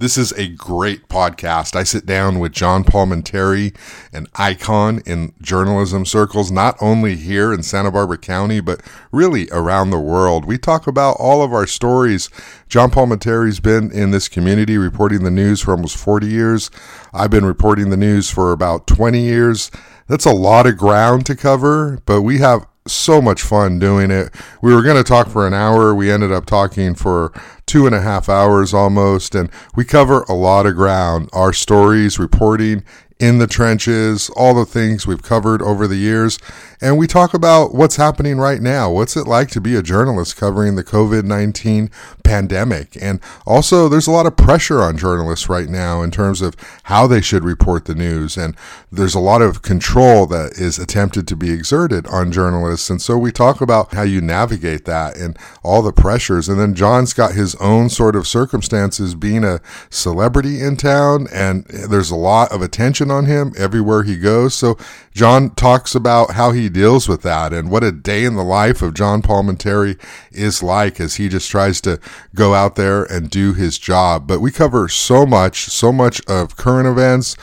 This is a great podcast. I sit down with John Palminteri, an icon in journalism circles, not only here in Santa Barbara County, but really around the world. We talk about all of our stories. John Palminteri's been in this community reporting the news for almost 40 years. I've been reporting the news for about 20 years. That's a lot of ground to cover, but we have so much fun doing it. We were going to talk for an hour. We ended up talking for two and a half hours almost, and we cover a lot of ground. Our stories, reporting in the trenches, all the things we've covered over the years. And we talk about what's happening right now. What's it like to be a journalist covering the COVID 19 pandemic? And also, there's a lot of pressure on journalists right now in terms of how they should report the news. And there's a lot of control that is attempted to be exerted on journalists. And so we talk about how you navigate that and all the pressures. And then John's got his own sort of circumstances being a celebrity in town, and there's a lot of attention on him everywhere he goes. So John talks about how he deals with that and what a day in the life of John Palminteri is like as he just tries to go out there and do his job. But we cover so much, so much of current events,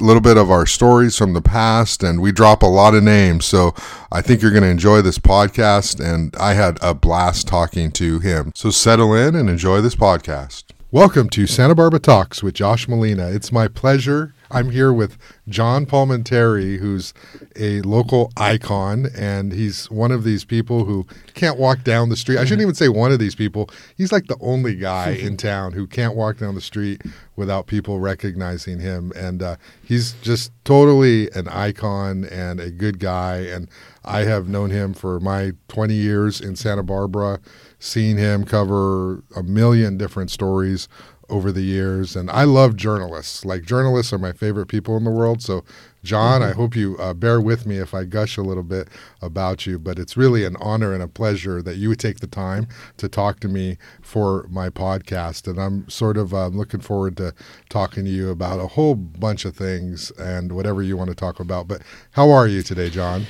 a little bit of our stories from the past, and we drop a lot of names. So I think you're going to enjoy this podcast, and I had a blast talking to him. So settle in and enjoy this podcast. Welcome to Santa Barbara Talks with Josh Molina. It's my pleasure I'm here with John Palminteri, who's a local icon, and he's one of these people who can't walk down the street. I shouldn't even say one of these people. He's like the only guy in town who can't walk down the street without people recognizing him. And uh, he's just totally an icon and a good guy. And I have known him for my 20 years in Santa Barbara, seen him cover a million different stories over the years, and I love journalists. Like journalists are my favorite people in the world. So, John, mm-hmm. I hope you uh, bear with me if I gush a little bit about you. But it's really an honor and a pleasure that you would take the time to talk to me for my podcast, and I'm sort of uh, looking forward to talking to you about a whole bunch of things and whatever you want to talk about. But how are you today, John?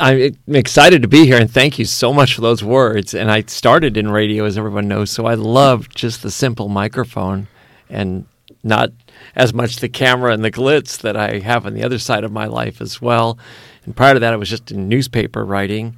I'm excited to be here, and thank you so much for those words. And I started in radio, as everyone knows, so I love just the simple microphone and not as much the camera and the glitz that I have on the other side of my life as well. And prior to that, I was just in newspaper writing.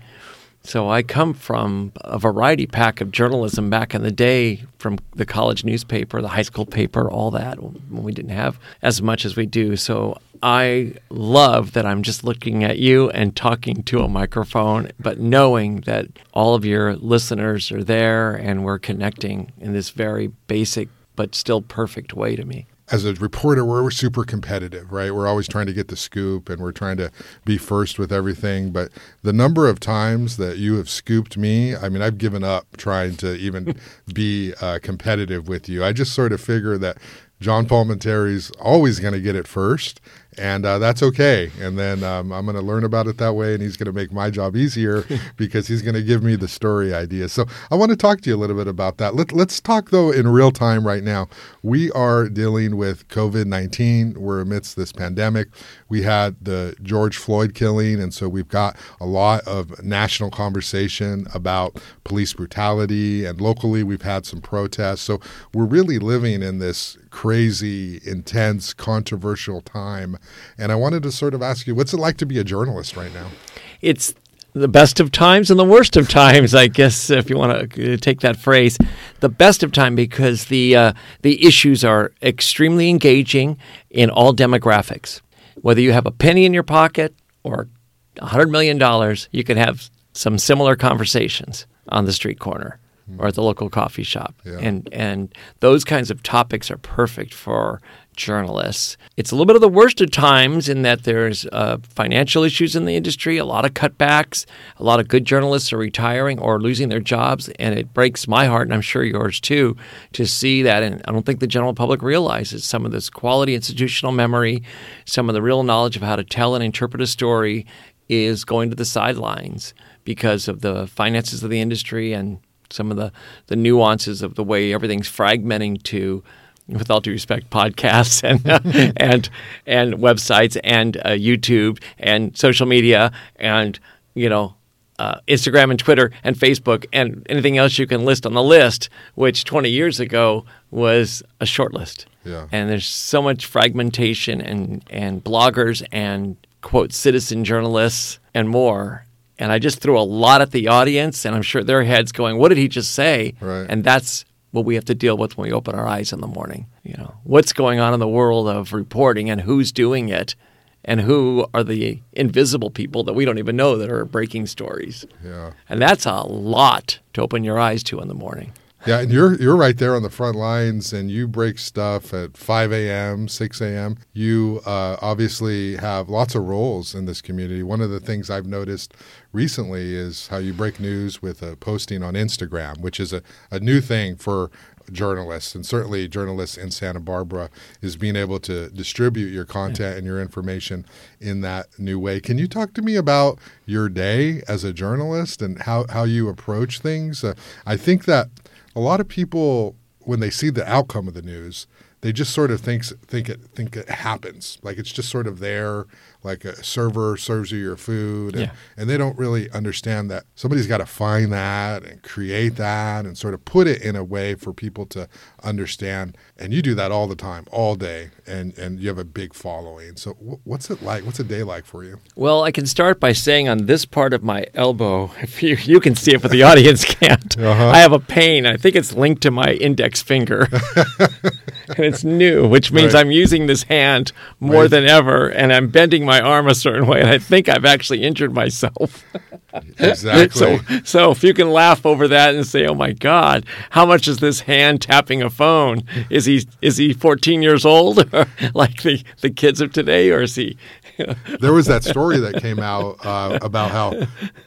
So I come from a variety pack of journalism back in the day, from the college newspaper, the high school paper, all that, when we didn't have as much as we do. So I love that I'm just looking at you and talking to a microphone, but knowing that all of your listeners are there and we're connecting in this very basic but still perfect way to me as a reporter, we're super competitive, right? We're always trying to get the scoop and we're trying to be first with everything. But the number of times that you have scooped me, I mean, I've given up trying to even be uh, competitive with you. I just sort of figure that John Palminteri's always going to get it first and uh, that's okay. And then um, I'm going to learn about it that way, and he's going to make my job easier because he's going to give me the story ideas. So I want to talk to you a little bit about that. Let, let's talk though in real time right now. We are dealing with COVID 19. We're amidst this pandemic. We had the George Floyd killing, and so we've got a lot of national conversation about police brutality, and locally we've had some protests. So we're really living in this crazy, intense, controversial time. And I wanted to sort of ask you, what's it like to be a journalist right now? It's the best of times and the worst of times, I guess, if you want to uh, take that phrase. The best of time because the uh, the issues are extremely engaging in all demographics. Whether you have a penny in your pocket or hundred million dollars, you can have some similar conversations on the street corner or at the local coffee shop. Yeah. And and those kinds of topics are perfect for journalists. It's a little bit of the worst of times in that there's uh, financial issues in the industry, a lot of cutbacks, a lot of good journalists are retiring or losing their jobs, and it breaks my heart, and I'm sure yours too, to see that. And I don't think the general public realizes some of this quality institutional memory, some of the real knowledge of how to tell and interpret a story is going to the sidelines because of the finances of the industry and some of the, the nuances of the way everything's fragmenting to, with all due respect, podcasts and uh, and and websites and uh, YouTube and social media and you know uh, Instagram and Twitter and Facebook and anything else you can list on the list, which 20 years ago was a short list. Yeah. And there's so much fragmentation and, and bloggers and quote citizen journalists and more. And I just threw a lot at the audience, and I'm sure their heads going, "What did he just say?" Right. And that's what we have to deal with when we open our eyes in the morning. You know, what's going on in the world of reporting and who's doing it, and who are the invisible people that we don't even know that are breaking stories. Yeah. And that's a lot to open your eyes to in the morning. Yeah, and you're you're right there on the front lines, and you break stuff at 5 a.m., 6 a.m. You uh, obviously have lots of roles in this community. One of the things I've noticed recently is how you break news with a posting on Instagram, which is a, a new thing for journalists, and certainly journalists in Santa Barbara, is being able to distribute your content and your information in that new way. Can you talk to me about your day as a journalist and how, how you approach things? Uh, I think that a lot of people when they see the outcome of the news they just sort of thinks think it think it happens. Like it's just sort of there like a server serves you your food and, Yeah. and they don't really understand that somebody's got to find that and create that and sort of put it in a way for people to understand and you do that all the time all day and and you have a big following so wh- what's it like what's a day like for you Well, I can start by saying on this part of my elbow, if you, you can see it, but the audience can't, Uh-huh. I have a pain. I think it's linked to my index finger. and it's new, which means Right. I'm using this hand more Right. than ever, and I'm bending my arm a certain way, and I think I've actually injured myself. exactly So, so if you can laugh over that and say, "Oh my God, how much is this hand tapping a phone? Is he is he 14 years old, like the the kids of today, or is he?" there was that story that came out uh, about how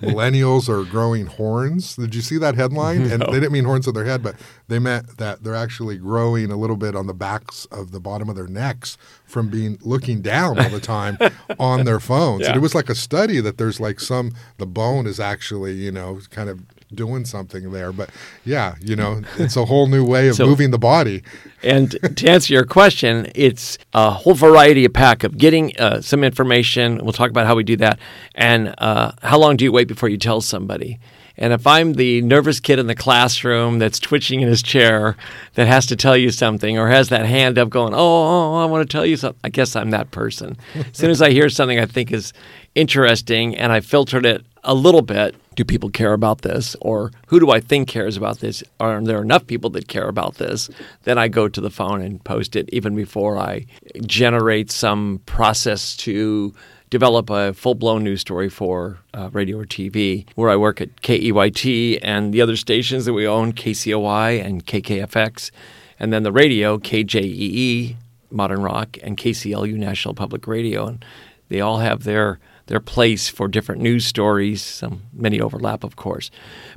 millennials are growing horns. Did you see that headline? And they didn't mean horns on their head, but they meant that they're actually growing a little bit on the backs of the bottom of their necks from being looking down all the time on their phones. And it was like a study that there's like some the bone is actually you know kind of doing something there. But yeah, you know, it's a whole new way of So- moving the body. And to answer your question, it's a whole variety of pack of getting uh, some information. We'll talk about how we do that, and uh, how long do you wait before you tell somebody. And if I'm the nervous kid in the classroom that's twitching in his chair that has to tell you something or has that hand up going, oh, oh, I want to tell you something, I guess I'm that person. as soon as I hear something I think is interesting and I filtered it a little bit, do people care about this? Or who do I think cares about this? Are there enough people that care about this? Then I go to the phone and post it even before I generate some process to develop a full blown news story for uh, radio or TV, where I work at KEYT and the other stations that we own, KCOY and KKFX, and then the radio, KJEE, Modern Rock, and KCLU, National Public Radio. And they all have their their place for different news stories. Some many overlap, of course,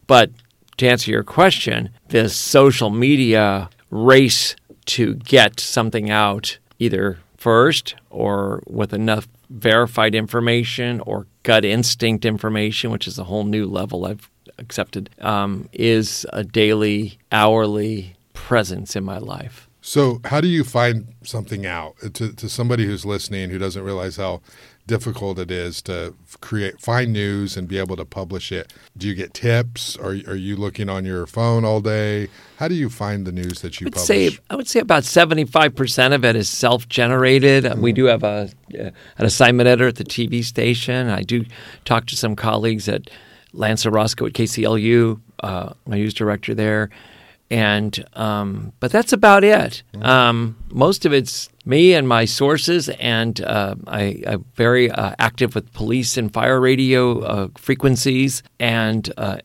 but to answer your question, this social media race to get something out either first or with enough verified information or gut instinct information, which is a whole new level I've accepted, um, is a daily, hourly presence in my life. So, how do you find something out to, to somebody who's listening who doesn't realize how difficult it is to create find news and be able to publish it? Do you get tips? Are are you looking on your phone all day? How do you find the news that you I publish? say I would say about seventy five percent of it is self generated. Mm-hmm. We do have a uh, an assignment editor at the TV station. I do talk to some colleagues at Lance Orozco at KCLU, uh, my news director there, and um, but that's about it. Mm-hmm. Um, most of it's me and my sources, and uh, I, I'm very uh, active with police and fire radio uh, frequencies, and uh,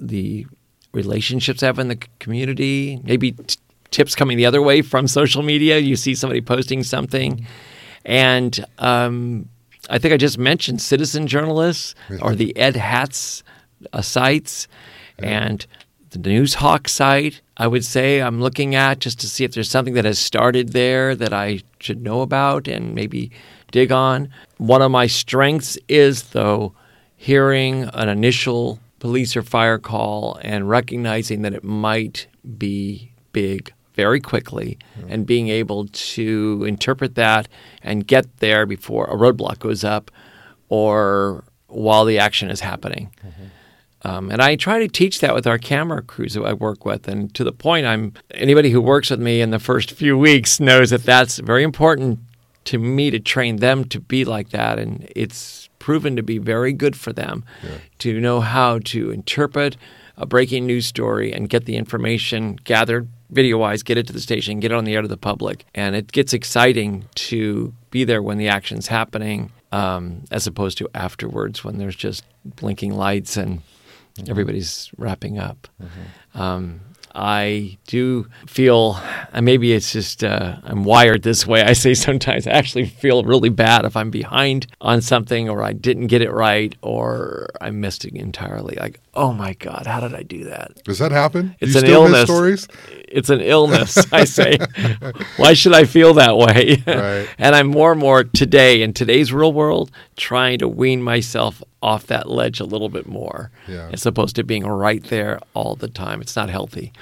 the relationships I have in the community. Maybe t- tips coming the other way from social media. You see somebody posting something, and um, I think I just mentioned citizen journalists or the Edhats uh, sites and the Noozhawk site. I would say I'm looking at just to see if there's something that has started there that I should know about and maybe dig on. One of my strengths is, though, hearing an initial police or fire call and recognizing that it might be big very quickly mm-hmm. and being able to interpret that and get there before a roadblock goes up or while the action is happening. Mm-hmm. Um, and I try to teach that with our camera crews that I work with. And to the point, I'm anybody who works with me in the first few weeks knows that that's very important to me to train them to be like that. And it's proven to be very good for them yeah. to know how to interpret a breaking news story and get the information gathered video wise, get it to the station, get it on the air to the public. And it gets exciting to be there when the action's happening um, as opposed to afterwards when there's just blinking lights and mm-hmm. everybody's wrapping up. Mm-hmm. Um, I do feel, maybe it's just uh, I'm wired this way. I say sometimes I actually feel really bad if I'm behind on something or I didn't get it right or I missed it entirely. Like, oh my God, how did I do that? Does that happen? It's an illness. stories? It's an illness. I say, why should I feel that way? Right. and I'm more and more today in today's real world trying to wean myself off that ledge a little bit more, yeah. as opposed to being right there all the time. It's not healthy.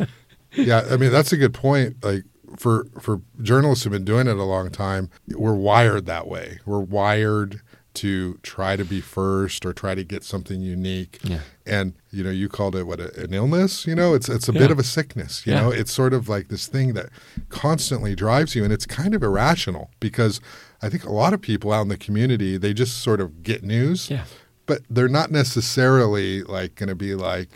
yeah, I mean that's a good point. Like for for journalists who've been doing it a long time, we're wired that way. We're wired to try to be first or try to get something unique. Yeah. And you know, you called it what an illness. You know, it's it's a yeah. bit of a sickness. You yeah. know, it's sort of like this thing that constantly drives you, and it's kind of irrational because I think a lot of people out in the community they just sort of get news, yeah. but they're not necessarily like going to be like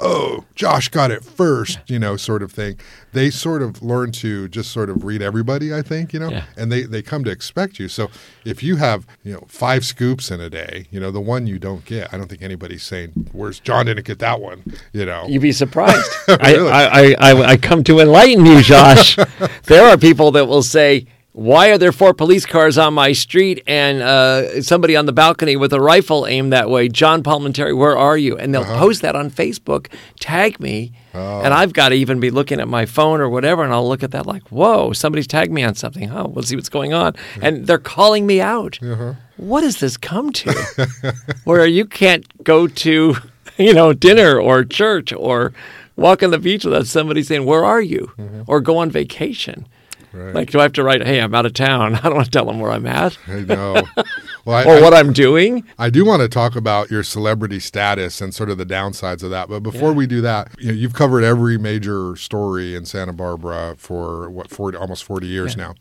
oh, Josh got it first, you know, sort of thing. They sort of learn to just sort of read everybody, I think, you know, yeah. and they, they come to expect you. So if you have, you know, five scoops in a day, you know, the one you don't get, I don't think anybody's saying, where's John didn't get that one, you know. You'd be surprised. really? I, I, I, I come to enlighten you, Josh. there are people that will say, why are there four police cars on my street and uh, somebody on the balcony with a rifle aimed that way? John Palminteri, where are you? And they'll uh-huh. post that on Facebook, tag me, oh. and I've got to even be looking at my phone or whatever, and I'll look at that like, whoa, somebody's tagged me on something. Oh, we'll see what's going on. Yeah. And they're calling me out. Uh-huh. What does this come to? where you can't go to, you know, dinner or church or walk on the beach without somebody saying, where are you? Mm-hmm. Or go on vacation. Right. Like, do I have to write, hey, I'm out of town? I don't want to tell them where I'm at. I know. Well, I, or I, what I'm doing. I do want to talk about your celebrity status and sort of the downsides of that. But before yeah. we do that, you know, you've covered every major story in Santa Barbara for what 40, almost 40 years yeah. now.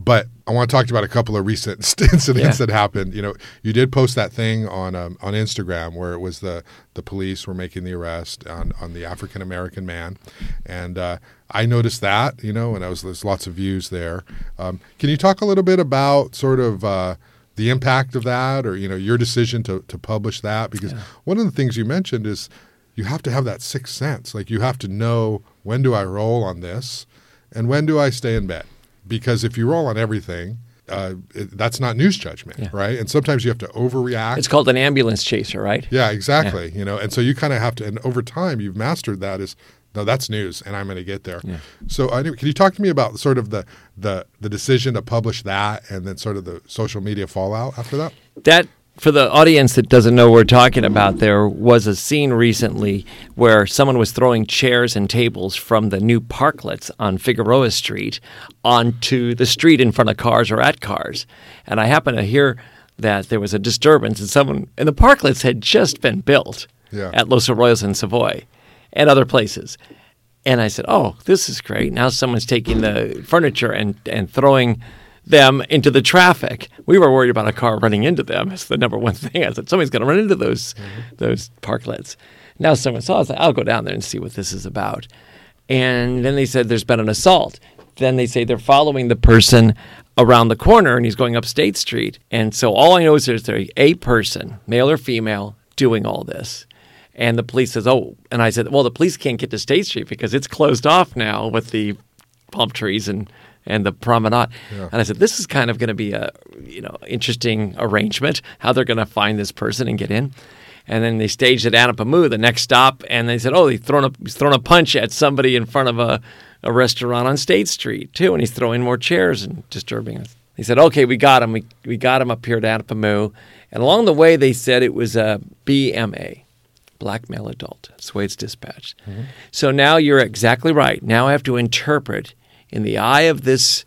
But I want to talk about a couple of recent incidents yeah. that happened. You know, you did post that thing on um, on Instagram where it was the the police were making the arrest on on the African American man, and uh, I noticed that. You know, and I was there's lots of views there. Um, can you talk a little bit about sort of uh, the impact of that, or you know, your decision to to publish that? Because yeah. one of the things you mentioned is you have to have that sixth sense. Like you have to know when do I roll on this, and when do I stay in bed because if you roll on everything, uh, it, that's not news judgment, yeah. right? And sometimes you have to overreact. It's called an ambulance chaser, right? Yeah, exactly. Yeah. You know, and so you kind of have to, and over time, you've mastered that. Is no, that's news, and I'm going to get there. Yeah. So, uh, can you talk to me about sort of the the the decision to publish that, and then sort of the social media fallout after that? That for the audience that doesn't know what we're talking about, there was a scene recently where someone was throwing chairs and tables from the new parklets on Figueroa Street onto the street in front of cars or at cars. And I happened to hear that there was a disturbance and someone and the parklets had just been built yeah. at Los Arroyos and Savoy and other places. And I said, "Oh, this is great! Now someone's taking the furniture and and throwing them into the traffic. We were worried about a car running into them. It's the number one thing. I said somebody's going to run into those mm-hmm. those parklets. Now someone saw. Like, I'll go down there and see what this is about. And then they said there's been an assault. Then they say they're following the person around the corner and he's going up State Street. And so all I know is there's a person, male or female, doing all this. And the police says, "Oh," and I said, "Well, the police can't get to State Street because it's closed off now with the palm trees and and the promenade. Yeah. And I said, this is kind of going to be a you know interesting arrangement. How they're going to find this person and get in. And then they staged at Anapamu, the next stop, and they said, "Oh, he's thrown a he's thrown a punch at somebody in front of a, a restaurant on State Street too, and he's throwing more chairs and disturbing us." He said, "Okay, we got him. We we got him up here at Anapamu." And along the way, they said it was a BMA, black male adult. That's the way it's dispatched. Mm-hmm. So now you're exactly right. Now I have to interpret in the eye of this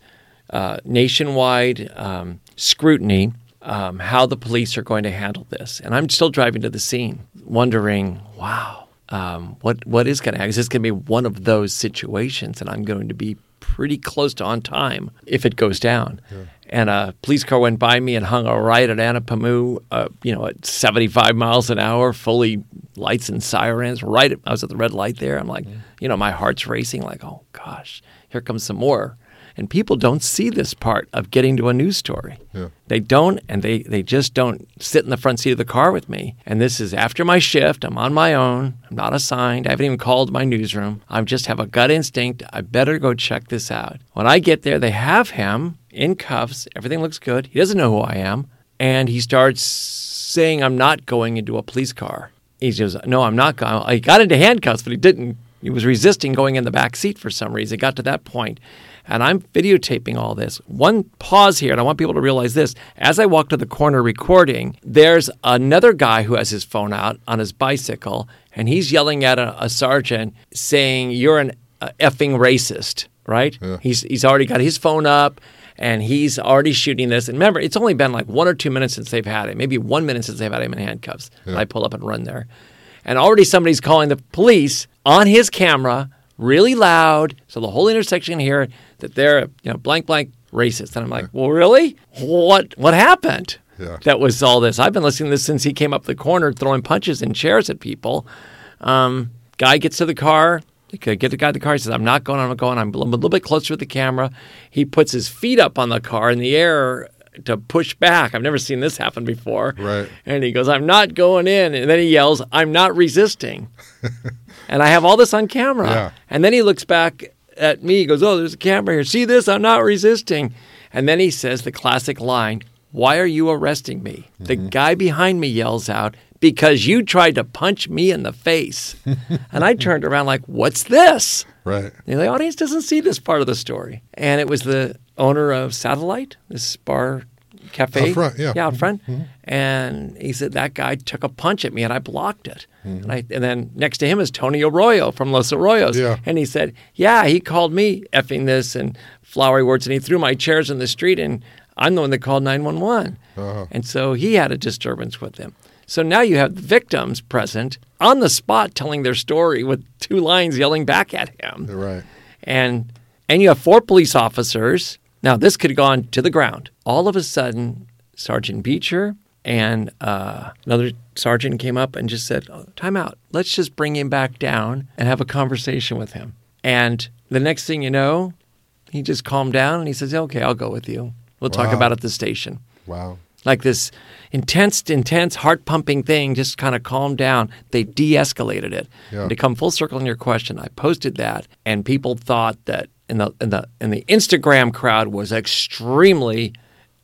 uh, nationwide um, scrutiny um, how the police are going to handle this. And I'm still driving to the scene, wondering, wow, um, what what is going to happen? Is this going to be one of those situations, and I'm going to be pretty close to on time if it goes down. Yeah. And a police car went by me and hung a right at Anapamu, uh, you know, at 75 miles an hour, fully lights and sirens. Right, I was at the red light there. I'm like, yeah. you know, my heart's racing. Like, oh gosh, here comes some more. And people don't see this part of getting to a news story. Yeah. They don't, and they, they just don't sit in the front seat of the car with me. And this is after my shift. I'm on my own. I'm not assigned. I haven't even called my newsroom. I just have a gut instinct. I better go check this out. When I get there, they have him in cuffs. Everything looks good. He doesn't know who I am. And he starts saying, I'm not going into a police car. He says, No, I'm not going. I got into handcuffs, but he didn't. He was resisting going in the back seat for some reason. It got to that point and I'm videotaping all this. One pause here, and I want people to realize this. As I walk to the corner recording, there's another guy who has his phone out on his bicycle, and he's yelling at a, a sergeant saying, You're an uh, effing racist, right? Yeah. He's, he's already got his phone up and he's already shooting this. And remember, it's only been like one or two minutes since they've had it, maybe one minute since they've had him in handcuffs. Yeah. I pull up and run there. And already somebody's calling the police on his camera really loud so the whole intersection can hear that they're you know blank blank racist. And I'm like, well, really? What what happened? Yeah. That was all this. I've been listening to this since he came up the corner throwing punches and chairs at people. Um, guy gets to the car. Get the guy in the car. He says, "I'm not going. I'm not going. I'm a little bit closer to the camera." He puts his feet up on the car in the air to push back. I've never seen this happen before. Right. And he goes, "I'm not going in." And then he yells, "I'm not resisting." and I have all this on camera. Yeah. And then he looks back at me. He goes, Oh, there's a camera here. See this? I'm not resisting. And then he says the classic line, Why are you arresting me? Mm-hmm. The guy behind me yells out, Because you tried to punch me in the face. and I turned around like, What's this? Right. And the audience doesn't see this part of the story. And it was the owner of Satellite, this bar cafe. Out front, yeah. Yeah, out front. Mm-hmm. And he said, That guy took a punch at me and I blocked it. Mm-hmm. And, I, and, then next to him is Tony Arroyo from Los Arroyos. Yeah. And he said, Yeah, he called me effing this and flowery words and he threw my chairs in the street and I'm the one that called 911. Uh-huh. And so he had a disturbance with him. So now you have the victims present on the spot telling their story with two lines yelling back at him. Right. And and you have four police officers now, this could have gone to the ground. All of a sudden, Sergeant Beecher and uh, another sergeant came up and just said, oh, Time out. Let's just bring him back down and have a conversation with him. And the next thing you know, he just calmed down and he says, Okay, I'll go with you. We'll wow. talk about it at the station. Wow. Like this intense, intense, heart pumping thing just kind of calmed down. They de escalated it. Yeah. To come full circle in your question, I posted that, and people thought that and the and the and the Instagram crowd was extremely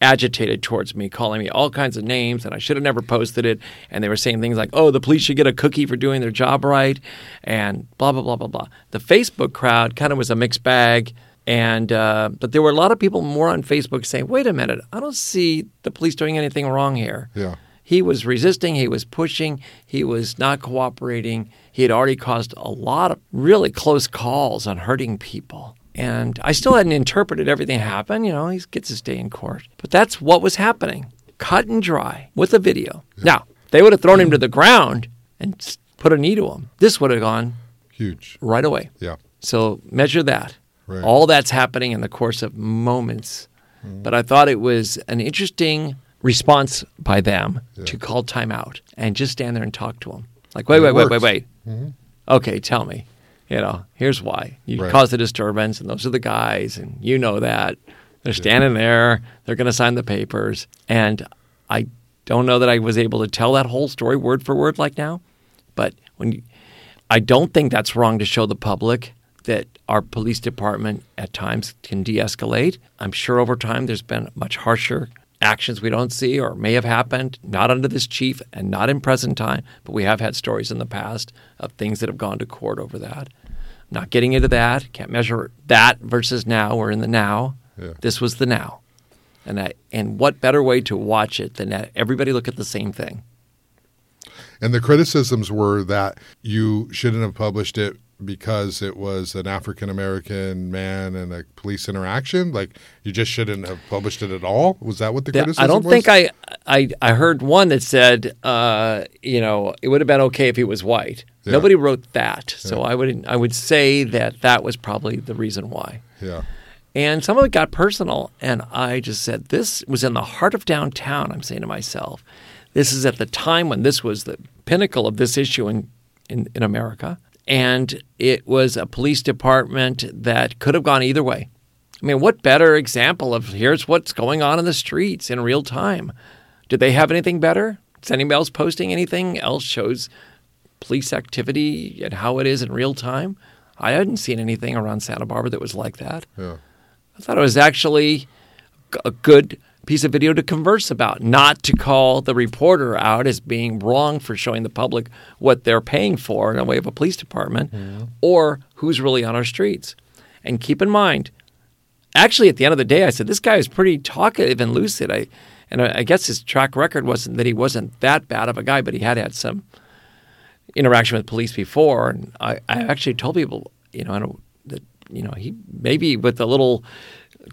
agitated towards me, calling me all kinds of names, and I should have never posted it. And they were saying things like, "Oh, the police should get a cookie for doing their job right," and blah blah blah blah blah. The Facebook crowd kind of was a mixed bag, and uh, but there were a lot of people more on Facebook saying, "Wait a minute, I don't see the police doing anything wrong here." Yeah. He was resisting, he was pushing, he was not cooperating. He had already caused a lot of really close calls on hurting people. And I still hadn't interpreted everything that happened. You know, he gets his day in court. But that's what was happening, cut and dry with a video. Now, they would have thrown him to the ground and put a knee to him. This would have gone huge right away. Yeah. So measure that. Right. All that's happening in the course of moments. Mm. But I thought it was an interesting response by them yeah. to call timeout and just stand there and talk to him. Like, wait, wait, wait, wait, wait. Mm-hmm. Okay, tell me you know, here's why. You right. caused the disturbance, and those are the guys, and you know that. They're standing there, they're going to sign the papers. And I don't know that I was able to tell that whole story word for word like now, but when you, I don't think that's wrong to show the public that our police department at times can de escalate. I'm sure over time there's been much harsher actions we don't see or may have happened, not under this chief and not in present time, but we have had stories in the past of things that have gone to court over that. Not getting into that, can't measure that versus now. We're in the now. Yeah. This was the now. And, I, and what better way to watch it than that everybody look at the same thing? And the criticisms were that you shouldn't have published it because it was an African American man and a police interaction? Like you just shouldn't have published it at all? Was that what the criticism was? I don't was? think I I I heard one that said, uh, you know, it would have been okay if he was white. Yeah. Nobody wrote that, so I would I would say that that was probably the reason why. Yeah. And some of it got personal, and I just said, this was in the heart of downtown. I'm saying to myself, this is at the time when this was the pinnacle of this issue in, in, in America. And it was a police department that could have gone either way. I mean, what better example of here's what's going on in the streets in real time? Did they have anything better? Is anybody else posting anything else shows police activity and how it is in real time? I hadn't seen anything around Santa Barbara that was like that. Yeah. I thought it was actually a good piece of video to converse about, not to call the reporter out as being wrong for showing the public what they're paying for in a way of a police department or who's really on our streets. And keep in mind, actually, at the end of the day, I said, this guy is pretty talkative and lucid. I, and I I guess his track record wasn't that he wasn't that bad of a guy, but he had had some interaction with police before. And I, I actually told people, you know, I don't, that, you know, he maybe with a little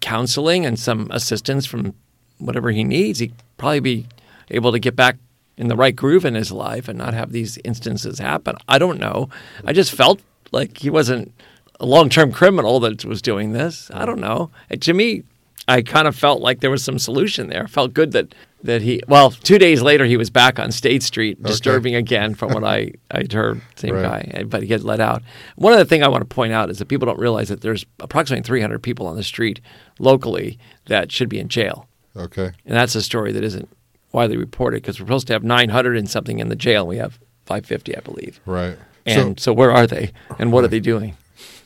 counseling and some assistance from whatever he needs, he'd probably be able to get back in the right groove in his life and not have these instances happen. I don't know. I just felt like he wasn't a long term criminal that was doing this. I don't know. And to me, I kind of felt like there was some solution there. I felt good that, that he, well, two days later, he was back on State Street, disturbing again from what I, I'd heard, same Right. guy, but he gets let out. One other thing I want to point out is that people don't realize that there's approximately 300 people on the street locally that should be in jail. Okay. And that's a story that isn't widely reported because we're supposed to have 900 and something in the jail. We have 550, I believe. Right. And so, where are they? And what are they doing?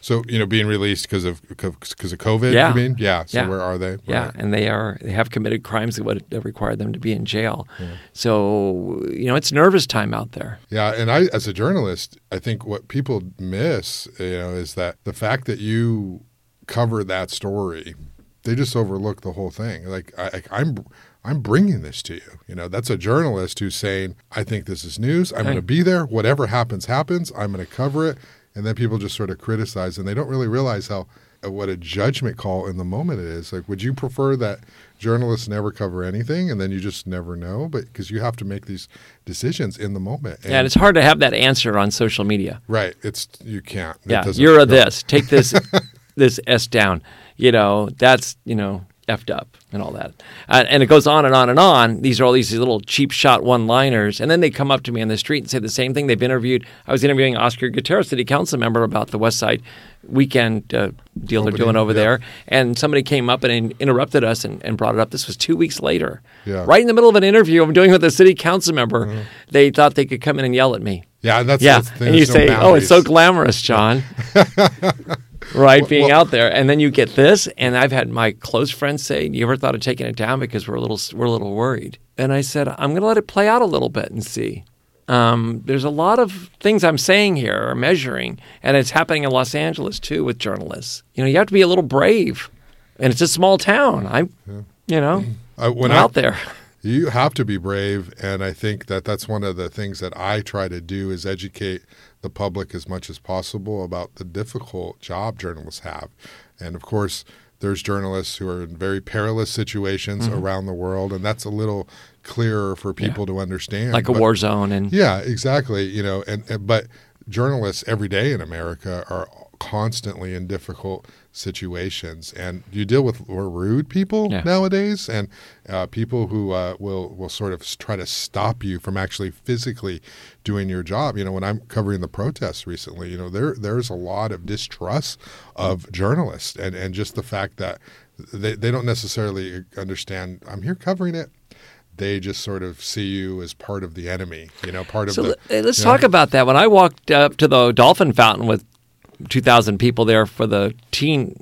So you know, being released because of because of COVID. Yeah. You mean? Yeah. So Yeah. where are they? Yeah, and they are they have committed crimes that would have required them to be in jail. So you know it's nervous time out there. Yeah, and I, as a journalist, I think what people miss, you know, is that the fact that you cover that story, they just overlook the whole thing. Like I, I'm, I'm bringing this to you. You know, that's a journalist who's saying, I think this is news. I'm going to be there. Whatever happens, happens. I'm going to cover it, and then people just sort of criticize, and they don't really realize how uh, what a judgment call in the moment it is. Like, would you prefer that journalists never cover anything, and then you just never know? But because you have to make these decisions in the moment. Yeah, and it's hard to have that answer on social media. Right. It's you can't. Yeah, you're a this. Take this this S down. You know, that's you know effed up and all that. Uh, and it goes on and on and on. These are all these little cheap shot one liners, and then they come up to me on the street and say the same thing. They've interviewed. I was interviewing Oscar Gutierrez, city council member, about the West Side weekend uh, deal they're doing over yeah. there, and somebody came up and in- interrupted us and, and brought it up. This was two weeks later, Yeah. right in the middle of an interview I'm doing with a city council member. They thought they could come in and yell at me. Yeah, and that's Yeah, that's the thing, and you no say, "Oh, it's so glamorous, John." right, being well- out there, and then you get this, and I've had my close friends say, "You ever thought of taking it down because we're a little we're a little worried?" And I said, "I'm going to let it play out a little bit and see." Um, there's a lot of things I'm saying here or measuring, and it's happening in Los Angeles too with journalists. You know, you have to be a little brave, and it's a small town. I'm, you know, Uh, when I'm I, out there. You have to be brave, and I think that that's one of the things that I try to do is educate the public as much as possible about the difficult job journalists have, and of course. There's journalists who are in very perilous situations Mm-hmm. around the world, and that's a little clearer for people to understand. like a But- war zone, and Yeah, exactly. You know, and, and but journalists every day in America are constantly in difficult situations, and you deal with more rude people Yeah. nowadays, and uh, people who uh, will will sort of try to stop you from actually physically doing your job. You know, when I'm covering the protests recently, you know, there there's a lot of distrust of journalists, and and just the fact that they they don't necessarily understand. I'm here covering it. They just sort of see you as part of the enemy, you know, part of So the. let's you know? talk about that. When I walked up to the dolphin fountain with 2,000 people there for the teen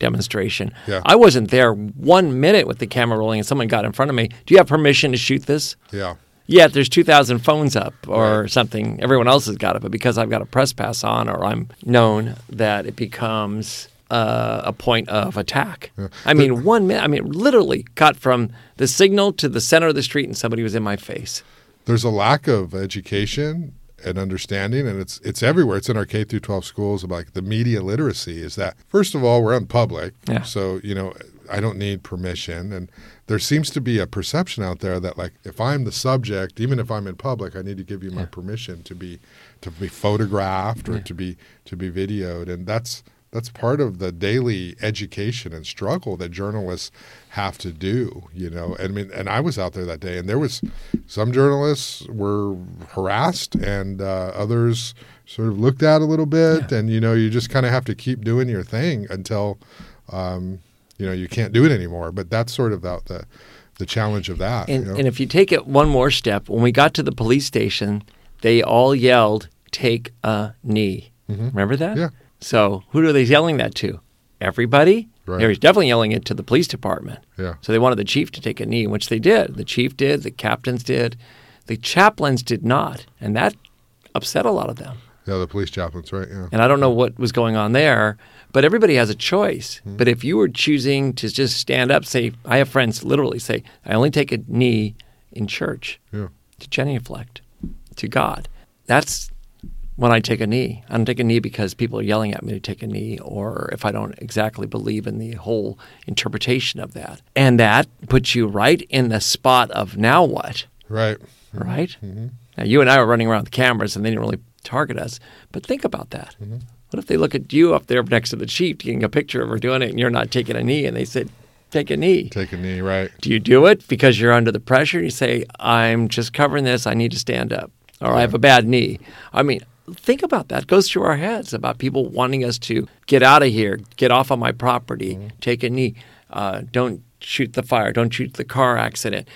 demonstration, Yeah. I wasn't there one minute with the camera rolling and someone got in front of me. Do you have permission to shoot this? Yeah, Yet there's 2,000 phones up or Right. something. Everyone else has got it, but because I've got a press pass on or I'm known, that it becomes uh, a point of attack. I mean, one minute. I mean, literally got from the signal to the center of the street, and somebody was in my face. there's a lack of education and understanding, and it's it's everywhere. It's in our K through 12 schools. About like the media literacy is that first of all, we're on public, Yeah. so you know. I don't need permission. And there seems to be a perception out there that like if I'm the subject, even if I'm in public, I need to give you my permission to be to be photographed or to be to be videoed. And that's that's part of the daily education and struggle that journalists have to do you know i mean and i was out there that day and there was some journalists were harassed and uh, others sort of looked at a little bit yeah. and you know you just kind of have to keep doing your thing until um, you know you can't do it anymore but that's sort of the the, the challenge of that and, you know? and if you take it one more step when we got to the police station they all yelled take a knee mm-hmm. remember that yeah so who are they yelling that to? Everybody? Right. They were definitely yelling it to the police department. Yeah. So they wanted the chief to take a knee, which they did. The chief did, the captains did, the chaplains did not. And that upset a lot of them. Yeah, the police chaplains, right? Yeah. And I don't know what was going on there, but everybody has a choice. Mm-hmm. But if you were choosing to just stand up, say, I have friends literally say, I only take a knee in church yeah. to genuflect to God. That's when I take a knee. I don't take a knee because people are yelling at me to take a knee or if I don't exactly believe in the whole interpretation of that. And that puts you right in the spot of now what? Right. Right? Mm-hmm. Now, you and I were running around with cameras and they didn't really target us. But think about that. Mm-hmm. What if they look at you up there next to the chief taking a picture of her doing it and you're not taking a knee and they said, take a knee. Take a knee, right. Do you do it because you're under the pressure? And you say, I'm just covering this. I need to stand up. Or yeah. I have a bad knee. I mean, think about that. It goes through our heads about people wanting us to get out of here, get off of my property, mm-hmm. take a knee, uh, don't shoot the fire, don't shoot the car accident,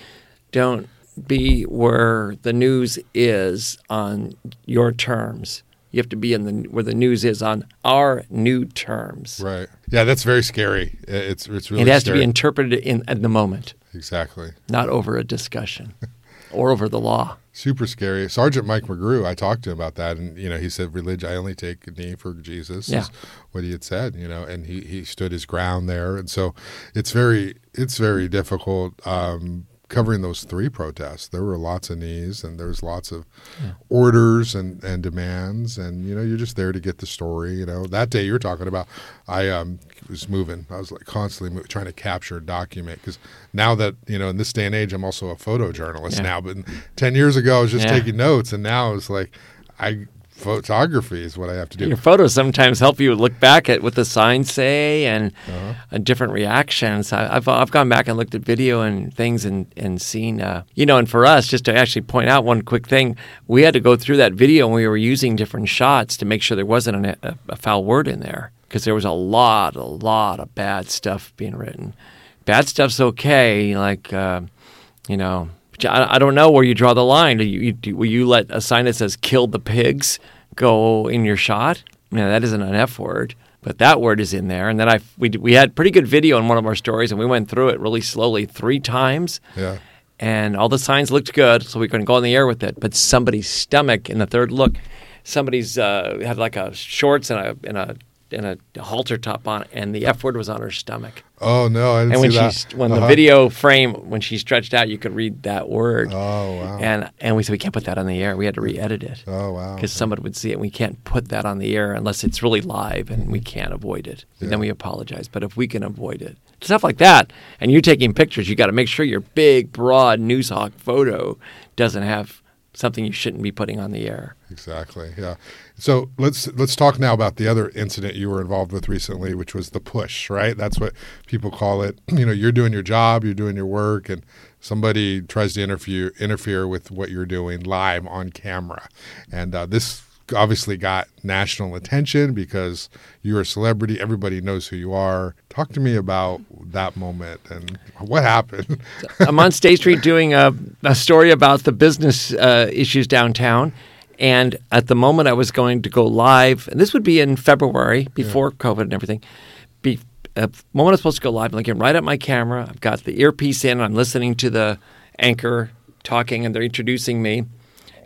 don't be where the news is on your terms. You have to be in the where the news is on our new terms. Right. Yeah, that's very scary. It's it's really. It has scary. to be interpreted in at the moment. Exactly. Not over a discussion or over the law super scary. Sergeant Mike McGrew, I talked to him about that, and you know, he said, "Religion, I only take a knee for Jesus." Yeah. what he had said, you know, and he he stood his ground there, and so it's very it's very difficult. Um, covering those three protests, there were lots of knees and there was lots of yeah. orders and, and demands, and you know you're just there to get the story. You know that day you're talking about, I um, was moving. I was like constantly moving, trying to capture a document because now that you know in this day and age I'm also a photojournalist yeah. now. But ten years ago I was just yeah. taking notes, and now it's like I photography is what I have to do. Your photos sometimes help you look back at what the signs say and uh-huh. different reactions. I, have I've gone back and looked at video and things and and seen uh, you know. And for us, just to actually point out one quick thing, we had to go through that video and we were using different shots to make sure there wasn't a, a foul word in there because there was a lot, a lot of bad stuff being written. Bad stuff's okay, like uh, you know I, I don't know where you draw the line. Do you, do, will you let a sign that says "kill the pigs" go in your shot? Know, that isn't an F word, but that word is in there. And then I we we had pretty good video in one of our stories, and we went through it really slowly three times. Yeah. And all the signs looked good, so we couldn't go in the air with it. But somebody's stomach in the third look, somebody's uh, had like a shorts and a and a and a halter top on, and the F word was on her stomach. Oh no, I didn't and when see that. when uh-huh. the video frame when she stretched out, you could read that word. Oh wow! And and we said we can't put that on the air. We had to re-edit it. Oh wow! Because somebody would see it. and We can't put that on the air unless it's really live, and we can't avoid it. Yeah. Then we apologize. But if we can avoid it, stuff like that, and you're taking pictures, you got to make sure your big, broad Noozhawk photo doesn't have something you shouldn't be putting on the air. Exactly. Yeah. So let's let's talk now about the other incident you were involved with recently, which was the push. Right. That's what people call it. You know, you're doing your job, you're doing your work, and somebody tries to interfere interfere with what you're doing live on camera, and uh, this obviously got national attention because you're a celebrity. Everybody knows who you are. Talk to me about that moment and what happened. I'm on State Street doing a, a story about the business uh, issues downtown. And at the moment I was going to go live, and this would be in February before yeah. COVID and everything. Be, uh, moment I was supposed to go live, I'm looking right at my camera. I've got the earpiece in. I'm listening to the anchor talking, and they're introducing me.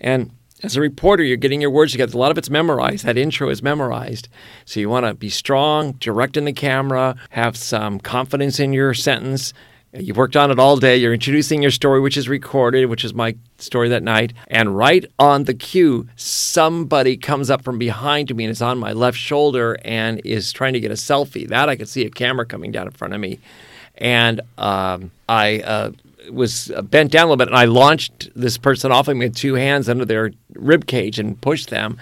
And as a reporter, you're getting your words together. A lot of it's memorized. That intro is memorized. So you want to be strong, direct in the camera, have some confidence in your sentence. You've worked on it all day. You're introducing your story, which is recorded, which is my story that night. And right on the cue, somebody comes up from behind to me and is on my left shoulder and is trying to get a selfie. That I could see a camera coming down in front of me. and um, I uh, was bent down a little bit, and I launched this person off of me with two hands under their rib cage and pushed them.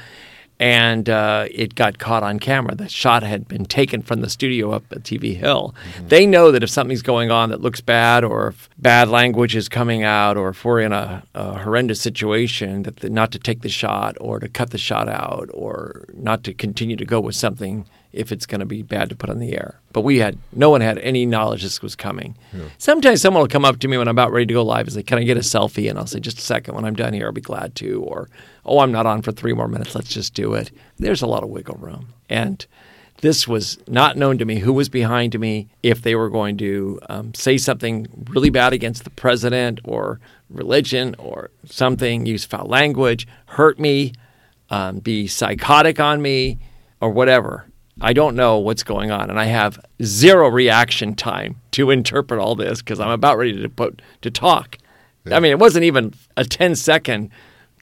And uh, it got caught on camera. The shot had been taken from the studio up at TV Hill. Mm-hmm. They know that if something's going on that looks bad, or if bad language is coming out, or if we're in a, a horrendous situation, that the, not to take the shot, or to cut the shot out, or not to continue to go with something if it's going to be bad to put on the air. But we had no one had any knowledge this was coming. Yeah. Sometimes someone will come up to me when I'm about ready to go live and say, "Can I get a selfie?" And I'll say, "Just a second. When I'm done here, I'll be glad to." Or, "Oh, I'm not on for three more minutes. Let's just do it." There's a lot of wiggle room, and this was not known to me who was behind me if they were going to um, say something really bad against the president or religion or something, use foul language, hurt me, um, be psychotic on me, or whatever. I don't know what's going on, and I have zero reaction time to interpret all this because I'm about ready to put to talk. Yeah. I mean, it wasn't even a 10 second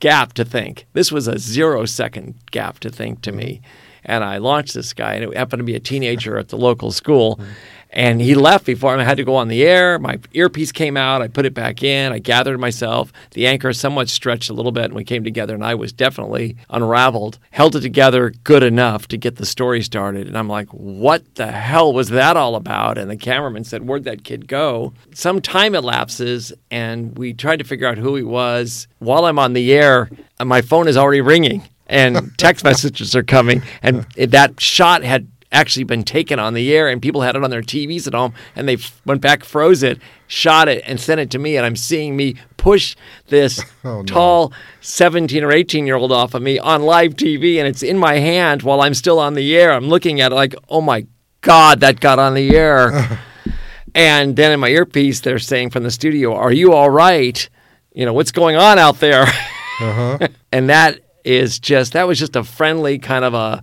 gap to think. This was a zero second gap to think to mm-hmm. me. And I launched this guy, and it happened to be a teenager at the local school. Mm-hmm. And he left before I had to go on the air. My earpiece came out. I put it back in. I gathered myself. The anchor somewhat stretched a little bit, and we came together. And I was definitely unraveled. Held it together good enough to get the story started. And I'm like, what the hell was that all about? And the cameraman said, Where'd that kid go? Some time elapses, and we tried to figure out who he was. While I'm on the air, my phone is already ringing and text messages are coming. And that shot had actually been taken on the air and people had it on their TVs at home and they f- went back, froze it, shot it, and sent it to me. And I'm seeing me push this oh, no. tall 17 or 18 year old off of me on live TV and it's in my hand while I'm still on the air. I'm looking at it like, oh my God, that got on the air. and then in my earpiece, they're saying from the studio, Are you all right? You know, what's going on out there? Uh-huh. and that is just, that was just a friendly kind of a,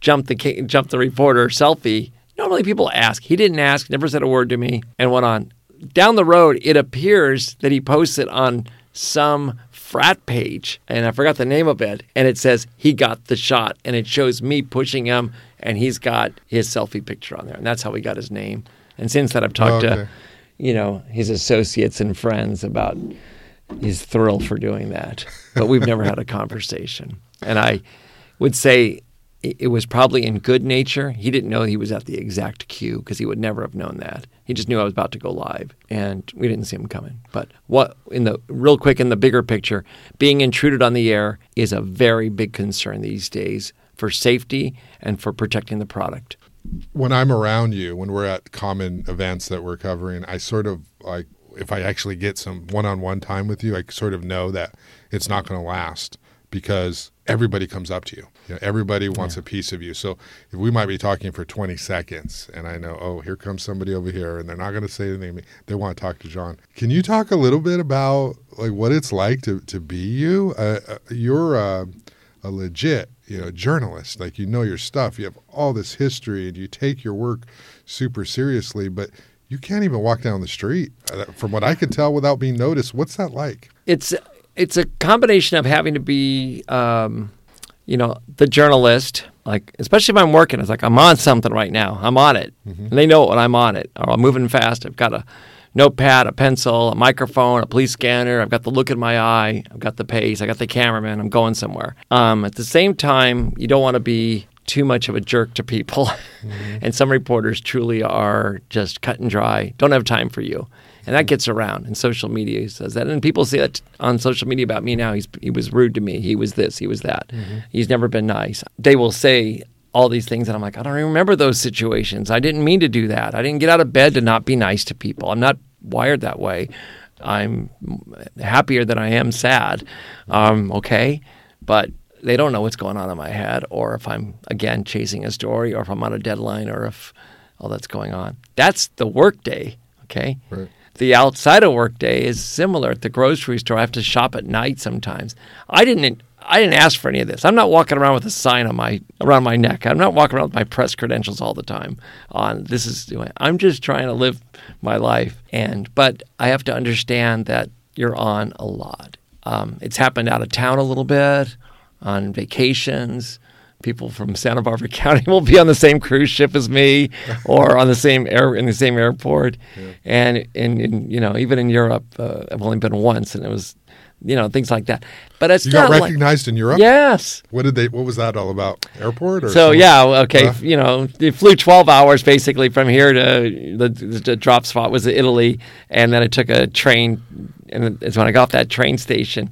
jump the jump the reporter selfie. Normally people ask. He didn't ask, never said a word to me, and went on. Down the road, it appears that he posted on some frat page, and I forgot the name of it, and it says he got the shot, and it shows me pushing him, and he's got his selfie picture on there, and that's how he got his name. And since then, I've talked oh, okay. to, you know, his associates and friends about his thrill for doing that, but we've never had a conversation. And I would say it was probably in good nature. He didn't know he was at the exact cue because he would never have known that. He just knew I was about to go live, and we didn't see him coming. But what in the real quick in the bigger picture, being intruded on the air is a very big concern these days for safety and for protecting the product. When I'm around you, when we're at common events that we're covering, I sort of like if I actually get some one-on-one time with you, I sort of know that it's not going to last because everybody comes up to you. You know, everybody wants yeah. a piece of you. So if we might be talking for 20 seconds and I know, oh, here comes somebody over here and they're not going to say anything, they want to talk to John. Can you talk a little bit about like what it's like to, to be you? Uh, uh, you're a, a legit, you know, journalist. Like you know your stuff. You have all this history and you take your work super seriously, but you can't even walk down the street uh, from what I can tell without being noticed. What's that like? It's it's a combination of having to be, um, you know, the journalist. Like, especially if I'm working, it's like I'm on something right now. I'm on it, mm-hmm. and they know when I'm on it. Or I'm moving fast. I've got a notepad, a pencil, a microphone, a police scanner. I've got the look in my eye. I've got the pace. I got the cameraman. I'm going somewhere. Um, at the same time, you don't want to be too much of a jerk to people. Mm-hmm. and some reporters truly are just cut and dry, don't have time for you and that gets around. And social media he says that, and people say that on social media about me now. He's he was rude to me. He was this. He was that. Mm-hmm. He's never been nice. They will say all these things, and I'm like, I don't remember those situations. I didn't mean to do that. I didn't get out of bed to not be nice to people. I'm not wired that way. I'm happier than I am sad. Um, okay, but they don't know what's going on in my head, or if I'm again chasing a story, or if I'm on a deadline, or if all that's going on. That's the work day. Okay. Right. The outside of workday is similar. At the grocery store, I have to shop at night sometimes. I didn't. I didn't ask for any of this. I'm not walking around with a sign on my around my neck. I'm not walking around with my press credentials all the time. On this is. I'm just trying to live my life, and but I have to understand that you're on a lot. Um, it's happened out of town a little bit, on vacations, people from Santa Barbara County will be on the same cruise ship as me, or on the same air in the same airport, and in, you know even in Europe, uh, I've only been once, and it was you know things like that. But it's You not got like- recognized in Europe. Yes. What did they? What was that all about? Airport or? So something? yeah, okay, Uh, you know, it flew 12 hours basically from here to the, the drop spot was Italy, and then I took a train, and it's when I got off that train station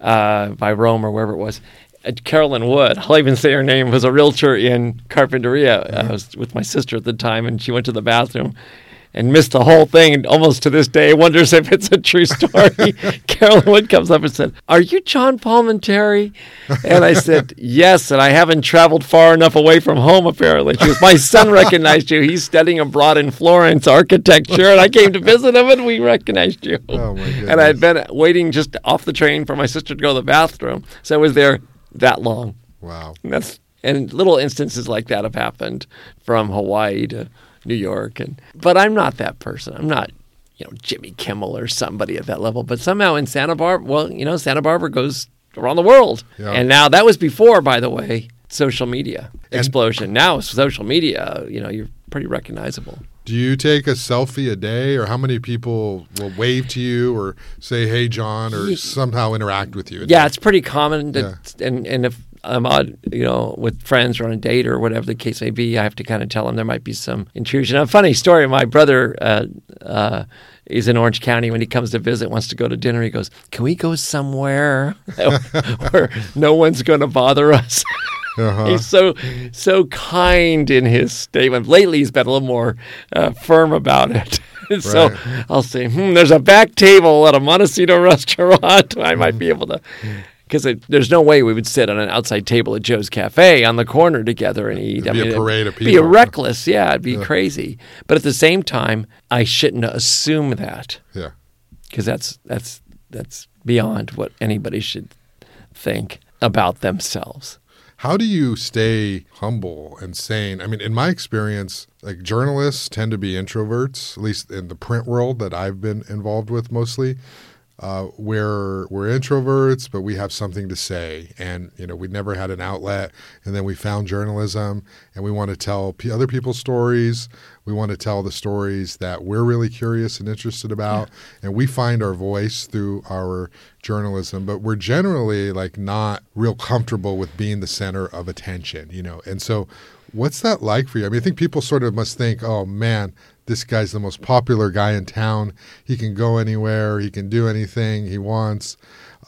uh, by Rome or wherever it was. Uh, Carolyn Wood, I'll even say her name, was a realtor in Carpinteria. I was with my sister at the time, and she went to the bathroom and missed the whole thing. And almost to this day, wonders if it's a true story. Carolyn Wood comes up and said, "Are you John Palminteri?" And I said, "Yes." And I haven't traveled far enough away from home. Apparently, she goes, "My son recognized you. He's studying abroad in Florence, architecture, and I came to visit him, and we recognized you." Oh, my And I had been waiting just off the train for my sister to go to the bathroom, so I was there that long. Wow. And that's and little instances like that have happened from Hawaii to New York and but I'm not that person. I'm not you know Jimmy Kimmel or somebody at that level. But somehow in Santa Barbara, well, you know, Santa Barbara goes around the world. Yeah. And now that was before, by the way, social media explosion. now social media, you know, you're pretty recognizable. Do you take a selfie a day, or how many people will wave to you, or say "Hey, John," or somehow interact with you? Yeah, it's pretty common. That, And and if I'm on, you know, with friends or on a date or whatever the case may be, I have to kind of tell them there might be some intrusion. A funny story: my brother uh, uh, is in Orange County. When he comes to visit, wants to go to dinner. He goes, "Can we go somewhere where no one's going to bother us?" Uh-huh. He's so so kind in his statement. Lately, he's been a little more uh, firm about it. so Right. I'll say, hmm, "There's a back table at a Montecito restaurant. I might be able to." Because there's no way we would sit on an outside table at Joe's Cafe on the corner together and eat. It'd be a parade of people. Be reckless, yeah, it'd be crazy. But at the same time, I shouldn't assume that yeah. because that's that's that's beyond what anybody should think about themselves. How do you stay humble and sane? I mean, in my experience, like journalists tend to be introverts, at least in the print world that I've been involved with mostly. Uh, we're we're introverts, but we have something to say, and you know we never had an outlet, and then we found journalism, and we want to tell other people's stories. We want to tell the stories that we're really curious and interested about, and we find our voice through our journalism. But we're generally like not real comfortable with being the center of attention, you know. And so, what's that like for you? I mean, I think people sort of must think, oh man, this guy's the most popular guy in town. He can go anywhere. He can do anything he wants.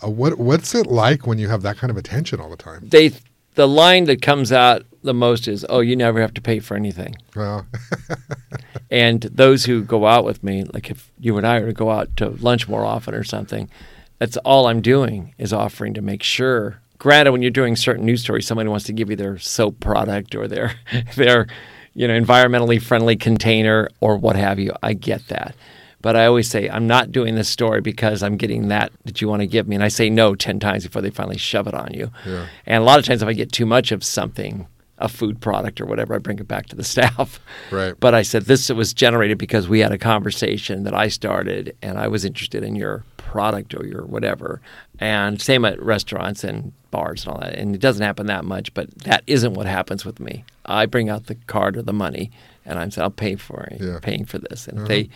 Uh, what what's it like when you have that kind of attention all the time? They the line that comes out the most is, "Oh, you never have to pay for anything." Well, And those who go out with me, like if you and I were to go out to lunch more often or something, that's all I'm doing is offering to make sure. Granted, when you're doing certain news stories, somebody wants to give you their soap product or their their you know environmentally friendly container or what have you. I get that. But I always say I'm not doing this story because I'm getting that that you want to give me, and I say no ten times before they finally shove it on you. Yeah. And a lot of times, if I get too much of something, a food product or whatever, I bring it back to the staff. Right. But I said this was generated because we had a conversation that I started, and I was interested in your product or your whatever. And same at restaurants and bars and all that. And it doesn't happen that much, but that isn't what happens with me. I bring out the card or the money, and I'm saying I'll pay for it, Yeah. paying for this. And if they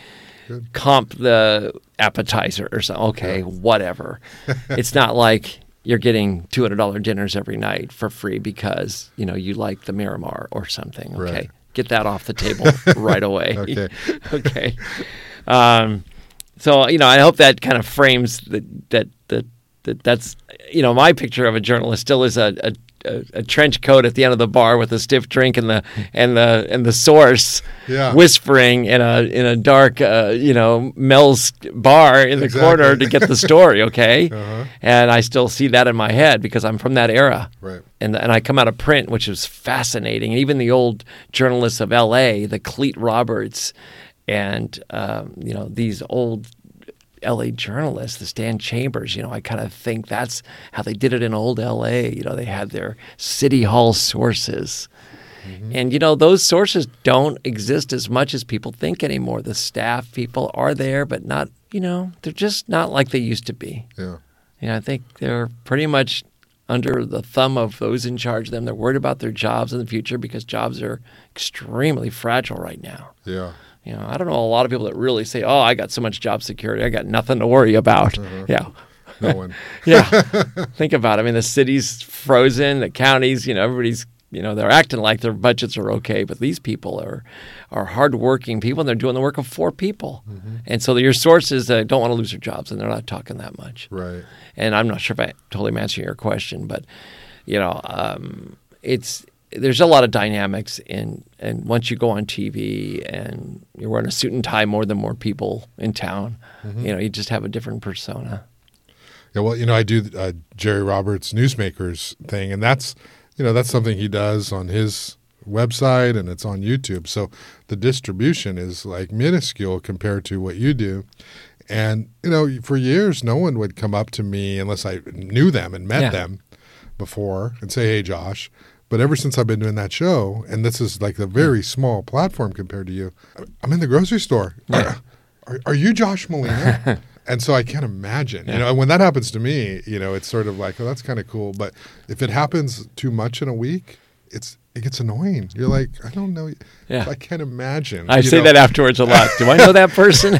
comp the appetizer or something, okay, whatever. it's not like you're getting two hundred dollar dinners every night for free because you know you like the Miramar or something. Okay, Right. get that off the table right away. Okay. okay. Um, so you know, I hope that kind of frames that that that that that's you know my picture of a journalist still is a. a a, a trench coat at the end of the bar with a stiff drink and the and the and the source Yeah. whispering in a in a dark uh, you know Mel's bar in the Exactly. corner to get the story okay Uh-huh. and I still see that in my head because I'm from that era Right. and and I come out of print, which is fascinating. And even the old journalists of L.A., the Clete Roberts, and um, you know these old L.A. journalists, the Stan Chambers. You know, I kind of think that's how they did it in old L.A. You know, they had their city hall sources. Mm-hmm. And you know those sources don't exist as much as people think anymore. The staff people are there, but not you know they're just not like they used to be. Yeah. You know, I think they're pretty much under the thumb of those in charge of them. They're worried about their jobs in the future because jobs are extremely fragile right now. Yeah. You know, I don't know a lot of people that really say, "Oh, I got so much job security, I got nothing to worry about." Yeah, No one. yeah. Think about it. I mean, the city's frozen, the counties, you know, everybody's, you know, they're acting like their budgets are okay, but these people are are hardworking people, and they're doing the work of four people, and so your sources uh, don't want to lose their jobs, and they're not talking that much. right. And I'm not sure if I totally am answering your question, but you know, um, it's there's a lot of dynamics in, and once you go on TV and you're wearing a suit and tie more than more people in town, you know, you just have a different persona. Yeah, well, you know, I do uh, Jerry Roberts newsmakers thing, and that's you know that's something he does on his website and it's on YouTube. So the distribution is like minuscule compared to what you do. And you know, for years, no one would come up to me unless I knew them and met Yeah. them before and say, "Hey, Josh." But ever since I've been doing that show, and this is like a very hmm. small platform compared to you, I'm in the grocery store. Are, are, are you Josh Molina? and so I can't imagine. You know, when that happens to me, you know, it's sort of like, oh, that's kind of cool. But if it happens too much in a week, it's it gets annoying. You're like, I don't know. Yeah. I can't imagine. I you say know? that afterwards a lot. Do I know that person?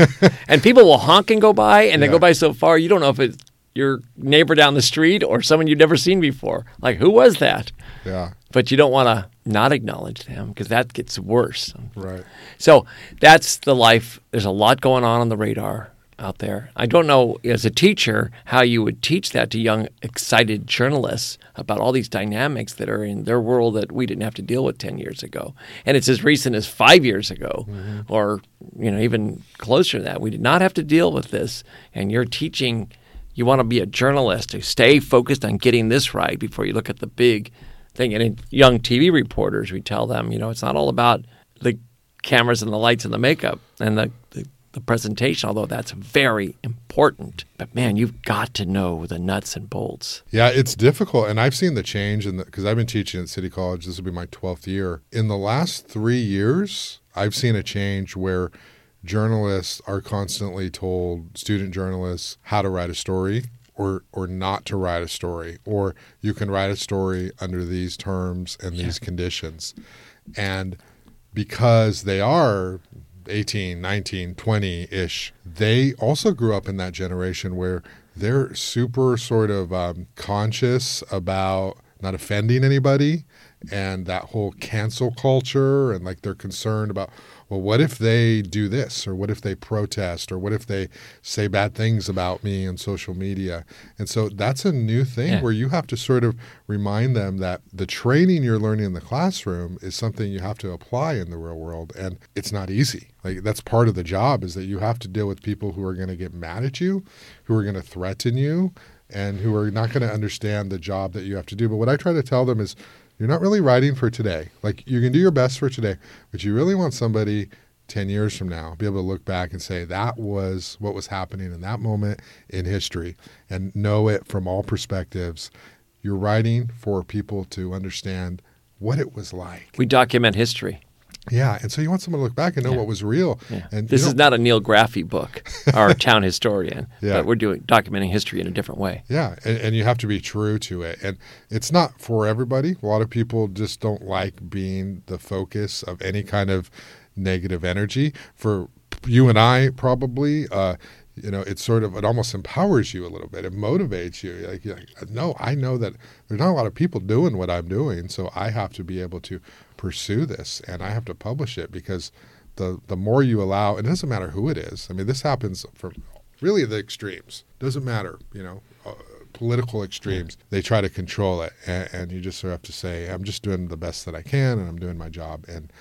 and people will honk and go by, and they go by so far you don't know if it's your neighbor down the street or someone you've never seen before. Like, who was that? Yeah. But you don't want to not acknowledge them because that gets worse. Right. So that's the life. There's a lot going on on the radar out there. I don't know as a teacher how you would teach that to young, excited journalists about all these dynamics that are in their world that we didn't have to deal with 10 years ago. And it's as recent as five years ago mm-hmm. or, you know, even closer to that. We did not have to deal with this. And you're teaching, you want to be a journalist to stay focused on getting this right before you look at the big thing. And young TV reporters, we tell them, you know, it's not all about the cameras and the lights and the makeup and the, the, the presentation, although that's very important. But man, you've got to know the nuts and bolts. Yeah, it's difficult, and I've seen the change in the because I've been teaching at City College. This will be my twelfth year. In the last three years, I've seen a change where journalists are constantly told student journalists how to write a story or or not to write a story or you can write a story under these terms and these conditions. And because they are 18 19 20-ish they also grew up in that generation where they're super sort of um, conscious about not offending anybody and that whole cancel culture and like they're concerned about well what if they do this or what if they protest or what if they say bad things about me on social media? And so that's a new thing Yeah. where you have to sort of remind them that the training you're learning in the classroom is something you have to apply in the real world and it's not easy. Like that's part of the job is that you have to deal with people who are going to get mad at you who are going to threaten you and who are not going to understand the job that you have to do. But what i try to tell them is you're not really writing for today. Like you can do your best for today but you really want somebody 10 years from now be able to look back and say that was what was happening in that moment in history and know it from all perspectives. You're writing for people to understand what it was like. We document history. Yeah and so you want someone to look back and know Yeah. what was real Yeah. and this is don't- a Neal Graffy book, our town historian, Yeah. but we're doing documenting history in a different way. Yeah, and, and you have to be true to it. And it's not for everybody. A lot of people just don't like being the focus of any kind of negative energy. For you and I, probably, uh, you know, it's sort of, it almost empowers you a little bit. It motivates you. Like, you're like, no, I know that there's not a lot of people doing what I'm doing. So I have to be able to pursue this and I have to publish it because the, the more you allow, and it doesn't matter who it is. I mean, this happens from really the extremes. Doesn't matter, you know, uh, political extremes. They try to control it, and, and you just sort of have to say, "I'm just doing the best that I can, and I'm doing my job." And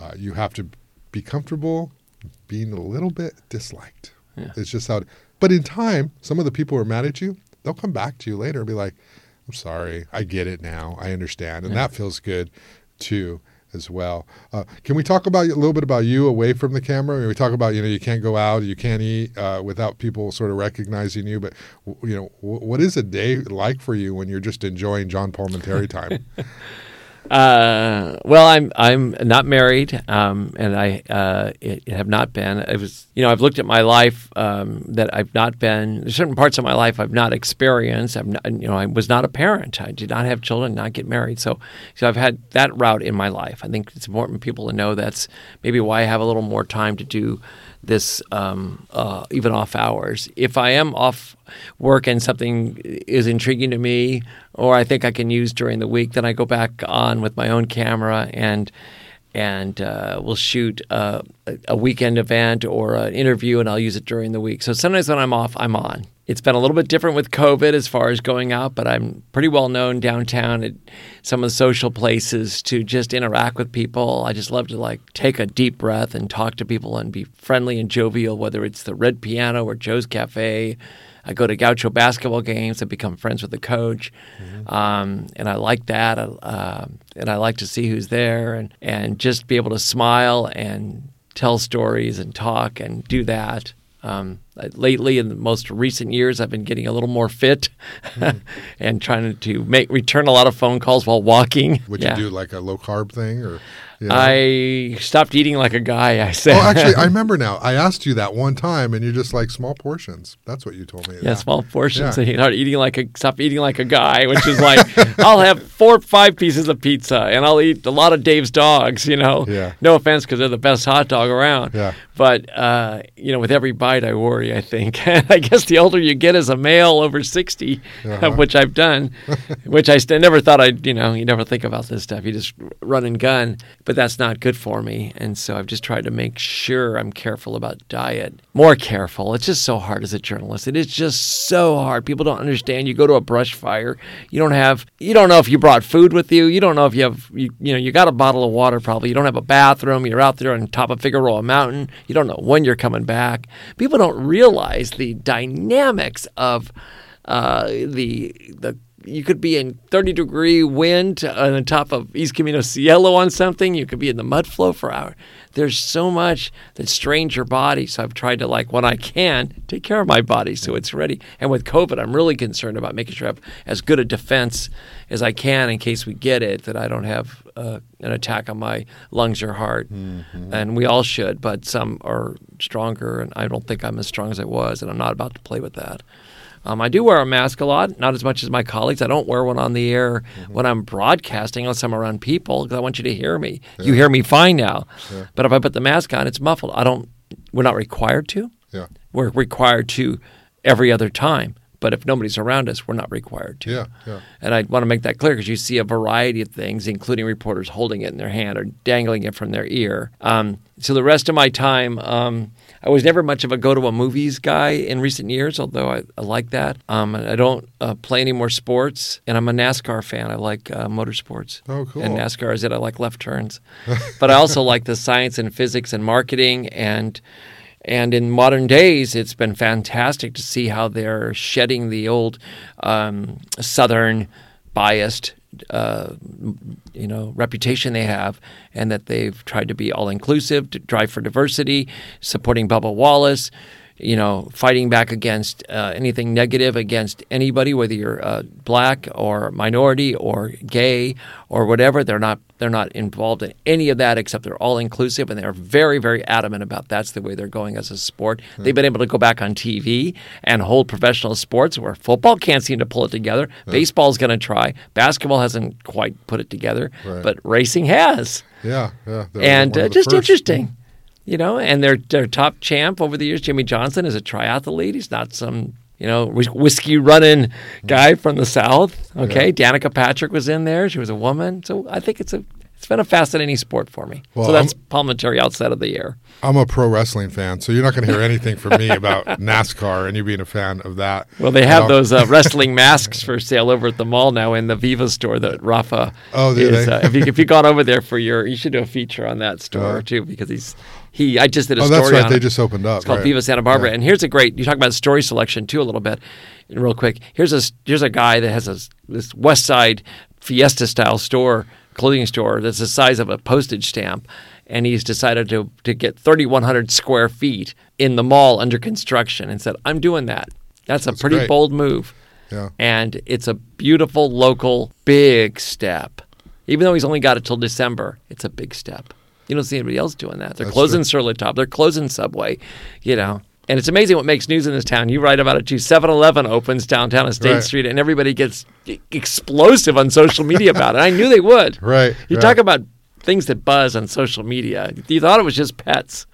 uh, you have to be comfortable being a little bit disliked. Yeah. It's just how. But in time, some of the people who are mad at you, they'll come back to you later and be like, "I'm sorry, I get it now, I understand," and Yeah. that feels good too as well. Uh, can we talk about a little bit about you away from the camera? I mean, we talk about you know you can't go out, you can't eat uh, without people sort of recognizing you. But you know, w- what is a day like for you when you're just enjoying John Palminteri time? Uh, well, I'm I'm not married, um, and I uh, it, have not been. It was you know I've looked at my life um, that I've not been. There's certain parts of my life I've not experienced. I've not, you know I was not a parent. I did not have children, not get married. So so I've had that route in my life. I think it's important for people to know that's maybe why I have a little more time to do this um, uh, even off hours. If I am off work and something is intriguing to me, or I think I can use during the week, then I go back on with my own camera and and uh, we'll shoot a, a weekend event or an interview, and I'll use it during the week. So sometimes when I'm off, I'm on. It's been a little bit different with COVID as far as going out, but I'm pretty well known downtown at some of the social places to just interact with people. I just love to like take a deep breath and talk to people and be friendly and jovial, whether it's the Red Piano or Joe's Cafe. I go to Gaucho basketball games and become friends with the coach, mm-hmm. um, and I like that. Uh, and I like to see who's there and and just be able to smile and tell stories and talk and do that. Um, lately, in the most recent years, I've been getting a little more fit mm. and trying to make return a lot of phone calls while walking. Would yeah. you do like a low carb thing or? I stopped eating like a guy. I said. Oh, actually, I remember now. I asked you that one time, and you're just like small portions. That's what you told me. Yeah, yeah. small portions. Yeah. Start eating like a stop eating like a guy, which is like I'll have four, five pieces of pizza, and I'll eat a lot of Dave's dogs. You know, yeah. No offense, because they're the best hot dog around. Yeah. But uh, you know, with every bite, I worry. I think. I guess the older you get as a male over 60 uh-huh. which I've done, which I st- never thought I'd. You know, you never think about this stuff. You just run and gun, but that's not good for me. And so I've just tried to make sure I'm careful about diet, more careful. It's just so hard as a journalist. It is just so hard. People don't understand. You go to a brush fire, you don't have, you don't know if you brought food with you. You don't know if you have, you, you know, you got a bottle of water probably. You don't have a bathroom. You're out there on top of Figueroa Mountain. You don't know when you're coming back. People don't realize the dynamics of uh, the the you could be in 30 degree wind on the top of East Camino Cielo on something. You could be in the mud flow for hours. There's so much that strains your body. So I've tried to, like, when I can, take care of my body so it's ready. And with COVID, I'm really concerned about making sure I have as good a defense as I can in case we get it, that I don't have uh, an attack on my lungs or heart. Mm-hmm. And we all should, but some are stronger. And I don't think I'm as strong as I was. And I'm not about to play with that. Um, I do wear a mask a lot, not as much as my colleagues. I don't wear one on the air mm-hmm. when I'm broadcasting unless I'm around people because I want you to hear me. Yeah. You hear me fine now, yeah. but if I put the mask on, it's muffled. I don't. We're not required to. Yeah. We're required to every other time. But if nobody's around us, we're not required to. Yeah, yeah. And I want to make that clear because you see a variety of things, including reporters holding it in their hand or dangling it from their ear. Um, so the rest of my time, um, I was never much of a go to a movies guy in recent years, although I, I like that. Um, I don't uh, play any more sports, and I'm a NASCAR fan. I like uh, motorsports. Oh, cool. And NASCAR is it. I like left turns. but I also like the science and physics and marketing and and in modern days, it's been fantastic to see how they're shedding the old um, Southern biased, uh, you know, reputation they have, and that they've tried to be all inclusive, to drive for diversity, supporting Bubba Wallace you know, fighting back against uh, anything negative against anybody, whether you're uh, black or minority or gay or whatever. They're not they're not involved in any of that except they're all inclusive and they're very very adamant about that's the way they're going as a sport. Mm-hmm. They've been able to go back on TV and hold professional sports where football can't seem to pull it together. Mm-hmm. Baseball's going to try. Basketball hasn't quite put it together, right. but racing has. Yeah, yeah. And uh, just interesting you know, and their their top champ over the years, Jimmie Johnson, is a triathlete. He's not some you know whiskey running guy from the south. Okay, yeah. Danica Patrick was in there. She was a woman, so I think it's a it's been a fascinating sport for me. Well, so that's I'm, outside of the air. I'm a pro wrestling fan, so you're not going to hear anything from me about NASCAR and you being a fan of that. Well, they have um, those uh, wrestling masks for sale over at the mall now in the Viva store that Rafa. Oh, is, uh, if, you, if you gone over there for your, you should do a feature on that store uh, too because he's he. I just did a oh, story. that's right. On they it. just opened up. It's called right. Viva Santa Barbara, yeah. and here's a great. You talk about story selection too a little bit, real quick. Here's a here's a guy that has a this West Side Fiesta style store clothing store that's the size of a postage stamp, and he's decided to to get 3,100 square feet in the mall under construction, and said, "I'm doing that." That's a that's pretty great. bold move. Yeah. And it's a beautiful local big step. Even though he's only got it till December, it's a big step. You don't see anybody else doing that. They're That's closing true. Sur La Table. They're closing Subway. You know. And it's amazing what makes news in this town. You write about it too. 7 Eleven opens downtown on State Right. Street, and everybody gets explosive on social media about it. I knew they would. Right, You right. talk about things that buzz on social media. You thought it was just pets.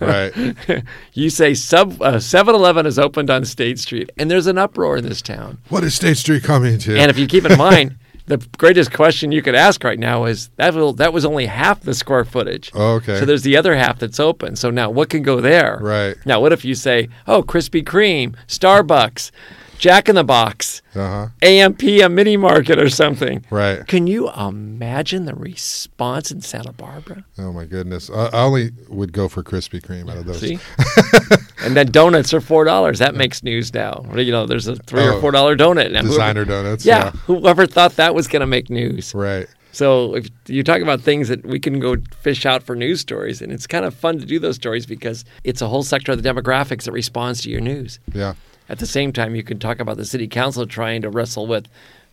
Right. you say sub uh, 7-Eleven has opened on State Street, and there's an uproar in this town. What is State Street coming to? And if you keep in mind, the greatest question you could ask right now is that will, that was only half the square footage. Oh, okay. So there's the other half that's open. So now what can go there? Right. Now what if you say, oh, Krispy Kreme, Starbucks, Jack in the Box, uh-huh. AMP, a mini market or something? Right. Can you imagine the response in Santa Barbara? Oh my goodness. I, I only would go for Krispy Kreme out of those. See? and then donuts are four dollars. That makes news now. You know, there's a three Oh, or four dollar donut. Now, whoever- Designer donuts. yeah, whoever thought that was going to make news? Right. So if you talk about things that we can go fish out for news stories, and it's kind of fun to do those stories because it's a whole sector of the demographics that responds to your news. Yeah. At the same time, you can talk about the city council trying to wrestle with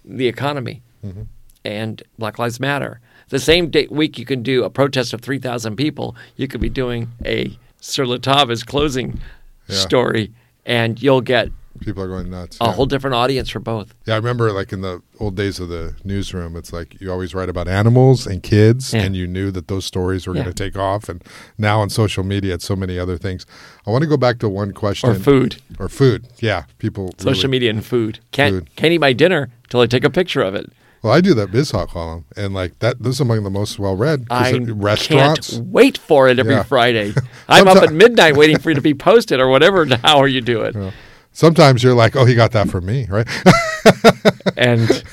the economy Mm-hmm. and Black Lives Matter. The same day, week you can do a protest of 3,000 people, you could be doing a Sur La Table's closing Yeah. story, and you'll get People are going nuts. a yeah. whole different audience for both. Yeah, I remember like in the old days of the newsroom, it's like you always write about animals and kids, Yeah. and you knew that those stories were Yeah. going to take off. And now on social media, it's so many other things. I want to go back to one question. Or food, Or food. Yeah, people. social really- media and food. Can't, Food. can't eat my dinner until I take a picture of it. Well, I do that BizHawk column, and like that. Those are among the most well read. I Restaurants. can't wait for it every Yeah. Friday. I'm up at midnight waiting for it to be posted or whatever the hour you do it. Sometimes you're like, oh, he got that from me, right? And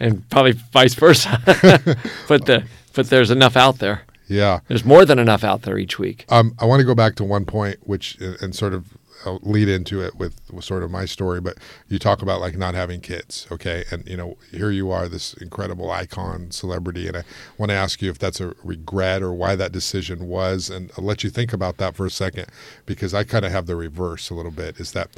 and probably vice versa. but the but there's enough out there. yeah. There's more than enough out there each week. Um, I want to go back to one point, which and sort of I'll lead into it with, with sort of my story. But you talk about like not having kids, okay? And you know, here you are, this incredible icon celebrity, and I want to ask you if that's a regret or why that decision was, and I'll let you think about that for a second because I kind of have the reverse a little bit. Is that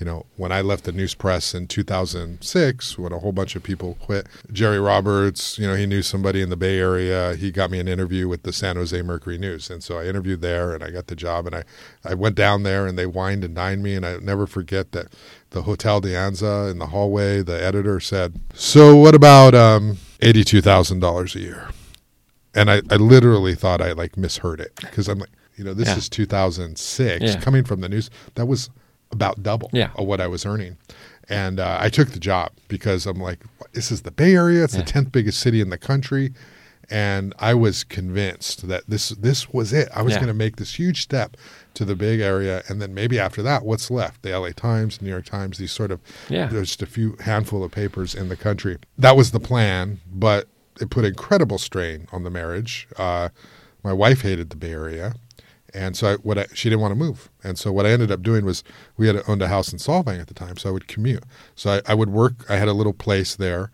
you know, when I left the news press in 2006, when a whole bunch of people quit, Jerry Roberts, you know, he knew somebody in the Bay Area. He got me an interview with the San Jose Mercury News. And so I interviewed there and I got the job. And I, I went down there and they wined and dined me. And I never forget that the Hotel de Anza in the hallway, the editor said, So what about um, $82,000 a year? And I, I literally thought I like misheard it because I'm like, you know, this Yeah. is 2006 Yeah. coming from the news. That was about double Yeah. of what I was earning. And uh, I took the job because I'm like, this is the Bay Area. It's Yeah. the 10th biggest city in the country. And I was convinced that this this was it. I was Yeah. going to make this huge step to the big area, and then maybe after that, what's left? The L.A. Times, New York Times, these sort of Yeah. there's just a few handful of papers in the country. That was the plan, but it put incredible strain on the marriage. Uh, my wife hated the Bay Area, and so I, what I, she didn't want to move. And so what I ended up doing was we had owned a house in Solvang at the time, so I would commute. So I, I would work. I had a little place there,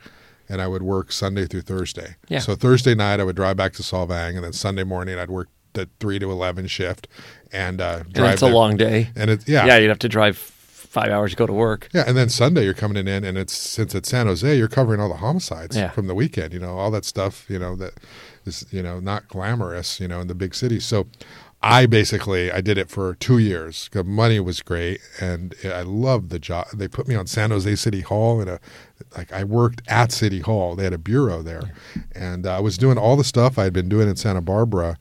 and I would work Sunday through Thursday. Yeah. So Thursday night I would drive back to Solvang, and then Sunday morning I'd work the three to eleven shift, and uh, And drive. it's a long day. And it's yeah, Yeah, you'd have to drive five hours to go to work. yeah, and then Sunday you're coming in, and it's since it's San Jose, you're covering all the homicides Yeah. from the weekend. You know, all that stuff. You know that is you know not glamorous. You know, in the big cities. So, I basically I did it for two years. The money was great, and I loved the job. They put me on San Jose City Hall in a like I worked at City Hall. They had a bureau there, and uh, I was doing all the stuff I had been doing in Santa Barbara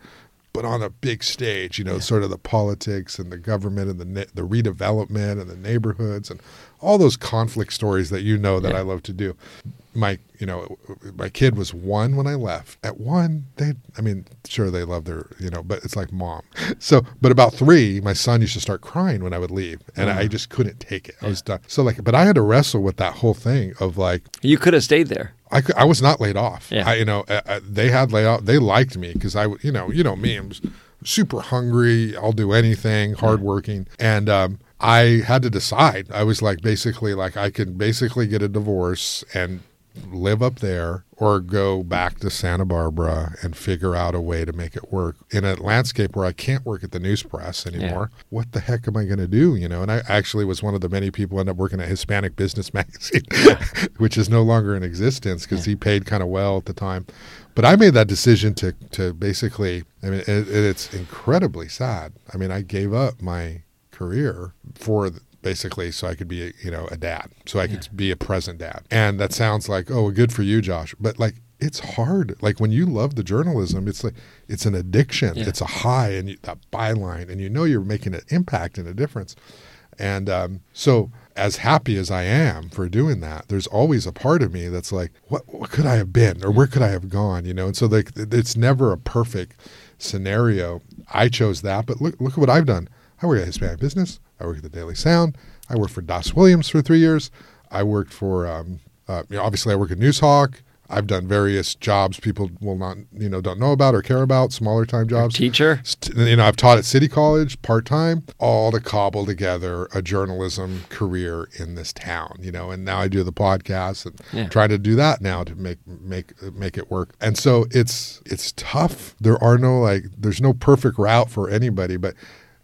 but on a big stage, you know, sort of the politics and the government and the the redevelopment and the neighborhoods and all those conflict stories that you know that Yeah. I love to do. My, you know, my kid was one when I left. At one, they, I mean, sure they love their, you know, but it's like mom. So, but about three, my son used to start crying when I would leave, and I just couldn't take it. I was done. So like, but I had to wrestle with that whole thing of like, You could have stayed there. I, I was not laid off. Yeah. I, you know, uh, uh, they had laid off. They liked me because I, you know, you know me. I'm super hungry. I'll do anything. Hardworking, and um, I had to decide. I was like, basically, like I could basically get a divorce and live up there or go back to Santa Barbara and figure out a way to make it work in a landscape where I can't work at the news press anymore. Yeah. What the heck am I going to do? You know, and I actually was one of the many people end up working at Hispanic Business Magazine, which is no longer in existence because yeah. he paid kind of well at the time. But I made that decision to to basically. I mean, it, it's incredibly sad. I mean, I gave up my career for basically so I could be a, you know a dad, so I could yeah. be a present dad. And that sounds like oh, good for you, Josh. But like it's hard. Like when you love the journalism, it's like it's an addiction. Yeah. It's a high, and you, that byline, and you know you're making an impact and a difference. And um, so, as happy as I am for doing that, there's always a part of me that's like, what, what could I have been, or where could I have gone? You know. And so, like, it's never a perfect scenario. I chose that, but look, look at what I've done. I work at Hispanic Business. I worked at the Daily Sound. I worked for Das Williams for three years. I worked for, um, uh, you know, obviously, I work at Noozhawk. I've done various jobs people will not, you know, don't know about or care about, smaller time jobs. Teacher. You know, I've taught at City College part time, all to cobble together a journalism career in this town. You know, and now I do the podcast and yeah. try to do that now to make make make it work. And so it's it's tough. There are no like, there's no perfect route for anybody, but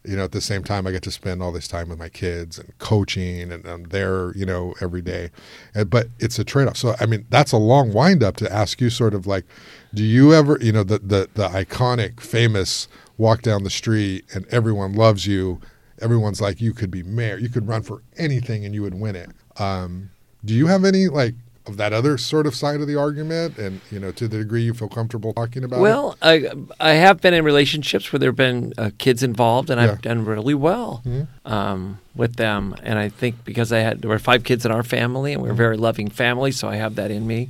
you know, at the same time, I get to spend all this time with my kids and coaching, and I'm there, you know, every day. And, but it's a trade off. So, I mean, that's a long wind up to ask you, sort of like, do you ever, you know, the the the iconic, famous walk down the street and everyone loves you. Everyone's like, you could be mayor, you could run for anything and you would win it. Um, do you have any like of that other sort of side of the argument and you know to the degree you feel comfortable talking about well it? I, I have been in relationships where there have been uh, kids involved and yeah. i've done really well mm-hmm. um, with them and i think because i had there were five kids in our family and we are a mm-hmm. very loving family so i have that in me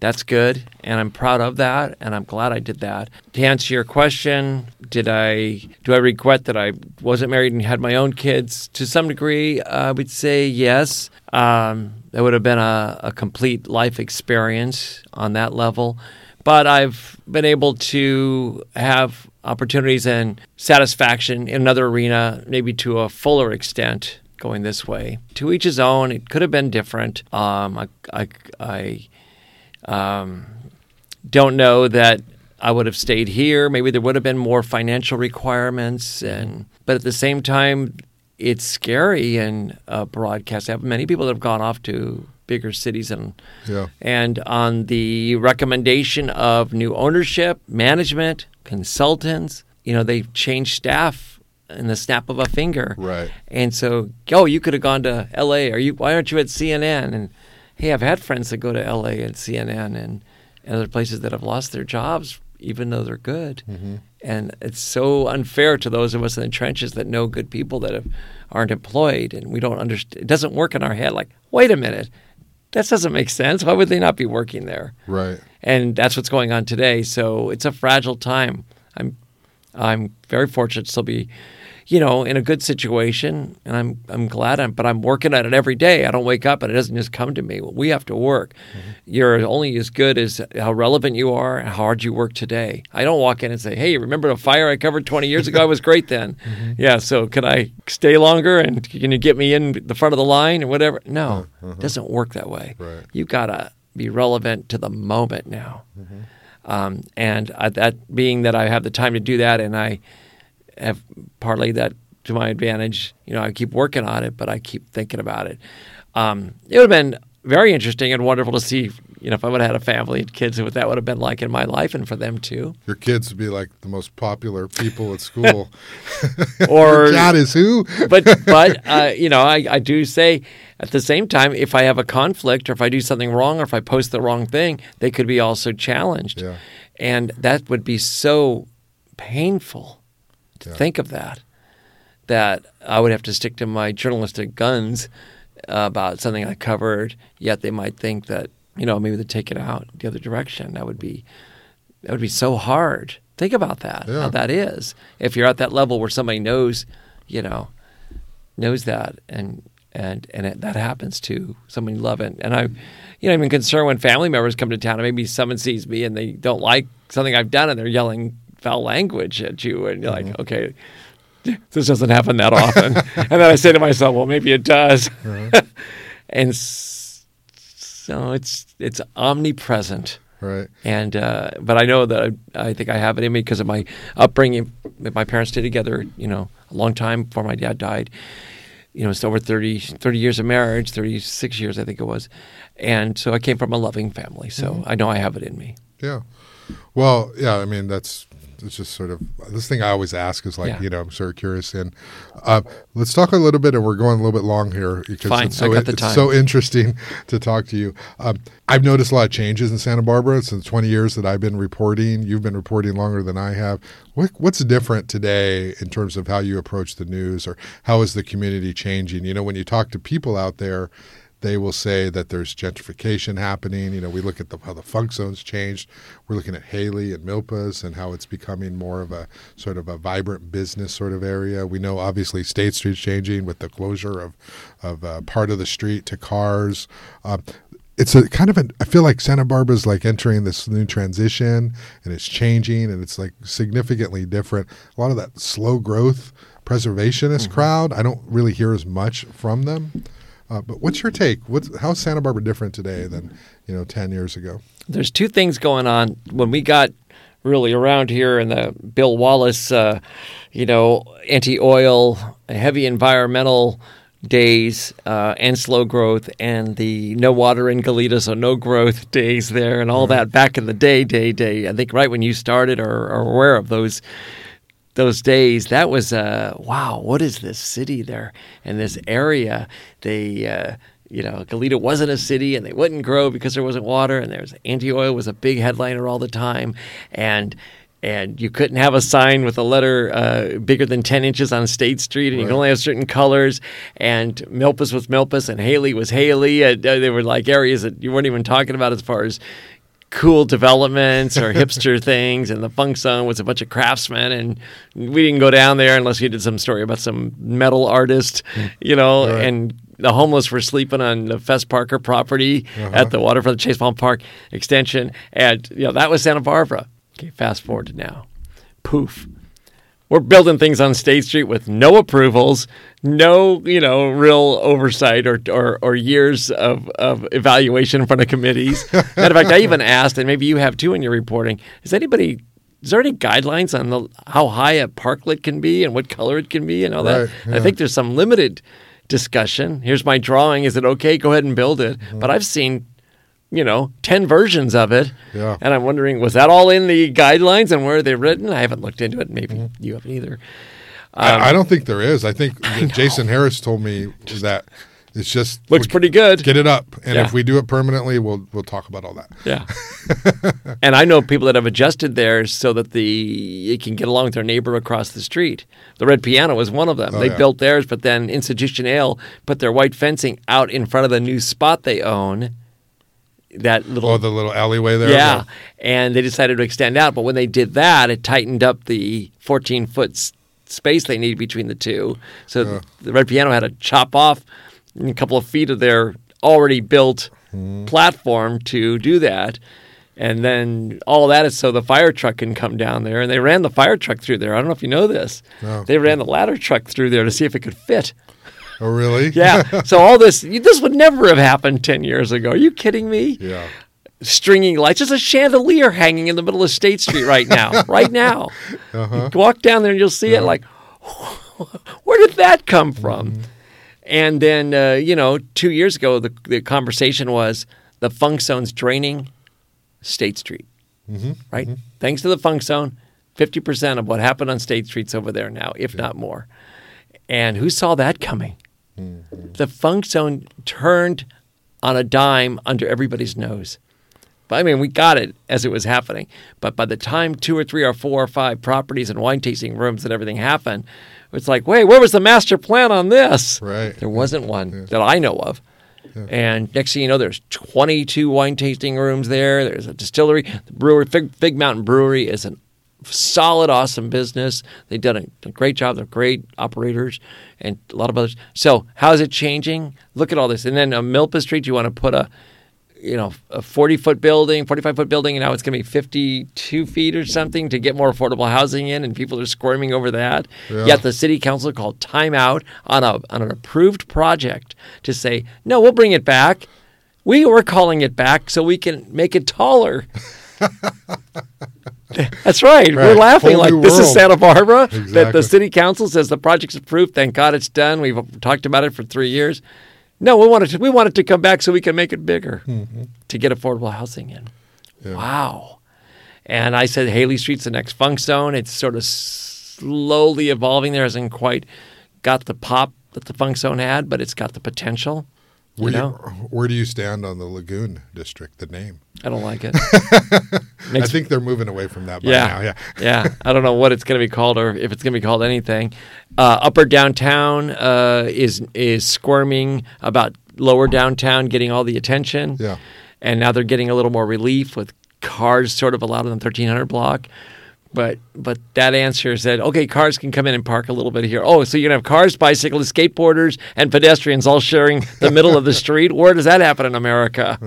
that's good and i'm proud of that and i'm glad i did that to answer your question did i do i regret that i wasn't married and had my own kids to some degree i would say yes um, that would have been a, a complete life experience on that level. But i've been able to have opportunities and satisfaction in another arena maybe to a fuller extent going this way. To each his own. It could have been different. Um, I, I, I um, don't know that I would have stayed here. Maybe there would have been more financial requirements, and but at the same time, it's scary in uh, broadcast. I have many people that have gone off to bigger cities, and yeah. and on the recommendation of new ownership, management, consultants, you know, they've changed staff in the snap of a finger. Right. And so, oh, you could have gone to L.A. or you why aren't you at CNN? And hey, I've had friends that go to LA and CNN and, and other places that have lost their jobs even though they're good. Mm-hmm. And it's so unfair to those of us in the trenches that know good people that have, aren't employed, and we don't understand. It doesn't work in our head. Like, wait a minute, that doesn't make sense. Why would they not be working there? Right. And that's what's going on today. So it's a fragile time. I'm, I'm very fortunate to still be you know, in a good situation, and I'm I'm glad I'm, but I'm working at it every day. I don't wake up and it doesn't just come to me. We have to work. Mm-hmm. You're only as good as how relevant you are and how hard you work today. I don't walk in and say, "Hey, remember the fire I covered 20 years ago? I was great then." mm-hmm. Yeah, so can I stay longer and can you get me in the front of the line or whatever? No, uh-huh. it doesn't work that way. Right. You gotta be relevant to the moment now. Mm-hmm. Um, and uh, that being that I have the time to do that, and I have partly that to my advantage. You know, I keep working on it, but I keep thinking about it. Um, it would have been very interesting and wonderful to see, you know, if I would have had a family and kids, what that would have been like in my life and for them too. Your kids would be like the most popular people at school. or dad is who? but but uh, you know, I, I do say at the same time, if I have a conflict or if I do something wrong or if I post the wrong thing, they could be also challenged, yeah. and that would be so painful to yeah. think of that. That I would have to stick to my journalistic guns uh, about something I covered, yet they might think that you know maybe they take it out the other direction. That would be that would be so hard. Think about that. Yeah. How that is. If you're at that level where somebody knows, you know, knows that, and and and it, that happens to someone you love, and and I, you know, I'm concerned when family members come to town and maybe someone sees me and they don't like something I've done and they're yelling foul language at you, and you're mm-hmm. like, okay, this doesn't happen that often. and then I say to myself, well, maybe it does. And So it's it's omnipresent. Right. And uh, but I know that I, I, think I have it in me because of my upbringing. My parents stayed together, you know, a long time before my dad died. You know, it's over 30, 30 years of marriage, thirty six years I think it was, and so I came from a loving family. So mm-hmm. I know I have it in me. Yeah. Well, yeah. I mean, that's it's just sort of this thing I always ask is like, yeah. you know, I'm sort of curious. And uh, let's talk a little bit, and we're going a little bit long here because Fine, it's, so, it's so interesting to talk to you. Um, I've noticed a lot of changes in Santa Barbara since 20 years that I've been reporting. You've been reporting longer than I have. What, what's different today in terms of how you approach the news, or how is the community changing? You know, when you talk to people out there, they will say that there's gentrification happening. You know, we look at the, how the funk zones changed. We're looking at Haley and Milpas and how it's becoming more of a sort of a vibrant business sort of area. We know obviously State Street's changing with the closure of of uh, part of the street to cars. Um, it's a kind of a, I feel like Santa Barbara's like entering this new transition and it's changing and it's like significantly different. A lot of that slow growth preservationist mm-hmm. crowd, I don't really hear as much from them. Uh, but what's your take? What's how's Santa Barbara different today than you know ten years ago? There's two things going on. When we got really around here in the Bill Wallace, uh, you know, anti-oil, heavy environmental days uh, and slow growth and the no water in Goleta, so no growth days there and all mm-hmm. that back in the day, day, day. I think right when you started or, or aware of those those days, that was uh, wow. What is this city there and this area? They, uh, you know, Goleta wasn't a city, and they wouldn't grow because there wasn't water, and there's anti-oil was a big headliner all the time, and and you couldn't have a sign with a letter uh, bigger than 10 inches on State Street, and right. you could only have certain colors. And Milpas was Milpas, and Haley was Haley. Uh, they were like areas that you weren't even talking about as far as cool developments or hipster things, and the funk zone was a bunch of craftsmen, and we didn't go down there unless you did some story about some metal artist, you know, right. and the homeless were sleeping on the Fess Parker property uh-huh. at the waterfront the Chase Palm Park extension, and you know that was Santa Barbara. Okay, fast forward to now, poof, we're building things on State Street with no approvals, no, you know, real oversight or or, or years of, of evaluation in front of committees. Matter of fact, I even asked, and maybe you have too in your reporting, is anybody is there any guidelines on the, how high a parklet can be and what color it can be and all right, that? Yeah. I think there's some limited discussion. Here's my drawing. Is it okay? Go ahead and build it. Mm-hmm. But I've seen you know, 10 versions of it. Yeah. And I'm wondering, was that all in the guidelines and where are they written? I haven't looked into it. Maybe mm-hmm. you haven't either. Um, I, I, don't think there is. I think I Jason Harris told me that it's just looks pretty good. Get it up, and yeah. if we do it permanently, we'll we'll talk about all that. Yeah. and I know people that have adjusted theirs so that the it can get along with their neighbor across the street. The Red Piano was one of them. Oh, they yeah. built theirs, but then Institution put their white fencing out in front of the new spot they own that little oh the little alleyway there? Yeah. And they decided to extend out but when they did that it tightened up the 14 foot s- space they needed between the two. So uh. the red piano had to chop off a couple of feet of their already built mm. platform to do that. And then all that is so the fire truck can come down there. And they ran the fire truck through there. I don't know if you know this. No. they ran the ladder truck through there to see if it could fit Oh, really? yeah. So all this, this would never have happened 10 years ago. Are you kidding me? Yeah. Stringing lights. There's a chandelier hanging in the middle of State Street right now. right now. Uh-huh. You walk down there and you'll see uh-huh. it like, where did that come from? Mm-hmm. And then, uh, you know, two years ago, the, the conversation was the funk zone's draining State Street. Mm-hmm. Right? Mm-hmm. Thanks to the funk zone, 50% of what happened on State Street's over there now, if yeah. not more. And who saw that coming? Mm-hmm. The funk zone turned on a dime under everybody's nose. But I mean, we got it as it was happening. But by the time two or three or four or five properties and wine tasting rooms and everything happened, it's like, wait, where was the master plan on this? Right. There wasn't one yeah. that I know of. Yeah. And next thing you know, there's 22 wine tasting rooms there. There's a distillery. The brewery, Fig, Fig Mountain Brewery, is an solid, awesome business. They've done a, a, great job. They're great operators and a lot of others. So how is it changing? Look at all this. And then on Milpas Street, you want to put a, you know, a 40 foot building, 45 foot building, and now it's going to be 52 feet or something to get more affordable housing in, and people are squirming over that. Yeah. Yet the city council called timeout on a on an approved project to say, no, we'll bring it back We were calling it back so we can make it taller. That's right. We're laughing Whole like this is. Santa Barbara. That the city council says the project's approved. Thank God it's done. We've talked about it for three years. No, we wanted to, we want it to come back so we can make it bigger mm-hmm. to get affordable housing in. Yeah. Wow. And I said Haley Street's the next funk zone. It's sort of slowly evolving there. Hasn't quite got the pop that the funk zone had, but it's got the potential. You Where, do you, where do you stand on the Lagoon District, the name? I don't like it. I think they're moving away from that by Yeah. now. Yeah. yeah, I don't know what it's going to be called or if it's going to be called anything. Uh, upper downtown uh, is is squirming about lower downtown getting all the attention. Yeah. and now they're getting a little more relief with cars sort of allowed on the 1300 block. But but that answer said, okay, cars can come in and park a little bit here. Oh, so you're gonna have cars, bicyclists, skateboarders, and pedestrians all sharing the middle of the street. Where does that happen in America?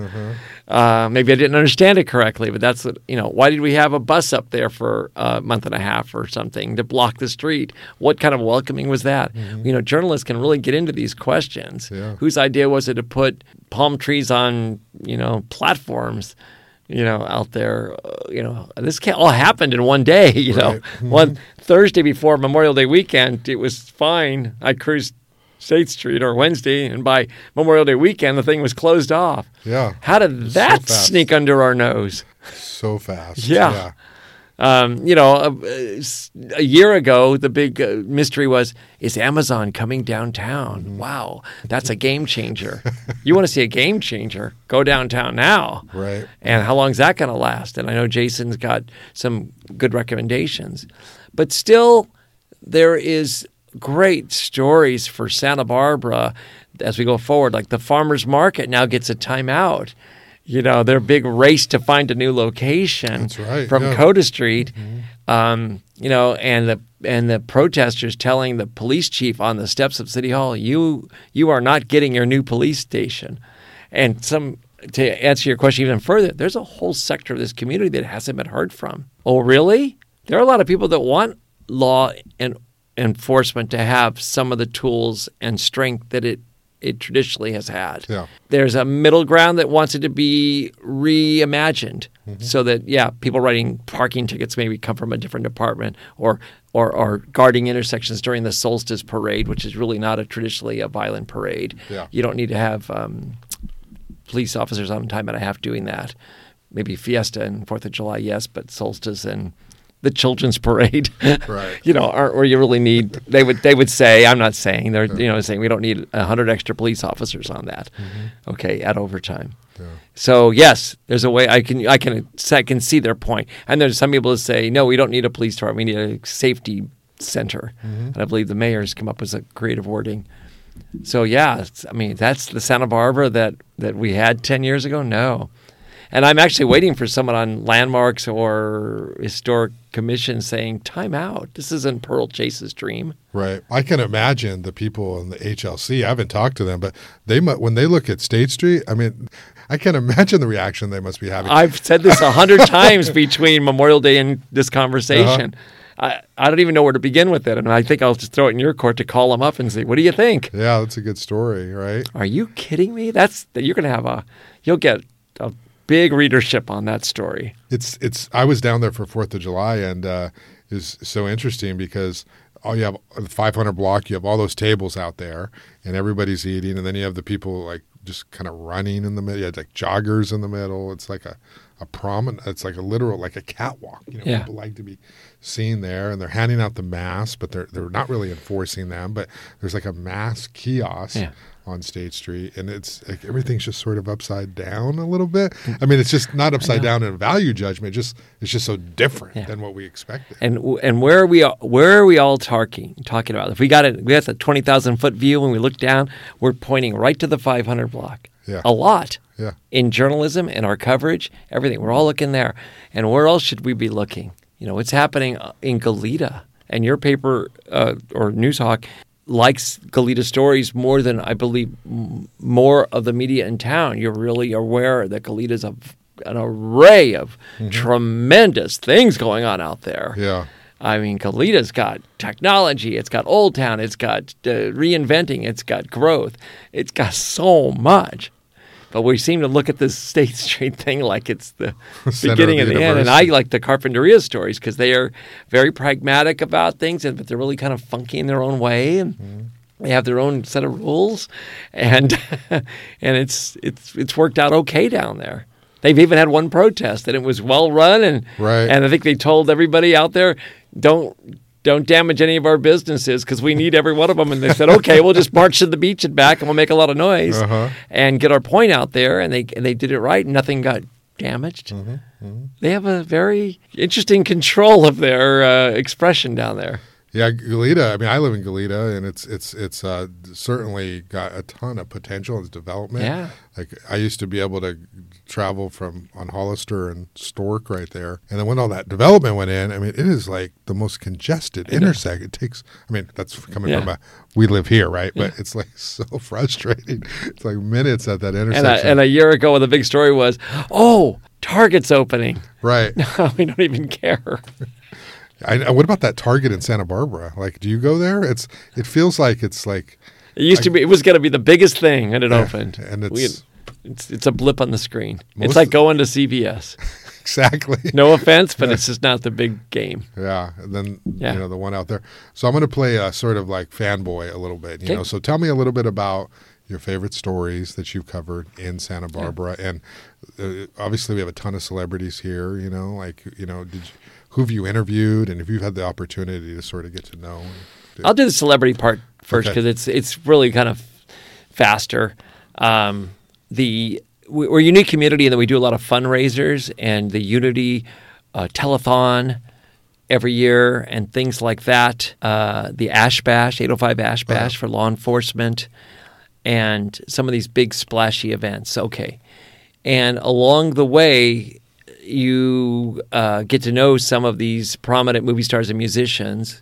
Uh, maybe I didn't understand it correctly, but that's what- you know. Why did we have a bus up there for a month and a half or something to block the street? What kind of welcoming was that? You know, journalists can really get into these questions. Yeah. Whose idea was it to put palm trees on you know platforms? You know, out there, uh, you know, this all happened in one day. You know, Right. one Thursday before Memorial Day weekend, it was fine. I cruised State Street or Wednesday, and by Memorial Day weekend, the thing was closed off. Yeah. How did that fast. sneak under our nose? So fast. Yeah. Um, you know, a, a year ago, the big uh, mystery was is Amazon coming downtown? Mm-hmm. Wow, that's a game changer. you want to see a game changer? Go downtown now. Right. And how long is that going to last? And I know Jason's got some good recommendations, but still, there is great stories for Santa Barbara as we go forward. Like the farmers market now gets a timeout. You know, their big race to find a new location That's right, from yeah. Cota Street. Um, you know, and the and the protesters telling the police chief on the steps of City Hall, "You you are not getting your new police station." And some to answer your question even further, there's a whole sector of this community that hasn't been heard from. Oh, really? There are a lot of people that want law and enforcement to have some of the tools and strength that it it traditionally has had. Yeah. There's a middle ground that wants it to be reimagined so that yeah, people writing parking tickets maybe come from a different department or or, or guarding intersections during the solstice parade, which is really not a traditionally a violent parade. Yeah. You don't need to have um, police officers on time and a half doing that. Maybe Fiesta and Fourth of July, yes, but solstice and the children's parade, Right. you know, aren't where you really need. They would they would say, I'm not saying they're you know saying we don't need hundred extra police officers on that. Mm-hmm. Okay, at overtime. Yeah. So yes, there's a way I can I can I can see their point. And there's some people that say no, we don't need a police department. We need a safety center. Mm-hmm. And I believe the mayor's come up with a creative wording. So yeah, I mean that's the Santa Barbara that that we had ten years ago. No, and I'm actually waiting for someone on landmarks or historic commission saying, "Time out. This isn't Pearl Chase's dream." Right. I can imagine the people in the HLC. I haven't talked to them, but they when they look at State Street, I mean, I can imagine the reaction they must be having. I've said this a hundred times between Memorial Day and this conversation. Uh-huh. I, I don't even know where to begin with it, and I think I'll just throw it in your court to call them up and say, "What do you think? yeah, that's a good story, right? Are you kidding me? That's you're going to have a you'll get a big readership on that story." It's it's. I was down there for Fourth of July, and uh, is so interesting because all you have the 500 block, you have all those tables out there, and everybody's eating, and then you have the people like just kind of running in the middle. You have like joggers in the middle. It's like a a promenade. It's like a literal like a catwalk. You know, Yeah. people like to be seen there, and they're handing out the masks, but they're they're not really enforcing them. But there's like a mask kiosk Yeah. On State Street, and it's like everything's just sort of upside down a little bit. I mean, it's just not upside down in value judgment. Just it's just so different Yeah. than what we expected. And and where are we all- where are we all talking talking about? If we got it, we got the twenty thousand foot view. When we look down, we're pointing right to the five hundred block. Yeah. A lot. Yeah. in journalism and our coverage, everything. We're all looking there. And where else should we be looking? You know, what's happening uh, in Goleta? And your paper uh, or Noozhawk likes Goleta stories more than I believe m- more of the media in town. You're really aware that Goleta's a, an array of tremendous things going on out there. Yeah. I mean, Goleta's got technology, it's got Old Town, it's got uh, reinventing, it's got growth, it's got so much. But we seem to look at this State Street thing like it's the beginning of and the the end. And I like the Carpinteria stories because they are very pragmatic about things, and but they're really kind of funky in their own way, and Mm-hmm. they have their own set of rules, and and it's it's it's worked out okay down there. They've even had one protest, and it was well run, and Right. and I think they told everybody out there, don't. Don't damage any of our businesses because we need every one of them. And they said, "Okay, we'll just march to the beach and back, and we'll make a lot of noise Uh-huh. and get our point out there." And they and they did it right. and Nothing got damaged. Mm-hmm, They have a very interesting control of their uh, expression down there. Yeah, Goleta. I mean, I live in Goleta, and it's it's it's uh, certainly got a ton of potential in its development. Yeah. like I used to be able to travel from on Hollister and Storke right there, and then when all that development went in, I mean, it is like the most congested intersect. It takes. I mean, that's coming Yeah. from a we live here, right? But it's like so frustrating. It's like minutes at that And intersection. a, and a year ago, the big story was, "Oh, Target's opening." right. we don't even care. I, what about that Target in Santa Barbara? Like, do you go there? It's. It feels like it's like It used to be. It was going to be the biggest thing, and it opened. and it's- it's it's a blip on the screen. Most it's like going to CVS. exactly. No offense, but it's just not the big game. Yeah, and then Yeah. you know the one out there. So I'm going to play a sort of like fanboy a little bit. You Okay. know, so tell me a little bit about your favorite stories that you've covered in Santa Barbara, and uh, obviously we have a ton of celebrities here. You know, like you know, did you, who have you interviewed, and if you've had the opportunity to sort of get to know. I'll do the celebrity part first Okay. because it's it's really kind of faster. Um, the we- we're a unique community in that we do a lot of fundraisers and the Unity uh, telethon every year and things like that. Uh, the Ash Bash, 805 Ash Bash for law enforcement, and some of these big splashy events. Okay, and along the way. You uh, get to know some of these prominent movie stars and musicians,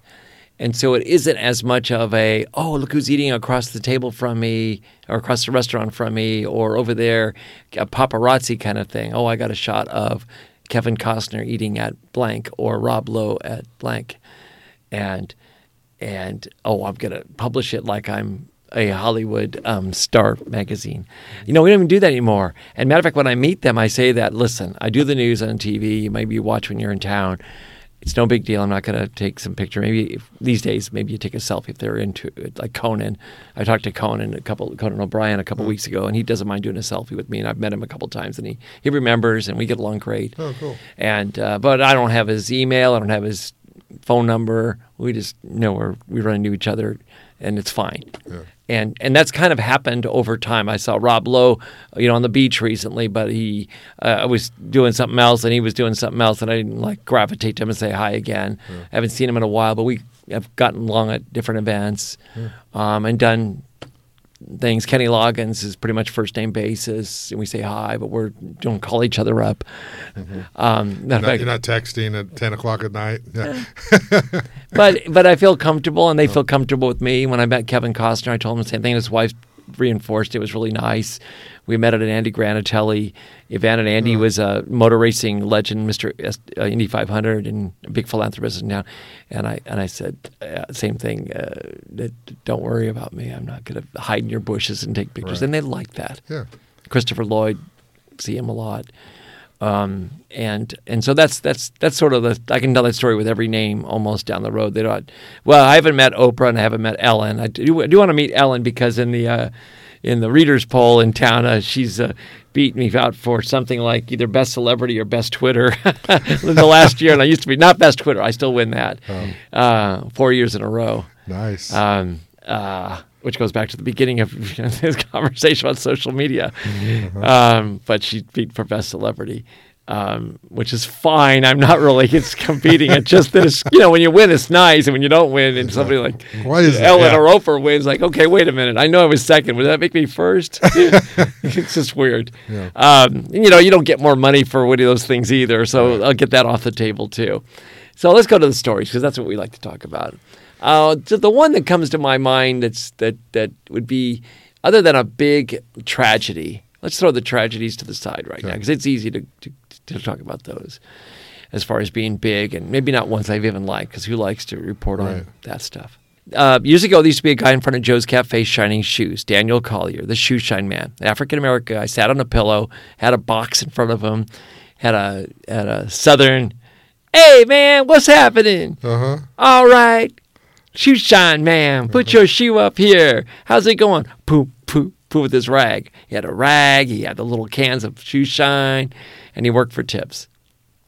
and so it isn't as much of a, oh, look who's eating across the table from me or across the restaurant from me or over there, a paparazzi kind of thing. Oh, I got a shot of Kevin Costner eating at blank or Rob Lowe at blank. And, and oh, I'm going to publish it like I'm a Hollywood um, star magazine. You know, we don't even do that anymore. And matter of fact, when I meet them, I say that, listen, I do the news on TV. You maybe watch when you're in town it's no big deal. I'm not going to take some picture. Maybe if, these days, maybe you take a selfie if they're into it. Like Conan, I talked to Conan a couple, Conan O'Brien a couple weeks ago, and he doesn't mind doing a selfie with me. And I've met him a couple times, and he he remembers, and we get along great. Oh, cool. And uh, but I don't have his email. I don't have his phone number. We just know we're we run into each other, and it's fine. Yeah. And and that's kind of happened over time. I saw Rob Lowe, you know, on the beach recently, but he uh, was doing something else, and he was doing something else, and I didn't like gravitate to him and say hi again. I haven't seen him in a while, but we have gotten along at different events, um, and done things. Kenny Loggins is pretty much first name basis, and we say hi, but we don't call each other up. Um, matter of Not, fact- you're not texting at ten o'clock at night. Yeah. but but I feel comfortable, and they feel comfortable with me. When I met Kevin Costner, I told him the same thing. His wife reinforced it. It was really nice. We met at an Andy Granatelli event, and Andy was a motor racing legend, Mister uh, Indy 500, and a big philanthropist now. And I and I said uh, same thing. Uh, that, don't worry about me. I'm not going to hide in your bushes and take pictures. Right. And they like that. yeah. Christopher Lloyd, see him a lot. Um, and and so that's that's that's sort of the I can tell that story with every name almost down the road. They don't. Well, I haven't met Oprah and I haven't met Ellen. I do, I do want to meet Ellen because in the uh, in the readers poll in town, uh, she's uh, beat me out for something like either best celebrity or best Twitter in the last year. And I used to be not best Twitter. I still win that uh, four years in a row Nice. um, uh, which goes back to the beginning of this conversation about social media. Um, but she beat for best celebrity, um, which is fine. I'm not really it's competing. It's just that it's you know when you win it's nice, and when you don't win, and somebody like Why is? Ellen Yeah. Oprah wins, like okay, wait a minute, I know I was second. Would that make me first? it's just weird. Yeah. Um, you know, you don't get more money for any of those things either. So I'll get that off the table too. So let's go to the stories because that's what we like to talk about. Uh, so the one that comes to my mind that's that that would be other than a big tragedy. Let's throw the tragedies to the side right now because it's easy to, to to talk about those as far as being big and maybe not ones I've even liked because who likes to report on that stuff. Uh, years ago, there used to be a guy in front of Joe's Cafe shining shoes, Daniel Collier, the shoe shine man, African American guy. Sat on a pillow, had a box in front of him, had a had a southern. Hey man, what's happening? Uh huh. All right, shoe shine man, put your shoe up here. How's it going? Poop poop with his rag. He had a rag. He had the little cans of shoe shine, and he worked for tips.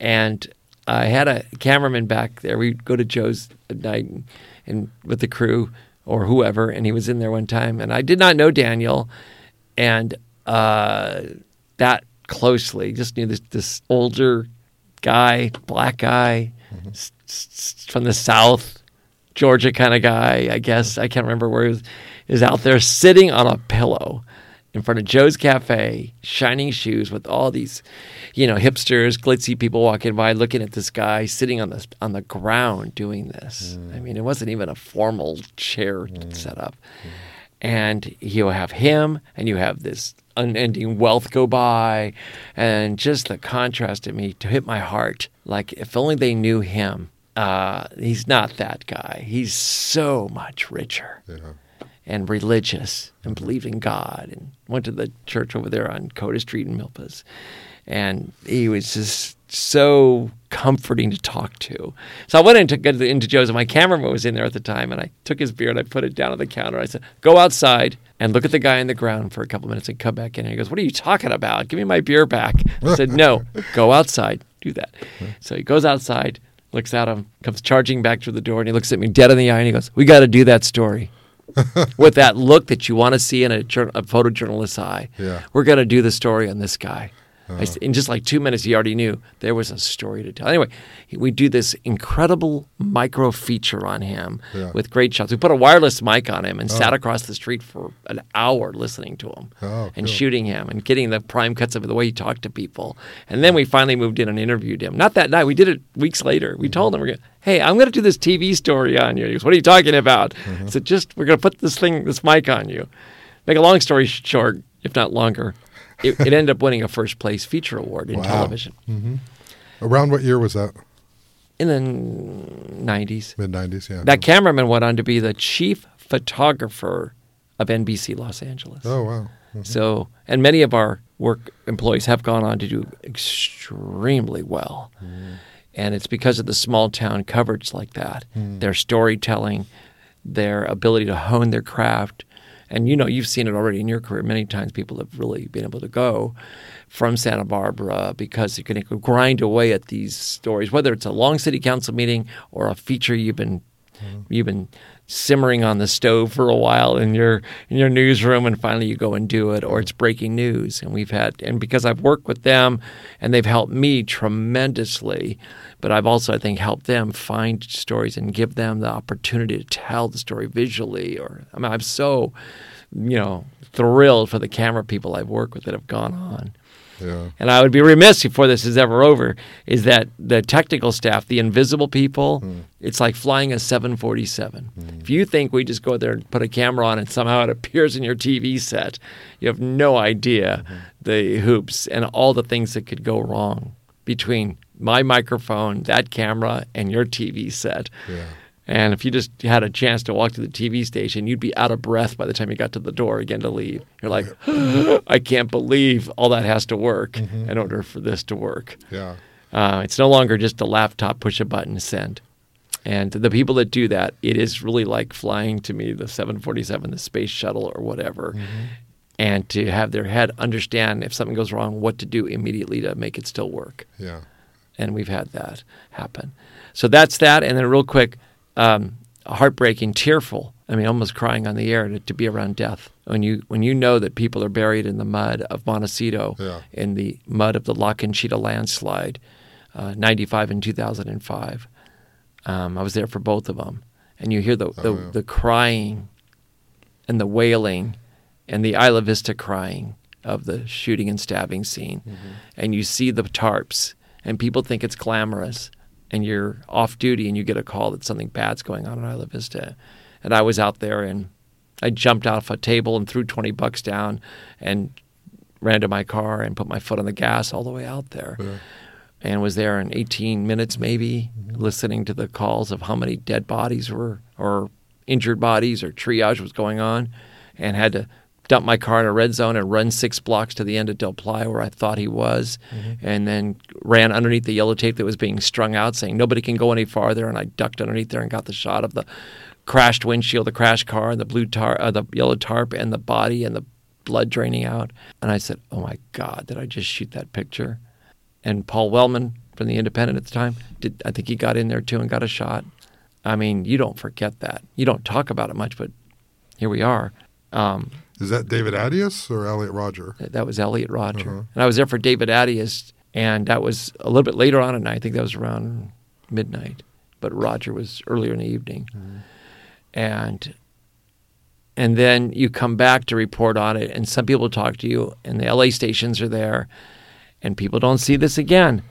And I had a cameraman back there. We'd go to Joe's at night and, and with the crew or whoever, and he was in there one time. And I did not know Daniel, and uh, that closely. Just knew this this older guy, black guy s- s- from the South, Georgia kind of guy. I guess I can't remember where he was. Is out there sitting on a pillow in front of Joe's Cafe, shining shoes with all these, you know, hipsters, glitzy people walking by, looking at this guy sitting on the on the ground doing this. I mean, it wasn't even a formal chair set up. And you have him, and you have this unending wealth go by, and just the contrast to me to hit my heart. Like if only they knew him. Uh, he's not that guy. He's so much richer Yeah. And religious and believed in God and went to the church over there on Cota Street in Milpas. And he was just so comforting to talk to. So I went into, into Joe's, and my cameraman was in there at the time, and I took his beer and I put it down on the counter. I said, Go outside and look at the guy on the ground for a couple minutes and come back in. And he goes, What are you talking about? Give me my beer back. I said, No, go outside, do that. So he goes outside, looks at him, comes charging back through the door, and he looks at me dead in the eye and he goes, We got to do that story. With that look that you want to see in a, a photojournalist's eye. Yeah. We're going to do the story on this guy. I s in just like two minutes, he already knew there was a story to tell. Anyway, we do this incredible micro feature on him Yeah. with great shots. We put a wireless mic on him and sat across the street for an hour listening to him Oh, and cool. shooting him and getting the prime cuts of the way he talked to people. And then we finally moved in and interviewed him. Not that night. We did it weeks later. We told him, we're gonna, hey, I'm going to do this TV story on you. He goes, what are you talking about? Mm-hmm. I said, just, we're going to put this thing, this mic on you. Make a long story short, if not longer, it, it ended up winning a first place feature award in Wow. television mm-hmm. Around what year was that? in the 90s. Mid '90s. Yeah. That cameraman went on to be the chief photographer of NBC Los Angeles. oh wow. Mm-hmm. So, and many of our work employees have gone on to do extremely well. Mm. And it's because of the small town coverage like that, mm. their storytelling, their ability to hone their craft. And you know, you've seen it already in your career. Many times people have really been able to go from Santa Barbara because you can grind away at these stories, whether it's a long city council meeting or a feature you've been mm-hmm. you've been simmering on the stove for a while in your in your newsroom and finally you go and do it or it's breaking news. And we've had and because I've worked with them and they've helped me tremendously but I've also I think helped them find stories and give them the opportunity to tell the story visually or I mean I'm so you know thrilled for the camera people I've worked with that have gone on Yeah. and I would be remiss before this is ever over, is that the technical staff, the invisible people, hmm. it's like flying a 747. Hmm. If you think we just go there and put a camera on and somehow it appears in your TV set, you have no idea hmm. the hoops and all the things that could go wrong between my microphone, that camera, and your TV set. Yeah. And if you just had a chance to walk to the TV station, you'd be out of breath by the time you got to the door again to leave. You're like, I can't believe all that has to work in order for this to work. Yeah. Uh, it's no longer just a laptop, push a button, send. And the people that do that, it is really like flying to me the 747, the space shuttle, or whatever. And to have their head understand if something goes wrong, what to do immediately to make it still work Yeah. and we've had that happen. So that's that. And then, real quick, um, heartbreaking, tearful. I mean, almost crying on the air to, to be around death when you when you know that people are buried in the mud of Montecito, Yeah. in the mud of the La Conchita landslide, uh, ninety five and two thousand and five. Um, I was there for both of them, and you hear the the, Oh, yeah. the crying, and the wailing, and the Isla Vista crying of the shooting and stabbing scene, Mm-hmm. and you see the tarps, and people think it's glamorous, and you're off duty, and you get a call that something bad's going on in Isla Vista, and I was out there, and I jumped off a table and threw twenty bucks down, and ran to my car and put my foot on the gas all the way out there. Yeah. and was there in 18 minutes maybe mm-hmm. listening to the calls of how many dead bodies were or injured bodies or triage was going on, and had to dump my car in a red zone and run six blocks to the end of Del Playa where I thought he was, and then ran underneath the yellow tape that was being strung out, saying nobody can go any farther. And I ducked underneath there and got the shot of the crashed windshield, the crashed car, and the blue tar, uh, the yellow tarp, and the body and the blood draining out. And I said, "Oh my God, did I just shoot that picture?" And Paul Wellman from the Independent at the time did. I think he got in there too and got a shot. I mean, you don't forget that. You don't talk about it much, but here we are. Um, Is that David Attias or Elliot Rodger? that was Elliot Rodger. Uh-huh. And I was there for David Attias, and that was a little bit later on at night. I think that was around midnight, but Rodger was earlier in the evening. And and then you come back to report on it, and some people talk to you, and the LA stations are there, and people don't see this again.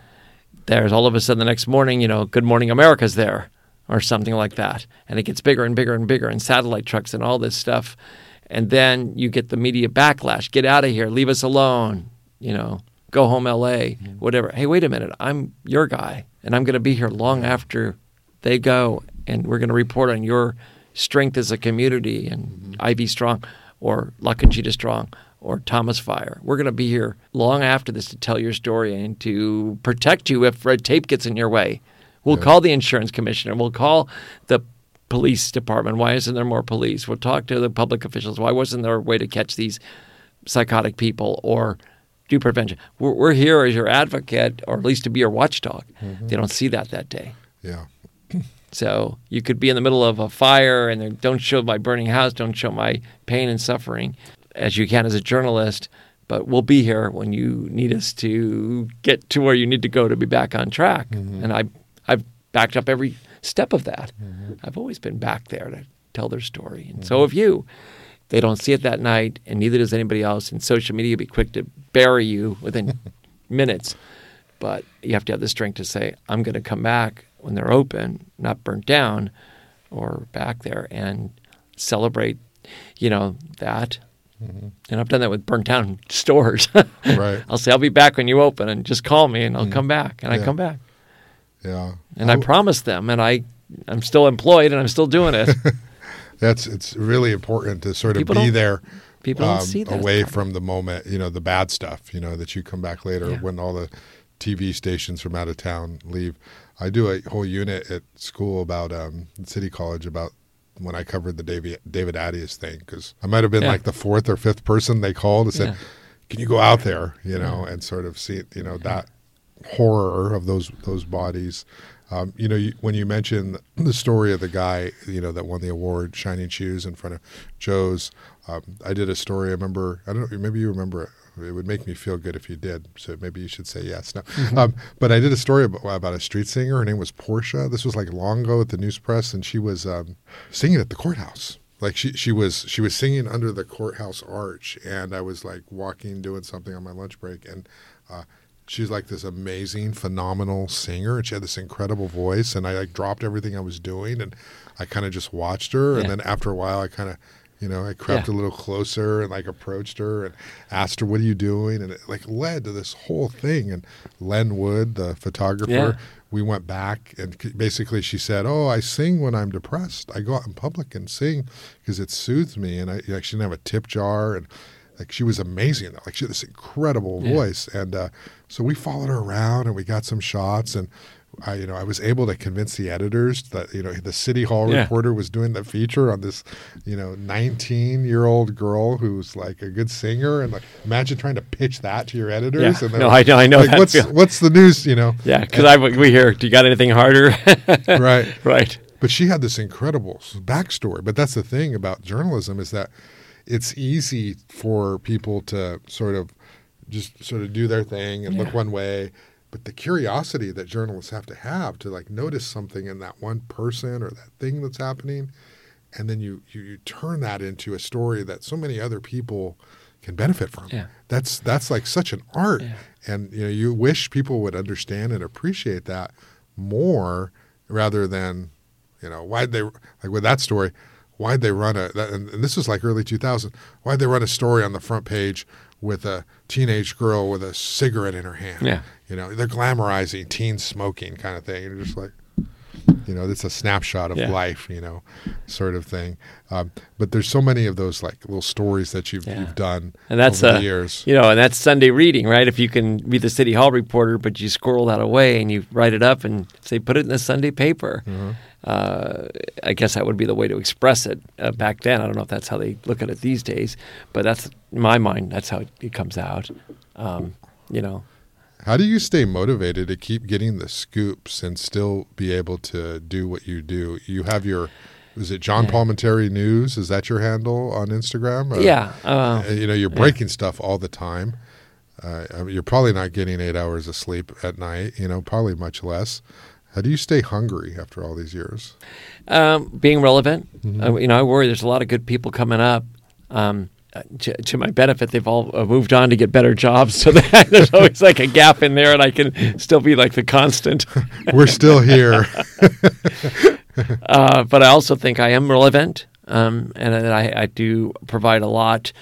There's all of a sudden the next morning, you know, Good Morning America's there, or something like that, and it gets bigger and bigger and bigger, and satellite trucks and all this stuff, and then you get the media backlash: "Get out of here! Leave us alone!" You know, go home, LA, mm-hmm. whatever. Hey, wait a minute, I'm your guy, and I'm going to be here long after they go, and we're going to report on your strength as a community and mm-hmm. IV Strong or La Conchita Strong or Thomas Fire. We're going to be here long after this to tell your story and to protect you if red tape gets in your way. We'll call the insurance commissioner. We'll call the police department. Why isn't there more police? We'll talk to the public officials. Why wasn't there a way to catch these psychotic people or do prevention? We're, we're here as your advocate or at least to be your watchdog. Mm-hmm. They don't see that that day. Yeah. So you could be in the middle of a fire and don't show my burning house, don't show my pain and suffering as you can as a journalist. But we'll be here when you need us to get to where you need to go to be back on track. Mm-hmm. And I, I've backed up every step of that. Mm-hmm. I've always been back there to tell their story. And so mm-hmm. have you. They don't see it that night, and neither does anybody else. And social media will be quick to bury you within minutes. But you have to have the strength to say, I'm going to come back when they're open, not burnt down, or back there and celebrate, you know, that. Mm-hmm. And I've done that with burnt down stores. Right. I'll say, I'll be back when you open and just call me and I'll come back. And I come back. Yeah. And I promised them and I, I'm still employed and I'm still doing it. That's it's really important to sort of People be there people don't um, see that away part. from the moment, you know, the bad stuff, you know, that you come back later Yeah. when all the TV stations from out of town leave. I do a whole unit at school about um, City College about when I covered the David David Attias thing because I might have been Yeah. like the fourth or fifth person they called and said, Yeah. "Can you go out there?" You know, and sort of see, you know, that horror of those those bodies. Um, you know, you, when you mention the story of the guy, you know, that won the award, Shining Shoes, in front of Joe's, um, I did a story. I remember. I don't know. Maybe you remember it. It would make me feel good if you did. So maybe you should say yes. No. Um, but I did a story about, about a street singer. Her name was Portia. This was like long ago at the News Press, and she was um, singing at the courthouse. Like she, she was she was singing under the courthouse arch, and I was like walking, doing something on my lunch break, and uh, she's like this amazing, phenomenal singer, and she had this incredible voice. And I like dropped everything I was doing, and I kind of just watched her. And then after a while, I kind of, you know, I crept Yeah. a little closer and like approached her and asked her, "What are you doing?" And it like led to this whole thing. And Len Wood, the photographer, Yeah. we went back and basically she said, "Oh, I sing when I'm depressed. I go out in public and sing because it soothes me." And I like she didn't have a tip jar and like she was amazing. Like she had this incredible Yeah. voice, and uh, so we followed her around and we got some shots and. I, you know, I was able to convince the editors that you know the city hall Yeah. reporter was doing the feature on this, you know, 19 year old girl who's like a good singer, and like imagine trying to pitch that to your editors. Yeah. And No, like- I know- I know Like, what's feeling. what's the news? You know, yeah, because I we hear, do you got anything harder? right. right. But she had this incredible backstory. But that's the thing about journalism is that it's easy for people to sort of just sort of do their thing and look one way. But the curiosity that journalists have to have to like notice something in that one person or that thing that's happening, and then you you, you turn that into a story that so many other people can benefit from. Yeah. That's that's like such an art, Yeah. and you know you wish people would understand and appreciate that more rather than you know why'd they like with that story why'd they run a that, and, and this was like early 2000 why'd they run a story on the front page with a teenage girl with a cigarette in her hand Yeah. you know they're glamorizing teen smoking kind of thing and you're just like You know, it's a snapshot of Yeah. life. You know, sort of thing. Um, but there's so many of those like little stories that you've Yeah. you've done And that's over uh, the years. you know, and that's Sunday reading, right? If you can be the city hall reporter, but you squirrel that away and you write it up and say put it in the Sunday paper. Mm-hmm. Uh, I guess that would be the way to express it uh, back then. I don't know if that's how they look at it these days, but that's in my mind. That's how it, it comes out. Um, you know, How do you stay motivated to keep getting the scoops and still be able to do what you do? You have your, is it John Yeah. Palminteri News? Is that your handle on Instagram? Or- yeah. Uh, Uh, you know, you're breaking stuff all the time. Uh, I mean, you're probably not getting eight hours of sleep at night. You know, probably much less. How do you stay hungry after all these years? um, being relevant. Mm-hmm. Uh, you know, I worry there's a lot of good people coming up. Um, to, to my benefit, they've all uh, moved on to get better jobs, so that there's always like a gap in there, and I can still be like the constant. We're still here. uh, but I also think I am relevant, um, and I, I do provide a lot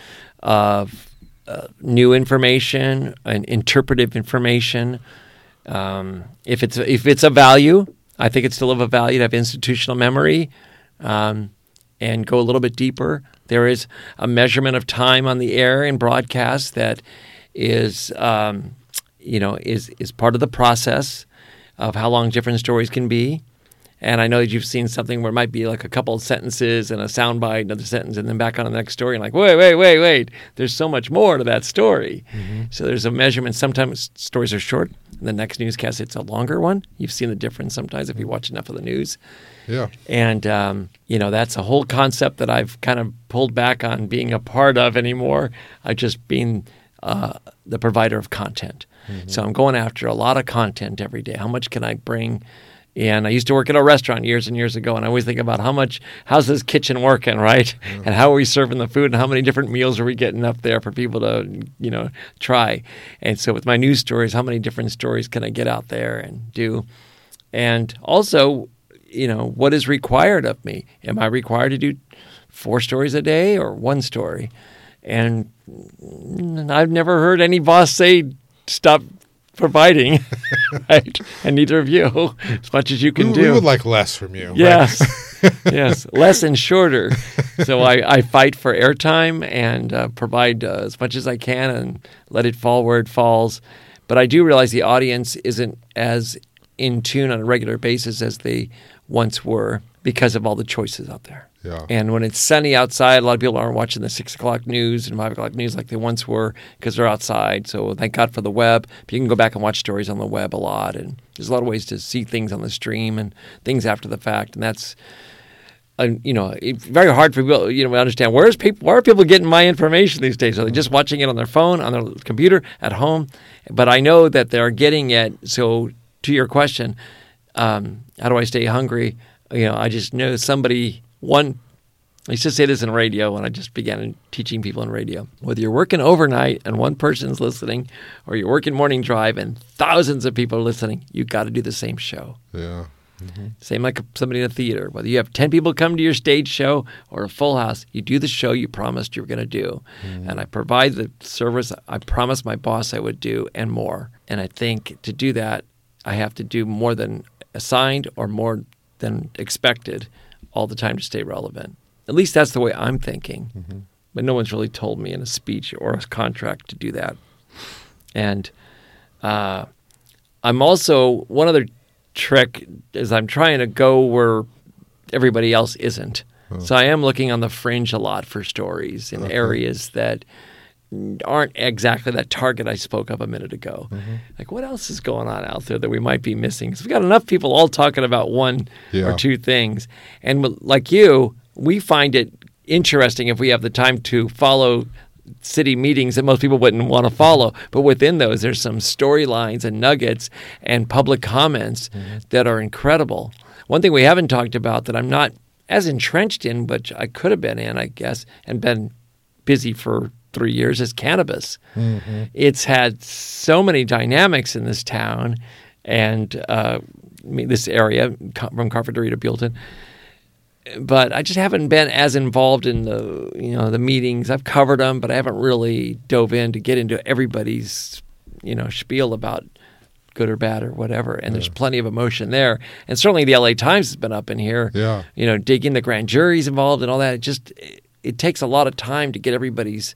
of uh, new information and interpretive information. Um, if it's if it's a value, I think it's still of a value to have institutional memory um, and go a little bit deeper. There is a measurement of time on the air and broadcast that is um, you know is is part of the process of how long different stories can be. And I know that you've seen something where it might be like a couple of sentences and a soundbite, another sentence, and then back on the next story. And like, wait, wait, wait, wait. There's so much more to that story. So there's a measurement. Sometimes stories are short, and the next newscast it's a longer one. You've seen the difference sometimes if you watch enough of the news. Yeah. And um, you know that's a whole concept that I've kind of pulled back on being a part of anymore. I've just being uh, the provider of content. So I'm going after a lot of content every day. How much can I bring? And I used to work at a restaurant years and years ago, and I always think about how much, how's this kitchen working, right? And how are we serving the food, and how many different meals are we getting up there for people to, you know, try? And so with my news stories, how many different stories can I get out there and do? And also, you know, what is required of me? Am I required to do four stories a day or one story? And I've never heard any boss say, stop providing, right? And neither of you, as much as you can we, do. we would like less from you. right? Yes, yes, less and shorter. So I, I fight for airtime and uh, provide uh, as much as I can and let it fall where it falls. But I do realize the audience isn't as in tune on a regular basis as they once were because of all the choices out there. Yeah. And when it's sunny outside, a lot of people aren't watching the six o'clock news and five o'clock news like they once were because they're outside. So thank God for the web. But you can go back and watch stories on the web a lot, and there's a lot of ways to see things on the stream and things after the fact, and that's. Uh, you know, it's very hard for people. You know, to understand where's people, where are people getting my information these days? Are they just watching it on their phone, on their computer, at home? But I know that they're getting it. So, to your question, um, how do I stay hungry? You know, I just know somebody one. I used to say this in radio when I just began teaching people in radio. Whether you're working overnight and one person's listening, or you're working morning drive and thousands of people are listening, you got to do the same show. Yeah. Same like somebody in a theater. Whether you have 10 people come to your stage show or a full house, you do the show you promised you were going to do. And I provide the service I promised my boss I would do and more. And I think to do that, I have to do more than assigned or more than expected all the time to stay relevant. At least that's the way I'm thinking. But no one's really told me in a speech or a contract to do that. And uh, I'm also one other trick is I'm trying to go where everybody else isn't. So I am looking on the fringe a lot for stories in areas that aren't exactly that target I spoke of a minute ago. Mm-hmm. Like what else is going on out there that we might be missing? Because we've got enough people all talking about one Yeah. or two things, and like you, we find it interesting if we have the time to follow city meetings that most people wouldn't want to follow. But within those, there's some storylines and nuggets and public comments mm-hmm. that are incredible. One thing we haven't talked about that I'm not as entrenched in, but I could have been in, I guess, and been busy for three years is cannabis. It's had so many dynamics in this town and uh, this area from Carpinteria to Buellton but I just haven't been as involved in the you know the meetings. I've covered them, but I haven't really dove in to get into everybody's you know spiel about good or bad or whatever. And there's plenty of emotion there. And certainly the LA Times has been up in here, Yeah. you know, digging the grand juries involved and all that. It just, it, it takes a lot of time to get everybody's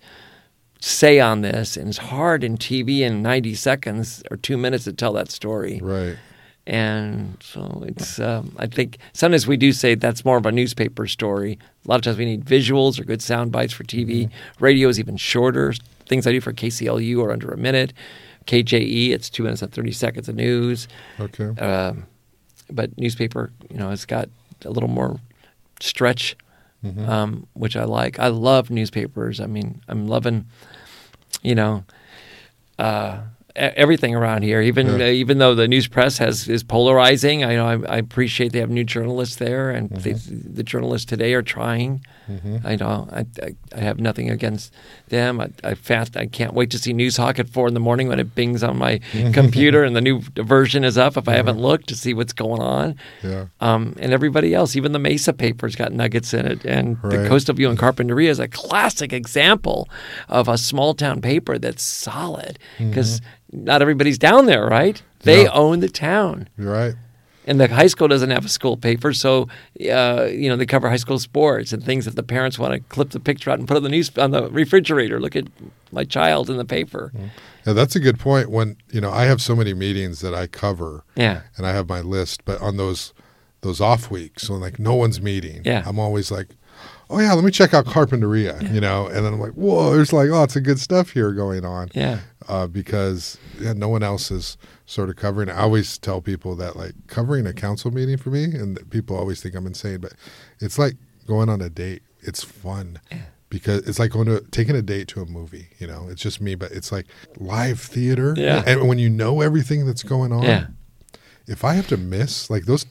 say on this. And it's hard in TV in 90 seconds or two minutes to tell that story. Right. And so it's, um, I think sometimes we do say that's more of a newspaper story. A lot of times we need visuals or good sound bites for TV. Radio is even shorter. Things I do for KCLU are under a minute. KJE, it's two minutes and 30 seconds of news. Okay. Um, but newspaper, you know, it's got a little more stretch, um, which I like. I love newspapers. I mean, I'm loving, you know, uh, everything around here. Even Yeah. uh, even though the news press has is polarizing, I know I, I appreciate they have new journalists there, and they, the journalists today are trying. I know I, I, I have nothing against them. I, I fast. I can't wait to see Noozhawk at four in the morning when it bings on my computer and the new version is up. If I haven't looked to see what's going on, Yeah. um, and everybody else, even the Mesa paper's got nuggets in it, and the Coastal View and Carpinteria is a classic example of a small town paper that's solid because not everybody's down there, right? They Yeah. own the town, You're right. And the high school doesn't have a school paper, so uh, you know they cover high school sports and things that the parents want to clip the picture out and put on the news on the refrigerator. Look at my child in the paper. Yeah, that's a good point. When you know, I have so many meetings that I cover, Yeah, and I have my list. But on those those off weeks, when like no one's meeting, Yeah. I'm always like, oh yeah, let me check out Carpinteria, you know. And then I'm like, whoa, there's like lots of good stuff here going on, yeah, uh, because yeah, no one else is sort of covering. I always tell people that like covering a council meeting for me, and people always think I'm insane, but it's like going on a date. It's fun. Because it's like going to taking a date to a movie, you know. It's just me, but it's like live theater, Yeah. And when you know everything that's going on, yeah. if I have to miss like those,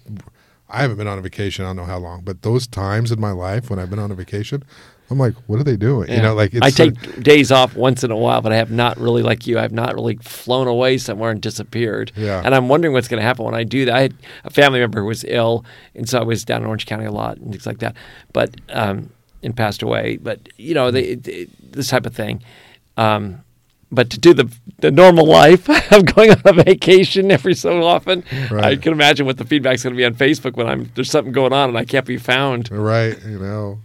I haven't been on a vacation. I don't know how long, but those times in my life when I've been on a vacation, I'm like, what are they doing? You know, like it's I sort take of- days off once in a while, but I have not really like you. I've not really flown away somewhere and disappeared. Yeah. And I'm wondering what's going to happen when I do that. I had a family member who was ill, and so I was down in Orange County a lot and things like that. But um, and passed away. But you know, they, they, this type of thing. Um, but to do the the normal life of going on a vacation every so often, I can imagine what the feedback's going to be on Facebook when I'm there's something going on and I can't be found right, you know.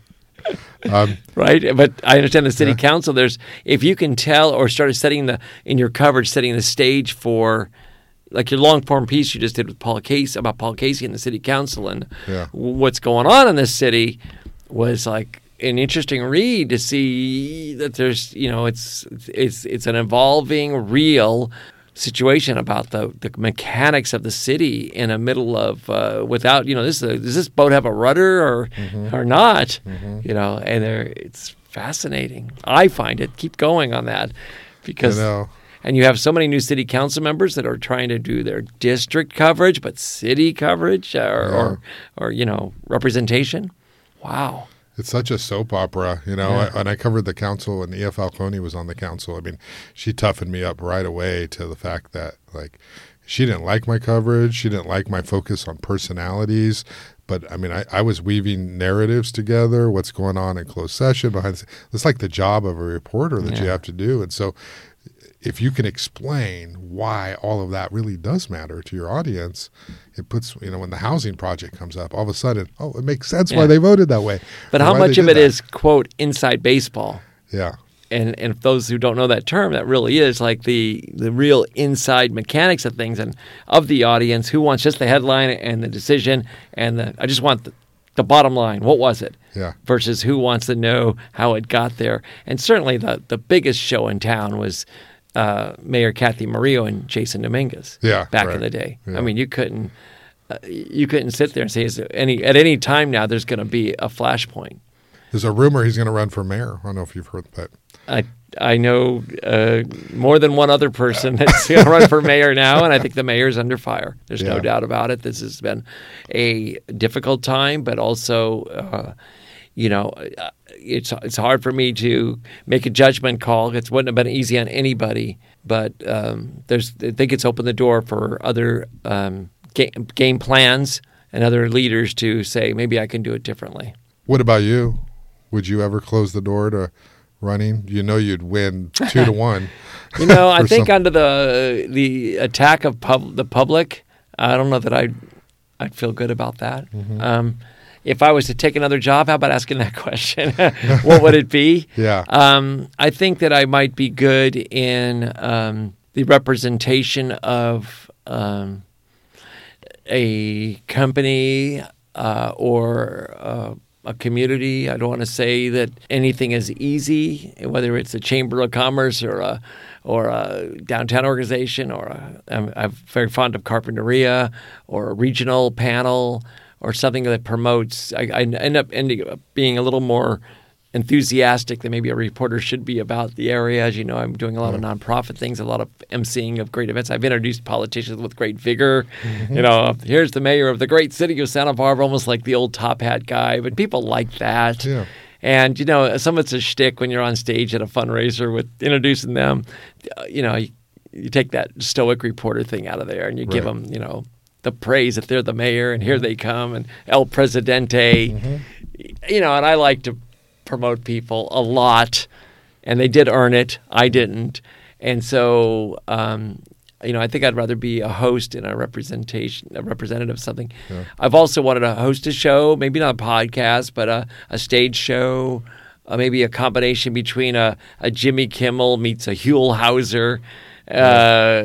Um, right? But I understand the city Yeah. council. There's if you can tell or started setting the in your coverage, setting the stage for like your long form piece you just did with Paul Casey about Paul Casey and the city council and Yeah. what's going on in this city was like an interesting read to see that there's you know it's it's it's an evolving real situation about the, the mechanics of the city in the middle of uh, without you know this uh, does this boat have a rudder or mm-hmm. or not? Mm-hmm. You know and it's fascinating. I find it keep going on that you because know, and you have so many new city council members that are trying to do their district coverage, but city coverage uh, or, or, or you know, representation. Wow. It's such a soap opera, you know. Yeah. I, and I covered the council, and Iya Falcone was on the council. I mean, she toughened me up right away to the fact that like she didn't like my coverage. She didn't like my focus on personalities. But I mean, I, I was weaving narratives together, what's going on in closed session behind. It's like the job of a reporter that you have to do. And so, if you can explain why all of that really does matter to your audience, it puts you know when the housing project comes up, all of a sudden, oh, it makes sense Yeah. why they voted that way. But how much of it that. is, quote, inside baseball? Yeah, And and for those who don't know that term, that really is like the the real inside mechanics of things and of the audience who wants just the headline and the decision and the I just want the, the bottom line. What was it? yeah, versus who wants to know how it got there. And certainly the, the biggest show in town was uh, Mayor Cathy Murillo and Jason Dominguez Yeah, back right. in the day. Yeah. I mean, you couldn't uh, you couldn't sit there and say any at any time now there's going to be a flashpoint. There's a rumor he's going to run for mayor. I don't know if you've heard that. I I know uh, more than one other person that's going to run for mayor now, and I think the mayor's under fire. There's no doubt about it. This has been a difficult time, but also, uh, you know, uh, it's it's hard for me to make a judgment call. It wouldn't have been easy on anybody, but um, there's I think it's opened the door for other um, game, game plans and other leaders to say maybe I can do it differently. What about you? Would you ever close the door to running? You know you'd win two to one. You know, I think some- under the the attack of pub, the public, I don't know that I'd I'd feel good about that. Mm-hmm. Um, if I was to take another job, how about asking that question? what would it be? Yeah. Um, I think that I might be good in um, the representation of um, a company uh, or uh, a community. I don't want to say that anything is easy, whether it's a chamber of commerce or a or a downtown organization, or a, I'm, I'm very fond of Carpinteria or a regional panel or something that promotes. I, I end up ending up being a little more enthusiastic than maybe a reporter should be about the area. As you know, I'm doing a lot of mm-hmm. nonprofit things, a lot of emceeing of great events. I've introduced politicians with great vigor. Mm-hmm. You know, here's the mayor of the great city of Santa Barbara, almost like the old top hat guy, but people like that. Yeah. And you know, some of it's a shtick when you're on stage at a fundraiser with introducing them. You know, you, you take that stoic reporter thing out of there, and you give them, you know, the praise that they're the mayor, and here they come, and El Presidente. You know, and I like to promote people a lot, and they did earn it. I didn't, and so um, you know, I think I'd rather be a host in a representation, a representative of something. I've also wanted to host a show, maybe not a podcast, but a, a stage show, uh, maybe a combination between a, a Jimmy Kimmel meets a Huell Howser. Uh,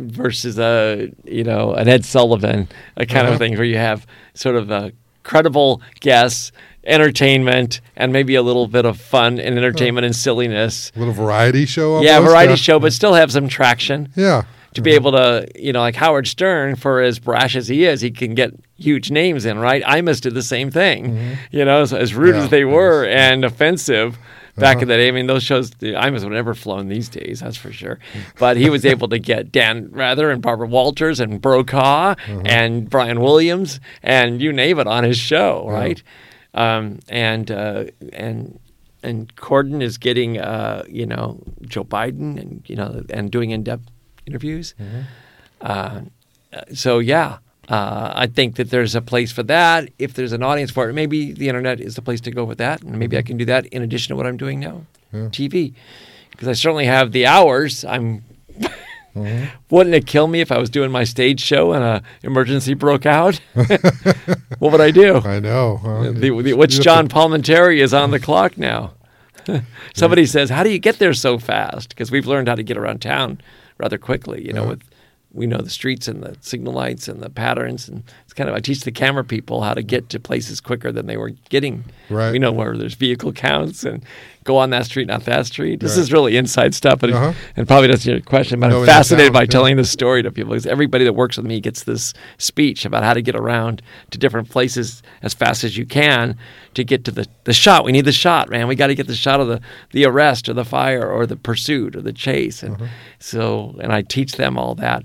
versus a you know an Ed Sullivan, a kind of thing where you have sort of a credible guests, entertainment, and maybe a little bit of fun and entertainment and silliness. A little variety show. Yeah, almost, variety yeah. show, but still have some traction Yeah. To be able to, you know, like Howard Stern, for as brash as he is, he can get huge names in, right? Imus did the same thing, you know, as, as rude Yeah, as they were and offensive back Uh-huh. in the day. I mean, those shows, Imus would never flown these days, that's for sure. But he was able to get Dan Rather and Barbara Walters and Brokaw Uh-huh. and Brian Williams and you name it on his show, right? Um, and uh, and and Corden is getting, uh, you know, Joe Biden and you know, and doing in-depth interviews. Uh, so yeah, uh, I think that there's a place for that. If there's an audience for it, maybe the internet is the place to go with that, and maybe I can do that in addition to what I'm doing now, TV, because I certainly have the hours. I'm. Wouldn't it kill me if I was doing my stage show and a emergency broke out? what would I do? I know. huh? The, the, which John Palminteri is on the clock now. Somebody says, "How do you get there so fast?" Because we've learned how to get around town rather quickly. You know, Yeah. with we know the streets and the signal lights and the patterns, and it's kind of I teach the camera people how to get to places quicker than they were getting. Right. We know where there's vehicle counts and go on that street, not that street. This Right. is really inside stuff, but Uh-huh. and probably that's your question. But Knowing I'm fascinated by telling the story to people because everybody that works with me gets this speech about how to get around to different places as fast as you can to get to the, the shot. We need the shot, man. We got to get the shot of the, the arrest or the fire or the pursuit or the chase. And so, and I teach them all that.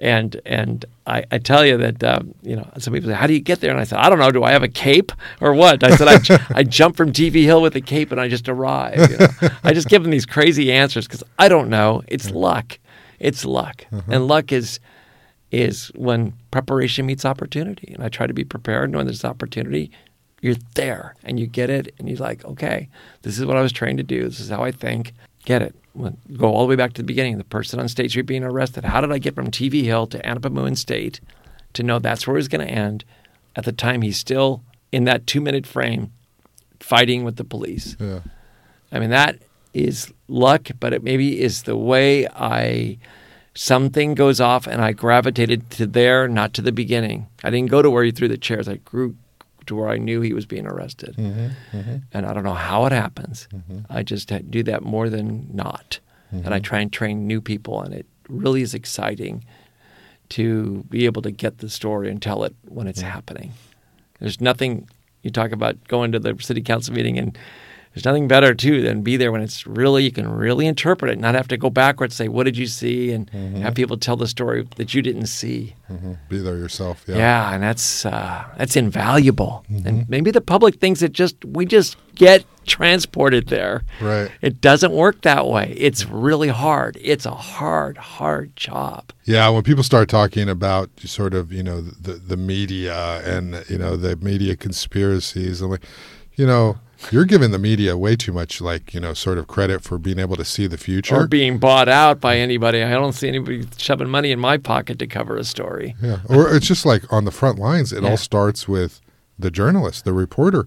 And and I, I tell you that um, you know some people say how do you get there? And I said I don't know. Do I have a cape or what? I said "I, I jump from TV Hill with a cape and I just arrive you know? I just give them these crazy answers because I don't know. It's luck. It's luck. And luck is is when preparation meets opportunity. And I try to be prepared. And when there's opportunity you're there and you get it. And you're like okay this is what I was trained to do. This is how I think get it go all the way back to the beginning the person on State Street being arrested how did I get from TV Hill to Anapamu and State to know that's where he's going to end at the time he's still in that two minute frame fighting with the police Yeah. I mean, that is luck, but it maybe is the way I something goes off and I gravitated to there, not to the beginning. I didn't go to where he threw the chairs. I grew to where I knew he was being arrested. Mm-hmm, mm-hmm. And I don't know how it happens. Mm-hmm. I just do that more than not. And I try and train new people, and it really is exciting to be able to get the story and tell it when it's happening. There's nothing you talk about going to the city council meeting and there's nothing better too than be there when it's really you can really interpret it, not have to go backwards, say what did you see, and have people tell the story that you didn't see. Mhm. Be there yourself. Yeah, Yeah. and that's uh, that's invaluable. And maybe the public thinks it just we just get transported there. Right. It doesn't work that way. It's really hard. It's a hard, hard job. Yeah, when people start talking about sort of you know the the media and you know the media conspiracies, I'm like, you know, You're giving the media way too much, like you know, sort of credit for being able to see the future or being bought out by anybody. I don't see anybody shoving money in my pocket to cover a story. Yeah, or it's just like on the front lines. It Yeah. all starts with the journalist, the reporter.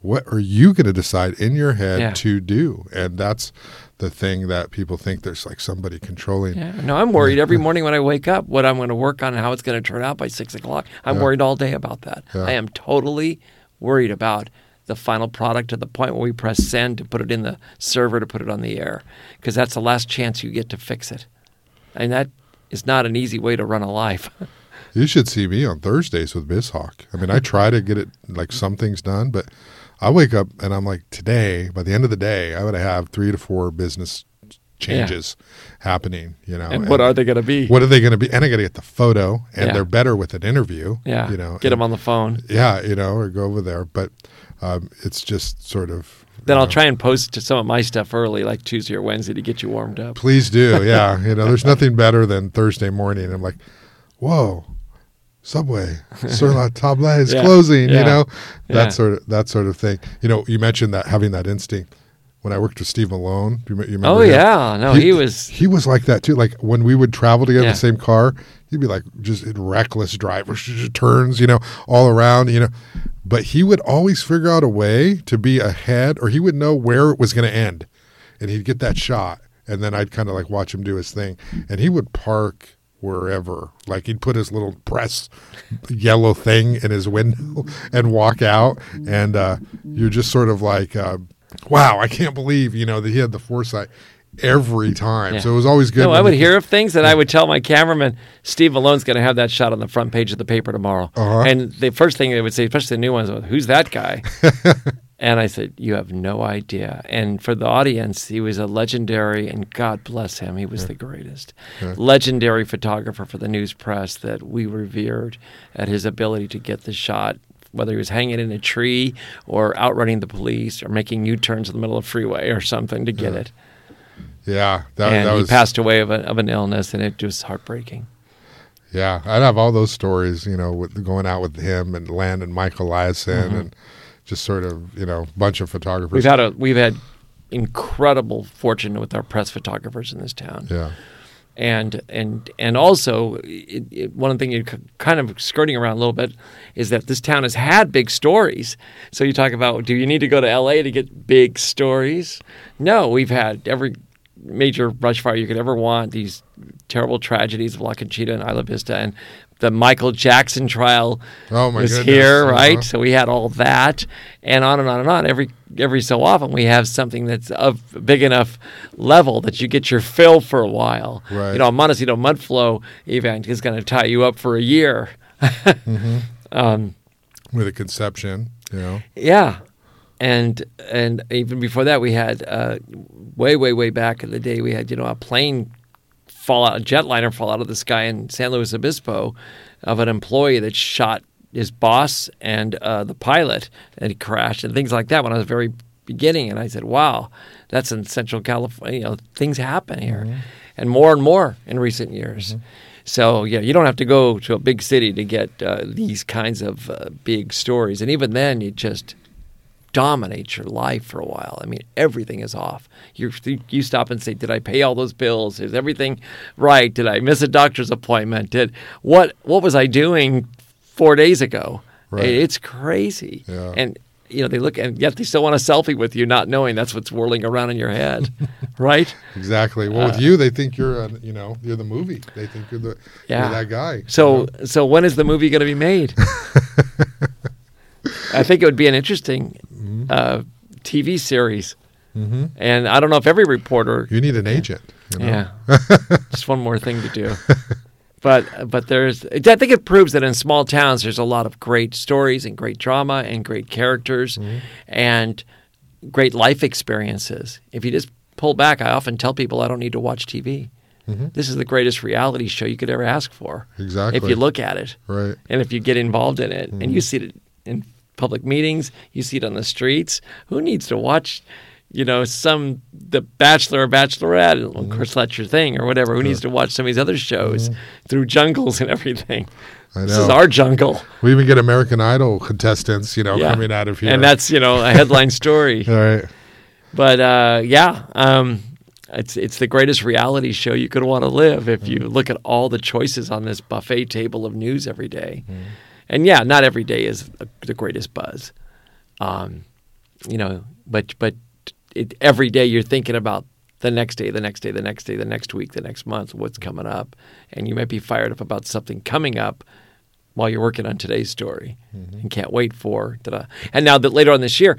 What are you going to decide in your head Yeah. to do? And that's the thing that people think there's like somebody controlling. Yeah, no, I'm worried every morning when I wake up what I'm going to work on and how it's going to turn out by six o'clock. I'm worried all day about that. Yeah. I am totally worried about the final product to the point where we press send to put it in the server to put it on the air because that's the last chance you get to fix it. And that is not an easy way to run a life. You should see me on Thursdays with BizHawk. I mean, I try to get it like some things done, but I wake up and I'm like, today, by the end of the day, I would have three to four business changes happening. You know, and what are they going to be? what are they going to be? And I got to get the photo, and Yeah. they're better with an interview. yeah, you know, get them on the phone. Yeah, you know, or go over there. But um, it's just sort of. Then I'll know, try and post to some of my stuff early, like Tuesday or Wednesday, to get you warmed up. Please do. Yeah, you know, there's nothing better than Thursday morning. I'm like, whoa. Subway, Sur La Table is Yeah, closing. yeah, You know, that yeah. sort of that sort of thing. You know, you mentioned that having that instinct. When I worked with Steve Malone, do you, you remember? Oh him? yeah, no, he, was. he was like that too. Like when we would travel together in the same car, he'd be like just reckless drivers, just turns, you know, all around, you know. But he would always figure out a way to be ahead, or he would know where it was going to end, and he'd get that shot, and then I'd kind of like watch him do his thing, and he would park wherever, like he'd put his little press yellow thing in his window and walk out, and uh, you're just sort of like. Uh, Wow, I can't believe you know that he had the foresight every time. Yeah. So it was always good. No, I would hear of things that I would tell my cameraman, Steve Malone's going to have that shot on the front page of the paper tomorrow. Uh-huh. And the first thing they would say, especially the new ones, was, who's that guy? and I said, you have no idea. And for the audience, he was a legendary, and God bless him, he was the greatest. Legendary photographer for the news press that we revered at his ability to get the shot. Whether he was hanging in a tree or outrunning the police or making U-turns in the middle of a freeway or something to get it, Yeah, that, and that he was passed away of, a, of an illness, and it was heartbreaking. yeah. I'd have all those stories, you know, with going out with him and Landon Michael Eliason and just sort of you know bunch of photographers. Mm-hmm. We've had a we've had incredible fortune with our press photographers in this town, yeah, and and and also it, it, one thing you're kind of skirting around a little bit is that this town has had big stories. So you talk about do you need to go to L.A. to get big stories? No, we've had every major brush fire you could ever want. These terrible tragedies of La Conchita and Isla Vista and the Michael Jackson trial Oh, my was goodness. here, right? Uh-huh. So we had all that, and on and on and on. Every every so often, we have something that's of a big enough level that you get your fill for a while. Right. You know, a Montecito Mudflow event is going to tie you up for a year. um, with a conception, you know. yeah, and and even before that, we had uh, way way way back in the day, we had you know a plane fall out, a jetliner fall out of the sky in San Luis Obispo of an employee that shot his boss and uh, the pilot, and he crashed and things like that. When I was very beginning, and I said, "Wow, that's in Central California. You know, things happen here, and more and more in recent years." So yeah, you don't have to go to a big city to get uh, these kinds of uh, big stories, and even then, you just dominate your life for a while. I mean, everything is off. You you stop and say, "Did I pay all those bills? Is everything right? Did I miss a doctor's appointment? Did what what was I doing four days ago?" Right. It's crazy. Yeah. And you know they look and yet they still want a selfie with you, not knowing that's what's whirling around in your head, right? Exactly. Well, Uh, with you, they think you're, a, you know, you're the movie. They think you're the, Yeah. you're that guy. you So know? so when is the movie going to be made? I think it would be an interesting Mm-hmm. uh, TV series, mm-hmm. and I don't know if every reporter you need an agent. You know? Yeah, just one more thing to do. But uh, but there's I think it proves that in small towns there's a lot of great stories and great drama and great characters mm-hmm. and great life experiences. If you just pull back, I often tell people I don't need to watch TV. Mm-hmm. This is the greatest reality show you could ever ask for. Exactly. If you look at it Right. and if you get involved in it and you see it in public meetings, you see it on the streets. Who needs to watch, you know, some the Bachelor or Bachelorette. Of course, that's your thing or whatever. Who needs to watch some of these other shows through jungles and everything? This is our jungle, We even get American Idol contestants, you know, coming out of here. and that's you know a headline story. all right. But uh, yeah, um, it's it's the greatest reality show you could want to live if you look at all the choices on this buffet table of news every day. And yeah, not every day is the greatest buzz, um, you know. But but it, every day you're thinking about the next day, the next day, the next day, the next week, the next month, what's coming up, and you might be fired up about something coming up while you're working on today's story and can't wait for ta And now that later on this year,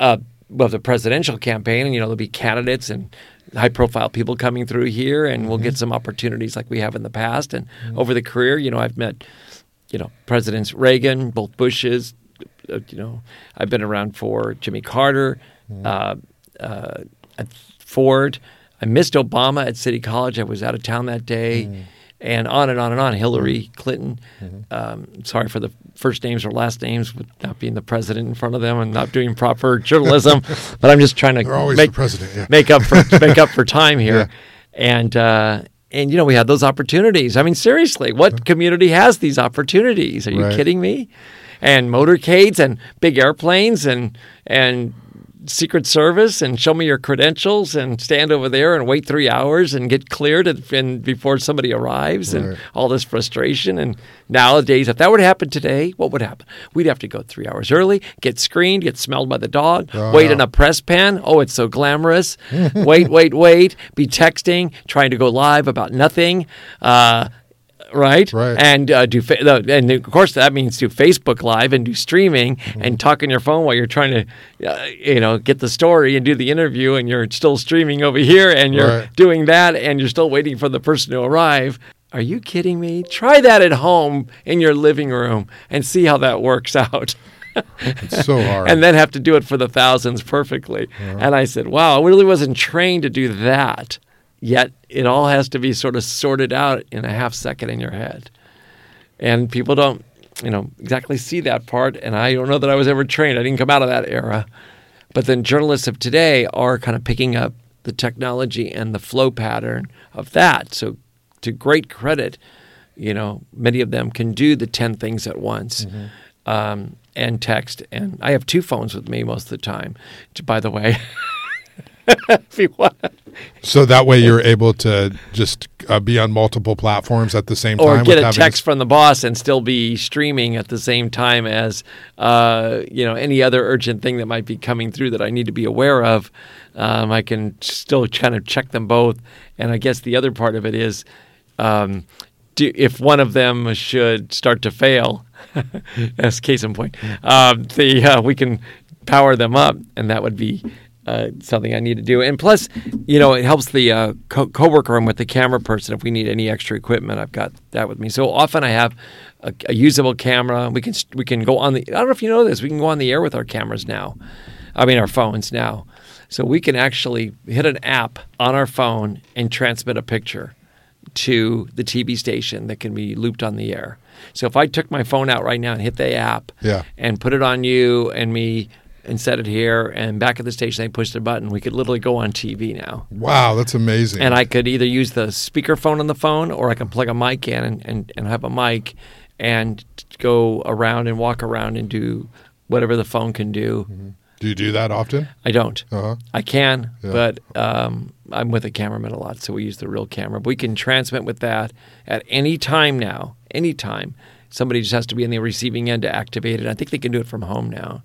uh, we'll have the presidential campaign, and you know there'll be candidates and high-profile people coming through here, and we'll get some opportunities like we have in the past. And over the career, you know, I've met, you know, Presidents Reagan, both Bushes. Uh, you know, I've been around for Jimmy Carter, uh, uh, Ford. I missed Obama at City College. I was out of town that day. And on and on and on. Hillary Clinton. Um, sorry for the first names or last names with not being the president in front of them and not doing proper journalism, but I'm just trying to make. Yeah. make up for make up for time here. Yeah. And uh, and you know we had those opportunities. I mean, seriously, what community has these opportunities? Are you Right. kidding me? And motorcades and big airplanes and and Secret Service and show me your credentials and stand over there and wait three hours and get cleared and, and before somebody arrives and all this frustration. And nowadays, if that would happen today, what would happen? We'd have to go three hours early, get screened, get smelled by the dog, Oh, wait in a press pan. Oh, it's so glamorous. wait, wait, wait. Be texting, trying to go live about nothing. Uh, right? Right. And uh, do fa- and of course that means do Facebook Live and do streaming and talk on your phone while you're trying to, uh, you know, get the story and do the interview, and you're still streaming over here and you're Right. doing that, and you're still waiting for the person to arrive. Are you kidding me? Try that at home in your living room and see how that works out. It's so hard. and then have to do it for the thousands perfectly. And I said, wow, I really wasn't trained to do that. Yet it all has to be sort of sorted out in a half second in your head. And people don't, you know, exactly see that part. And I don't know that I was ever trained. I didn't come out of that era. But then journalists of today are kind of picking up the technology and the flow pattern of that. So, to great credit, you know, many of them can do the 10 things at once um, and text. And I have two phones with me most of the time, by the way. if you want. so that way you're able to just uh, be on multiple platforms at the same Or time. get a text from the boss and still be streaming at the same time as, uh, you know, any other urgent thing that might be coming through that I need to be aware of. Um, I can still kind of check them both. And I guess the other part of it is um, do, if one of them should start to fail, as case in point, um, the uh, we can power them up, and that would be uh, something I need to do. And plus, you know, it helps the uh, co- coworker room with the camera person if we need any extra equipment. I've got that with me. So often I have a, a usable camera. We can we can go on the. I don't know if you know this. We can go on the air with our cameras now. I mean, our phones now. So we can actually hit an app on our phone and transmit a picture to the TV station that can be looped on the air. So if I took my phone out right now and hit the app Yeah. and put it on you and me and set it here and back at the station they push the button, we could literally go on TV now. Wow, that's amazing. And I could either use the speakerphone on the phone or I can plug a mic in and, and, and have a mic and go around and walk around and do whatever the phone can do. do you do that often? I don't. Uh-huh. I can, Yeah. but um, I'm with a cameraman a lot, so we use the real camera. But we can transmit with that at any time now. Any time. Somebody just has to be in the receiving end to activate it. I think they can do it from home now.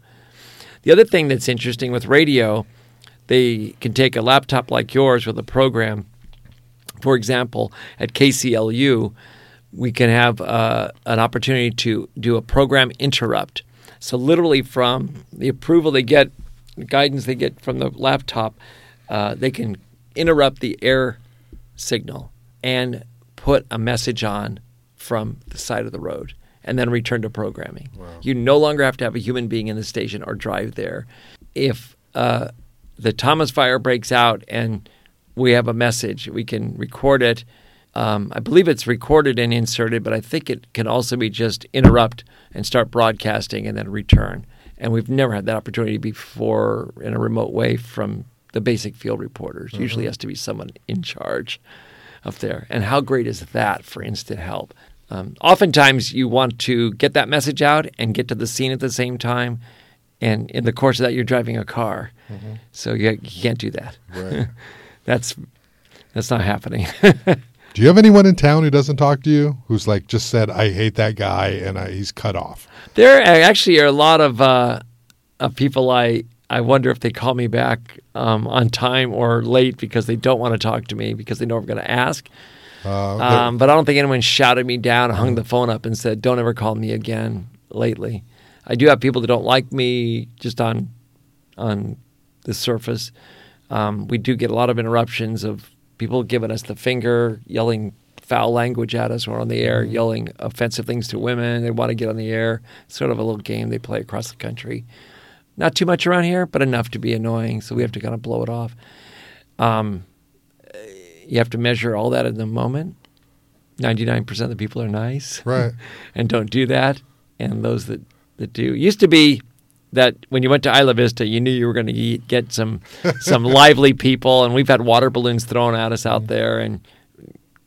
The other thing that's interesting with radio, they can take a laptop like yours with a program. For example, at KCLU, we can have uh, an opportunity to do a program interrupt. So, literally, from the approval they get, the guidance they get from the laptop, uh, they can interrupt the air signal and put a message on from the side of the road and then return to programming. You no longer have to have a human being in the station or drive there. If uh, the Thomas fire breaks out and we have a message, we can record it. Um, I believe it's recorded and inserted, but I think it can also be just interrupt and start broadcasting and then return. And we've never had that opportunity before in a remote way from the basic field reporters. Usually has to be someone in charge up there. And how great is that for instant help? Um, oftentimes, you want to get that message out and get to the scene at the same time. And in the course of that, you're driving a car, so you, you can't do that. Right. That's that's not happening. Do you have anyone in town who doesn't talk to you? Who's like just said, "I hate that guy," and I, he's cut off. There actually are a lot of uh, of people I I wonder if they call me back um, on time or late because they don't want to talk to me because they know I'm going to ask. Uh, Um, but I don't think anyone shouted me down, hung the phone up, and said, "Don't ever call me again." Lately, I do have people that don't like me just on on the surface. Um, we do get a lot of interruptions of people giving us the finger, yelling foul language at us we're on the air, yelling offensive things to women. They want to get on the air. It's sort of a little game they play across the country. Not too much around here, but enough to be annoying. So we have to kind of blow it off. Um, you have to measure all that in the moment. 99% of the people are nice right. and don't do that. And those that, that do. It used to be that when you went to Isla Vista, you knew you were going to get some some lively people. And we've had water balloons thrown at us out there and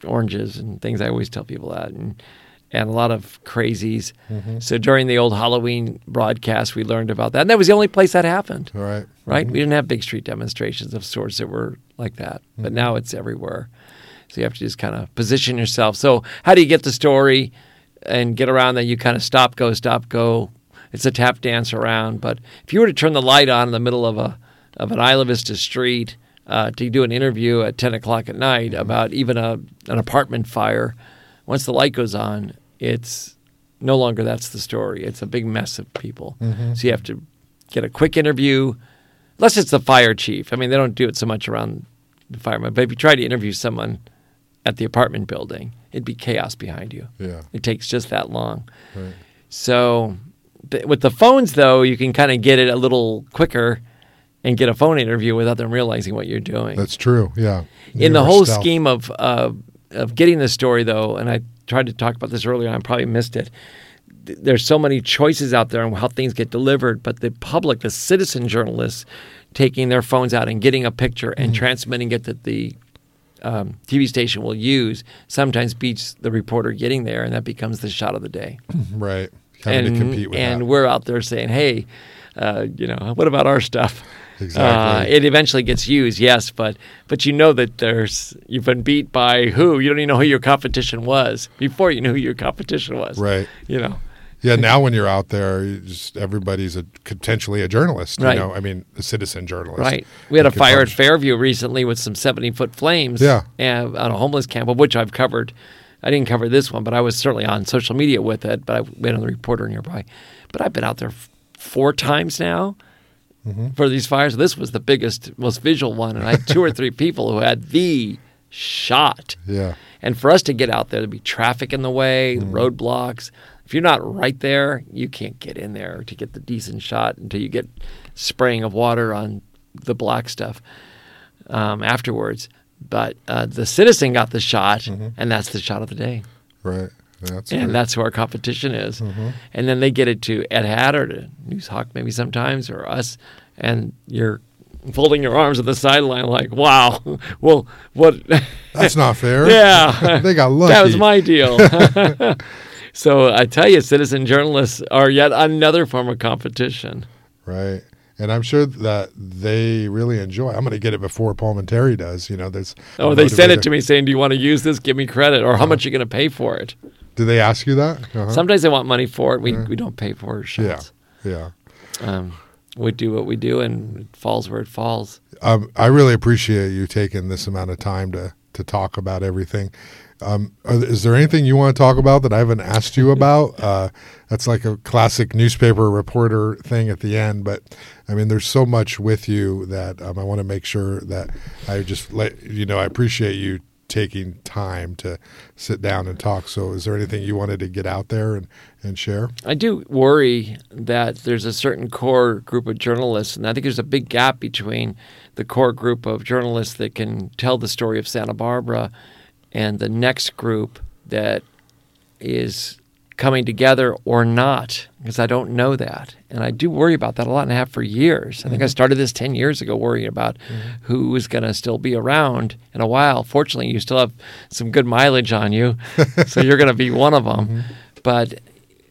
oranges and things. I always tell people that. And, and a lot of crazies. Mm-hmm. So during the old Halloween broadcast, we learned about that. And that was the only place that happened right. right? Mm-hmm. We didn't have big street demonstrations of sorts that were like that, but hmm. now it's everywhere. So you have to just kind of position yourself. So how do you get the story and get around that? You kind of stop, go, stop, go. It's a tap dance around. But if you were to turn the light on in the middle of a of an Isla Vista street uh, to do an interview at ten o'clock at night hmm. about even a an apartment fire, once the light goes on, it's no longer that's the story. It's a big mess of people. Mm-hmm. So you have to get a quick interview, unless it's the fire chief. I mean, they don't do it so much around the firemen. But if you try to interview someone at the apartment building, it'd be chaos behind you. Yeah. It takes just that long. Right. So th- with the phones, though, you can kind of get it a little quicker and get a phone interview without them realizing what you're doing That's true. Yeah. in the whole stealth. scheme of uh, of getting the story, though, and I tried to talk about this earlier, I probably missed it. Th- There's so many choices out there on how things get delivered, but the public, the citizen journalists, taking their phones out and getting a picture and Mm-hmm. transmitting it that the um, TV station will use sometimes beats the reporter getting there, and that becomes the shot of the day. Right. Having and to compete with and that. we're out there saying, "Hey, uh, you know, what about our stuff?" Exactly. Uh, it eventually gets used, yes, but but you know that there's you've been beat by who? You don't even know who your competition was before you knew who your competition was. Right. You know. Yeah, now when you're out there, you just everybody's a potentially a journalist. Right. You know, I mean, a citizen journalist. Right. We had a fire at. Fairview recently with some 70 foot flames Yeah. and, on a homeless camp, of which I've covered. I didn't cover this one, but I was certainly on social media with it, but I went on the reporter nearby. But I've been out there f- four times now Mm-hmm. for these fires. This was the biggest, most visual one. And I had two or three people who had the shot. Yeah. And for us to get out there, there'd be traffic in the way, Mm-hmm. roadblocks. If you're not right there, you can't get in there to get the decent shot until you get spraying of water on the black stuff um, afterwards. But uh, the citizen got the shot, Mm-hmm. and that's the shot of the day. Right. That's And great. that's who our competition is. Mm-hmm. And then they get it to Edhat or to Noozhawk maybe sometimes or us, and you're folding your arms at the sideline like, wow, well, what? That's not fair. Yeah. they got lucky. That was my deal. So I tell you, citizen journalists are yet another form of competition. Right. And I'm sure that they really enjoy. I'm going to get it before Palminteri does. You know, there's. Oh, they sent it to me saying, "Do you want to use this? Give me credit, or how much are you going to pay for it?" Do they ask you that? Uh-huh. Sometimes they want money for it. We we don't pay for it. yeah. Yeah. Um, we do what we do, and it falls where it falls. Um, I really appreciate you taking this amount of time to to talk about everything. Um, are, is there anything you want to talk about that I haven't asked you about? Uh, that's like a classic newspaper reporter thing at the end. But I mean, there's so much with you that um, I want to make sure that I just let you know. I appreciate you taking time to sit down and talk. So, is there anything you wanted to get out there and, and share? I do worry that there's a certain core group of journalists, and I think there's a big gap between the core group of journalists that can tell the story of Santa Barbara and the next group that is coming together or not because I don't know that. And I do worry about that a lot and I have for years. I think I started this 10 years ago worrying about who is going to still be around in a while. Fortunately, you still have some good mileage on you, so you're going to be one of them. But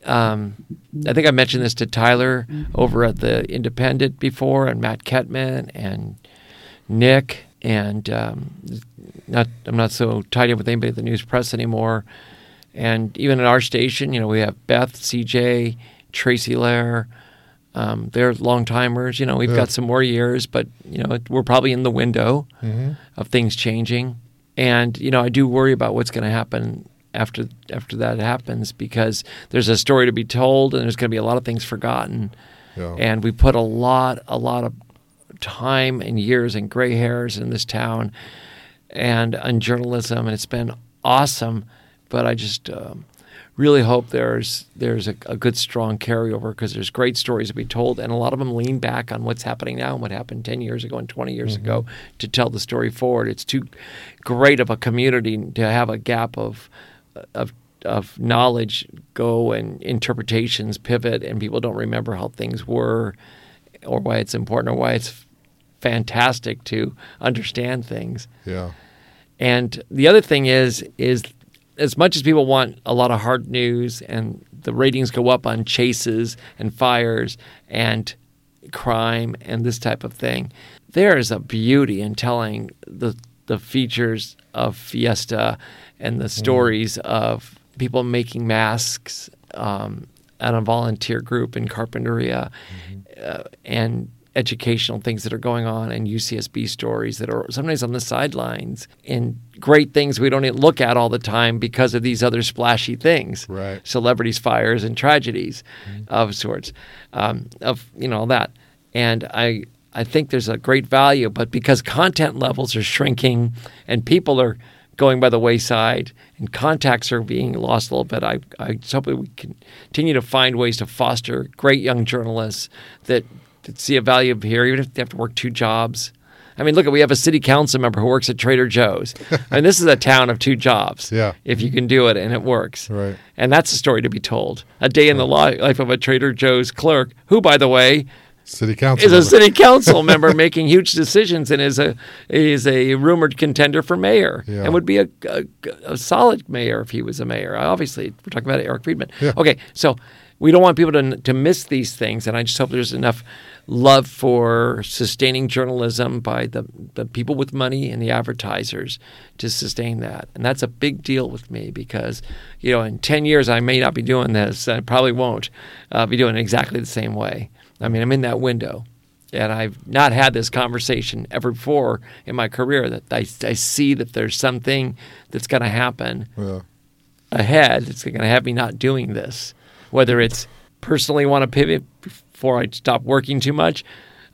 um, I think I mentioned this to Tyler over at the Independent before, and Matt Kettmann and Nick, and um, not I'm not so tied in with anybody at the news press anymore. And even at our station, you know, we have Beth, CJ, Tracy Lehr. Um, they're long timers. You know, we've Yeah. got some more years, but you know, we're probably in the window Mm-hmm. of things changing. And you know, I do worry about what's going to happen after after that happens because there's a story to be told, and there's going to be a lot of things forgotten. Yeah. And we put a lot, a lot of time and years and gray hairs in this town, and on journalism, and it's been awesome. But I just um, really hope there's there's a, a good strong carryover because there's great stories to be told, and a lot of them lean back on what's happening now and what happened ten years ago and twenty years ago to tell the story forward. It's too great of a community to have a gap of of of knowledge go and interpretations pivot and people don't remember how things were or why it's important or why it's fantastic to understand things. Yeah. And the other thing is is as much as people want a lot of hard news and the ratings go up on chases and fires and crime and this type of thing, there is a beauty in telling the the features of Fiesta and the stories of people making masks um, at a volunteer group in Carpinteria. Uh, and educational things that are going on and UCSB stories that are sometimes on the sidelines and great things we don't even look at all the time because of these other splashy things. Right. celebrities fires and tragedies of sorts um, of you know all that. And I I think there's a great value but because content levels are shrinking and people are going by the wayside and contacts are being lost a little bit I, I hope we can continue to find ways to foster great young journalists that, that see a value here even if they have to work two jobs I mean, look, at we have a city council member who works at Trader Joe's. I mean, this is a town of two jobs. Yeah. If you can do it and it works. Right. And that's a story to be told. A day in the life of a Trader Joe's clerk, who, by the way, City council. is a city council member making huge decisions and is a is a rumored contender for mayor Yeah. and would be a, a, a solid mayor if he was a mayor. Obviously, we're talking about Eric Friedman. Yeah. Okay, so we don't want people to to miss these things, and I just hope there's enough love for sustaining journalism by the the people with money and the advertisers to sustain that, and that's a big deal with me because you know in ten years I may not be doing this, I probably won't uh, be doing it exactly the same way. I mean, I'm in that window. And I've not had this conversation ever before in my career that I, I see that there's something that's going to happen Yeah. ahead that's going to have me not doing this. Whether it's personally want to pivot before I stop working too much,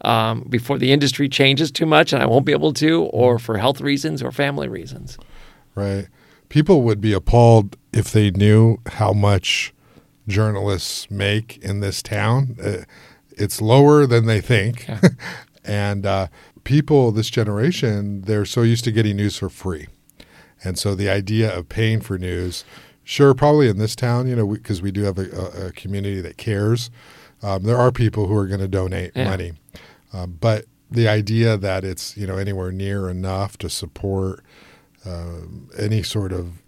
um, before the industry changes too much and I won't be able to, or for health reasons or family reasons. Right. People would be appalled if they knew how much journalists make in this town. Uh, it's lower than they think. Yeah. and uh, people, this generation, they're so used to getting news for free. And so the idea of paying for news, sure, probably in this town, you know, because we, do have a, a community that cares, um, there are people who are going to donate Yeah. money. Um, but the idea that it's, you know, anywhere near enough to support um, any sort of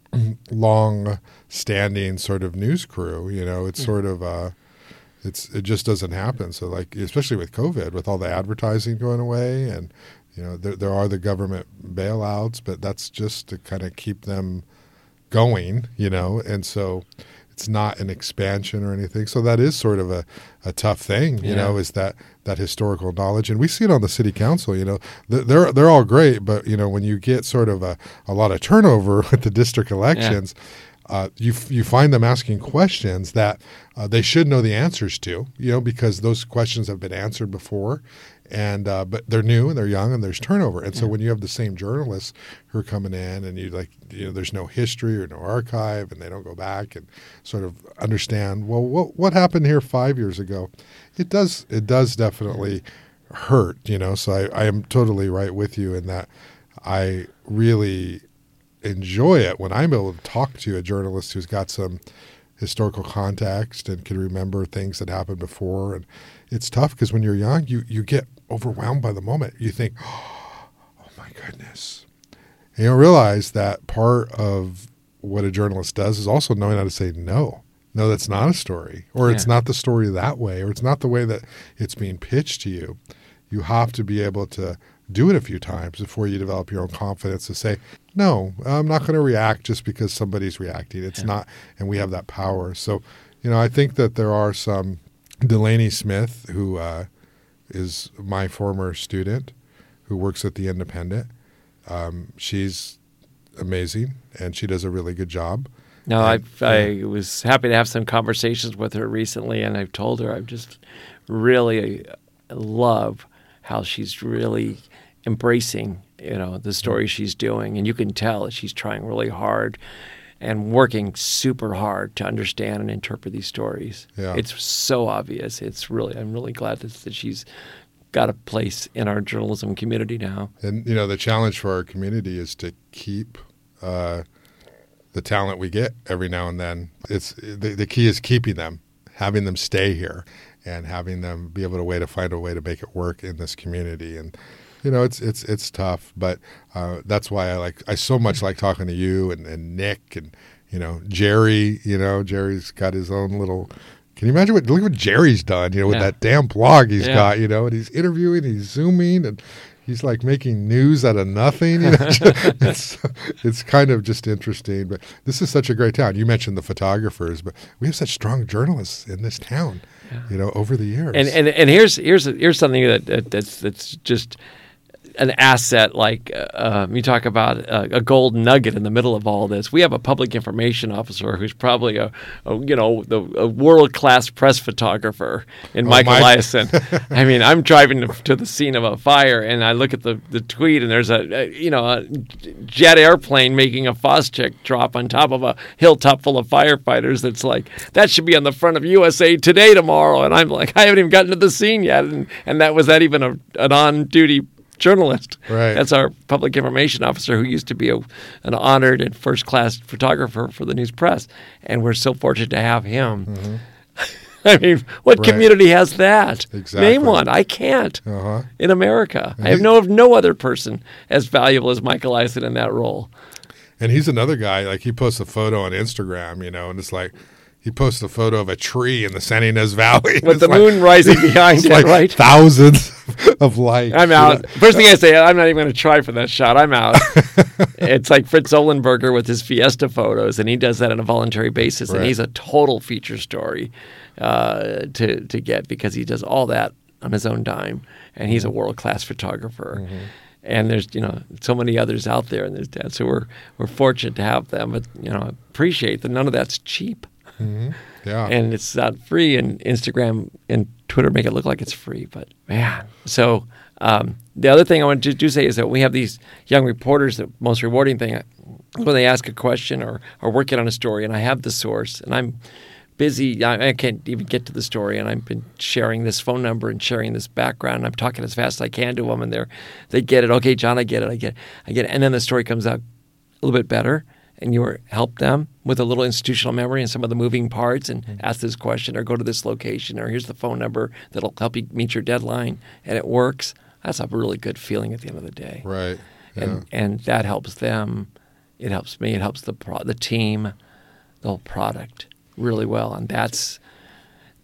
long standing sort of news crew, you know, it's sort of, uh, it's, it just doesn't happen. So like, especially with COVID, with all the advertising going away and, you know, there, there are the government bailouts, but that's just to kind of keep them going, you know, and so it's not an expansion or anything. So that is sort of a, a tough thing, you Yeah. know, is that that historical knowledge, and we see it on the city council. You know, they're they're all great, but you know, when you get sort of a, a lot of turnover with the district elections. Uh, you you find them asking questions that uh, they should know the answers to, you know, because those questions have been answered before, and uh, but they're new and they're young and there's turnover, and so when you have the same journalists who are coming in and you like, you know, there's no history or no archive, and they don't go back and sort of understand, well, what what happened here five years ago? It does it does definitely hurt, you know. So I, I am totally right with you in that I really enjoy it when I'm able to talk to a journalist who's got some historical context and can remember things that happened before. And it's tough because when you're young, you you get overwhelmed by the moment. You think, oh my goodness. And you don't realize that part of what a journalist does is also knowing how to say no. No, that's not a story, or yeah. it's not the story that way, or it's not the way that it's being pitched to you. You have to be able to do it a few times before you develop your own confidence to say, no, I'm not going to react just because somebody's reacting. It's yeah. not, and we have that power. So, you know, I think that there are some Delaney Smith, who uh, is my former student, who works at the Independent. Um, she's amazing, and she does a really good job. No, I I was happy to have some conversations with her recently, and I've told her I just really love how she's really embracing you know the story she's doing, and you can tell she's trying really hard and working super hard to understand and interpret these stories. Yeah. It's so obvious. It's really I'm really glad that, that she's got a place in our journalism community now. And you know the challenge for our community is to keep. Uh, the talent we get every now and then. It's the, the key is keeping them, having them stay here, and having them be able to way to find a way to make it work in this community. And you know, it's it's it's tough, but uh, that's why I like I so much like talking to you and, and Nick and you know Jerry. You know, Jerry's got his own little. Can you imagine what look what Jerry's done? You know, with yeah. that damn blog he's yeah. got. You know, and he's interviewing, he's zooming, and he's like making news out of nothing. You know? it's it's kind of just interesting. But this is such a great town. You mentioned the photographers, but we have such strong journalists in this town. Yeah. You know, over the years. And and, and here's here's here's something that, that that's that's just an asset like uh, um, you talk about a, a, gold nugget in the middle of all this. We have a public information officer who's probably a, a you know the, a world class press photographer in oh, Michael. Eliason. I mean, I'm driving to the scene of a fire and I look at the, the tweet and there's a, a you know a jet airplane making a Phos-Chek drop on top of a hilltop full of firefighters. That's like that should be on the front of USA Today tomorrow. And I'm like, I haven't even gotten to the scene yet, and and that was that even a, an on duty journalist. Right. That's our public information officer who used to be a, an honored and first class photographer for the news press. And we're so fortunate to have him. Mm-hmm. I mean, what right. community has that? Exactly. Name one. I can't uh-huh. in America. And I have know of no other person as valuable as Michael Eliason in that role. And he's another guy. Like he posts a photo on Instagram, you know, and it's like he posts a photo of a tree in the Santa Ynez Valley with the like, moon rising behind it, like right? Thousands of likes. I'm out. First thing I say, I'm not even going to try for that shot. I'm out. it's like Fritz Olenberger with his Fiesta photos, and he does that on a voluntary basis, right. and he's a total feature story uh, to to get because he does all that on his own dime, and he's a mm-hmm. world class photographer. Mm-hmm and there's you know so many others out there and there's so we're we're fortunate to have them but you know appreciate that none of that's cheap Mm-hmm. Yeah. And it's not free, and Instagram and Twitter make it look like it's free. But man, so um, the other thing I want to do say is that we have these young reporters. The most rewarding thing when they ask a question or are working on a story, and I have the source, and I'm busy. I, I, can't even get to the story, and I've been sharing this phone number and sharing this background. And I'm talking as fast as I can to them, and they they get it. Okay, John, I get it. I get, it. I get it. And then the story comes out a little bit better and you help them with a little institutional memory and some of the moving parts and mm-hmm. ask this question or go to this location or here's the phone number that'll help you meet your deadline and it works that's a really good feeling at the end of the day. Right. Yeah. and and that helps them. It helps me. It helps the pro- the team the whole product really well. And that's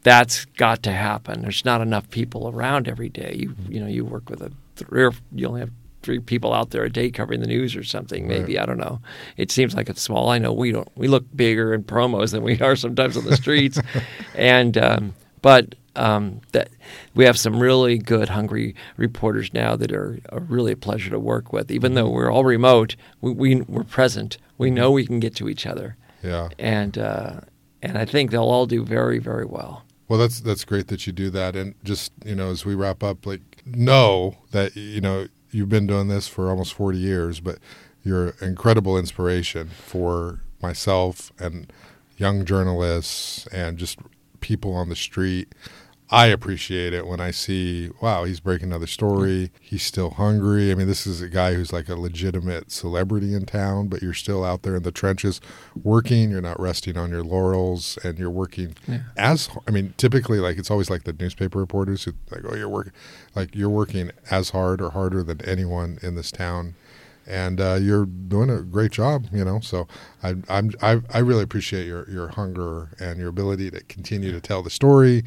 that's got to happen. There's not enough people around every day. You you know you work with a three or you only have three people out there a day covering the news or something. Maybe right. I don't know. It seems like it's small. I know we don't. We look bigger in promos than we are sometimes on the streets, and um, but um, that we have some really good, hungry reporters now that are, are, really a pleasure to work with. Even though we're all remote, we, we are present. We know we can get to each other. Yeah, and uh, and I think they'll all do very very well. Well, that's that's great that you do that, and just you know, as we wrap up, like know that you know you've been doing this for almost 40 years, but you're incredible inspiration for myself and young journalists and just people on the street I appreciate it when I see, wow, he's breaking another story. He's still hungry. I mean, this is a guy who's like a legitimate celebrity in town, but you're still out there in the trenches working. You're not resting on your laurels, and you're working Yeah. as. I mean, typically, like it's always like the newspaper reporters who like, oh, you're working, like you're working as hard or harder than anyone in this town. And uh, you're doing a great job, you know. So I, I'm, I, I really appreciate your, your hunger and your ability to continue to tell the story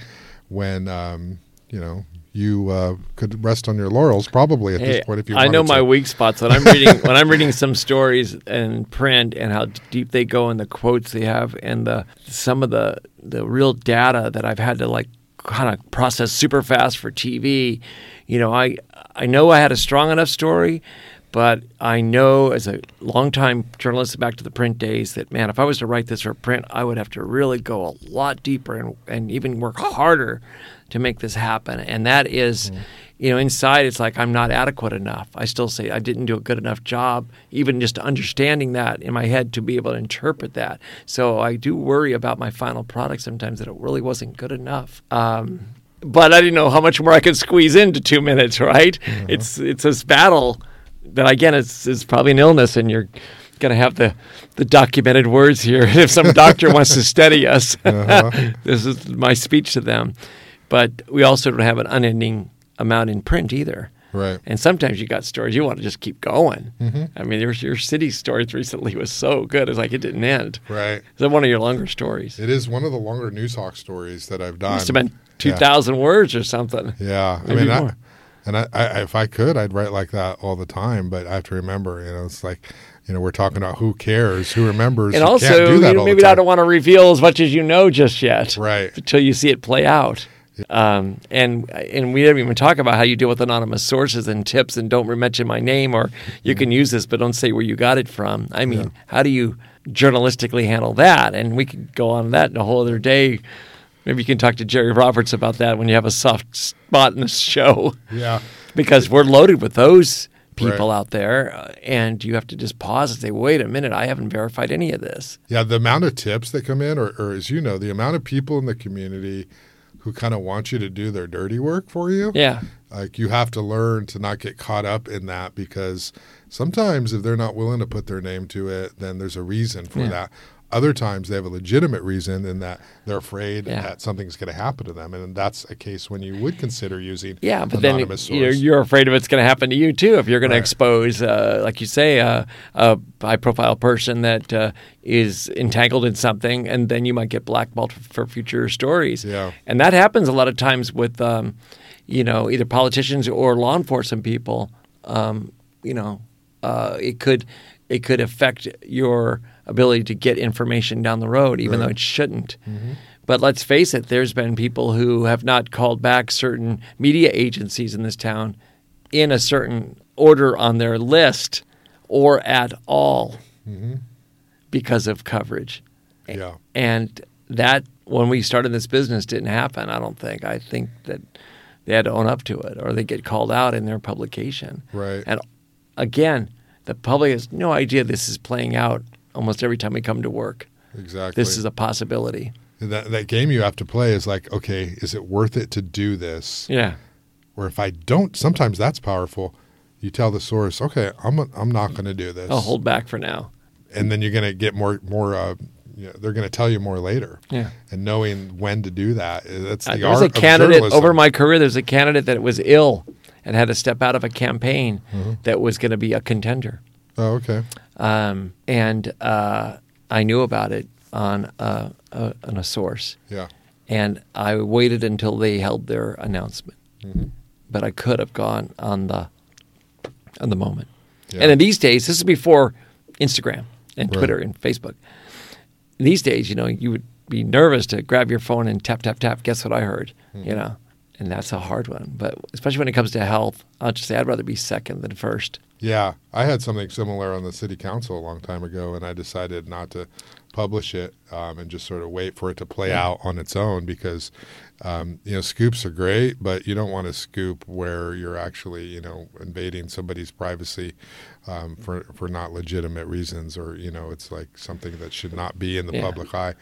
when um, you know you uh, could rest on your laurels probably at Hey, this point if you I know my to. weak spots when I'm reading when I'm reading some stories in print and how deep they go and the quotes they have and the some of the the real data that I've had to like kind of process super fast for TV. You know, I I know I had a strong enough story, but I know as a longtime journalist back to the print days that man, if I was to write this for print, I would have to really go a lot deeper and and even work harder to make this happen. And that is, mm-hmm. you know, inside it's like I'm not adequate enough. I still say I didn't do a good enough job, even just understanding that in my head to be able to interpret that. So I do worry about my final product sometimes that it really wasn't good enough. Um, mm-hmm. but I didn't know how much more I could squeeze into two minutes. Right? Mm-hmm. It's it's this battle that again is is probably an illness, and you're going to have the the documented words here. if some doctor wants to study us, this is my speech to them. But we also don't have an unending amount in print either. Right. And sometimes you got stories you want to just keep going. Mm-hmm. I mean, your your city stories recently was so good. It's like it didn't end. Right. Is that one of your longer stories? It It is one of the longer Noozhawk stories that I've done. must have been Yeah. two thousand words or something. Yeah, I mean, I. and I, I, if I could, I'd write like that all the time. But I have to remember, you know, it's like, you know, we're talking about who cares, who remembers, And who also, can't do that you know, maybe I don't want to reveal as much as you know just yet. Right. until you see it play out. Um, and and we didn't even talk about how you deal with anonymous sources and tips and don't mention my name or you can use this but don't say where you got it from. I mean, how do you journalistically handle that? And we could go on that in a whole other day. Maybe you can talk to Jerry Roberts about that when you have a soft spot in the show Yeah, because we're loaded with those people Right. out there uh, and you have to just pause and say, "Wait a minute, I haven't verified any of this." yeah. The amount of tips that come in, or, or as you know, the amount of people in the community who kind of want you to do their dirty work for you. Yeah. Like you have to learn to not get caught up in that because sometimes if they're not willing to put their name to it, then there's a reason for Yeah. that. Other times they have a legitimate reason in that they're afraid Yeah. that something's going to happen to them, and that's a case when you would consider using Yeah, but then anonymous you're, you're afraid of it's going to happen to you too if you're going Right. to expose, uh, like you say, uh, a high-profile person that uh, is entangled in something, and then you might get blackballed for, for future stories. Yeah. and that happens a lot of times with, um, you know, either politicians or law enforcement people. Um, you know, uh, it could it could affect your ability to get information down the road, even though it shouldn't. Mm-hmm. But let's face it, there's been people who have not called back certain media agencies in this town in a certain order on their list or at all mm-hmm. because of coverage. yeah, And that, when we started this business, didn't happen, I don't think. I think that they had to own up to it or they get called out in their publication. Right. And again, the public has no idea this is playing out almost every time we come to work. exactly. This is a possibility. that that game you have to play is like, okay, is it worth it to do this? Yeah. Or if I don't, sometimes that's powerful. You tell the source, okay, I'm I'm not going to do this, I'll hold back for now. and then you're going to get more more. Uh, you know, they're going to tell you more later. Yeah. and knowing when to do that. uh, That's the Uh, art was a candidate journalism. over my career. There's a candidate that was ill and had to step out of a campaign Mm-hmm. that was going to be a contender. Oh, okay. Um, and uh, I knew about it on a, a, on a source. Yeah. And I waited until they held their announcement. Mm-hmm. But I could have gone on the on the moment. Yeah. And in these days, this is before Instagram and Right. Twitter and Facebook. These days, you know, you would be nervous to grab your phone and tap tap tap. Guess what I heard? Mm-hmm. You know, and that's a hard one. But especially when it comes to health, I'll just say I'd rather be second than first. Yeah, I had something similar on the city council a long time ago, and I decided not to publish it um, and just sort of wait for it to play out on its own because um, you know scoops are great, but you don't want to scoop where you're actually you know invading somebody's privacy um, for for not legitimate reasons, or you know it's like something that should not be in the Yeah. public eye.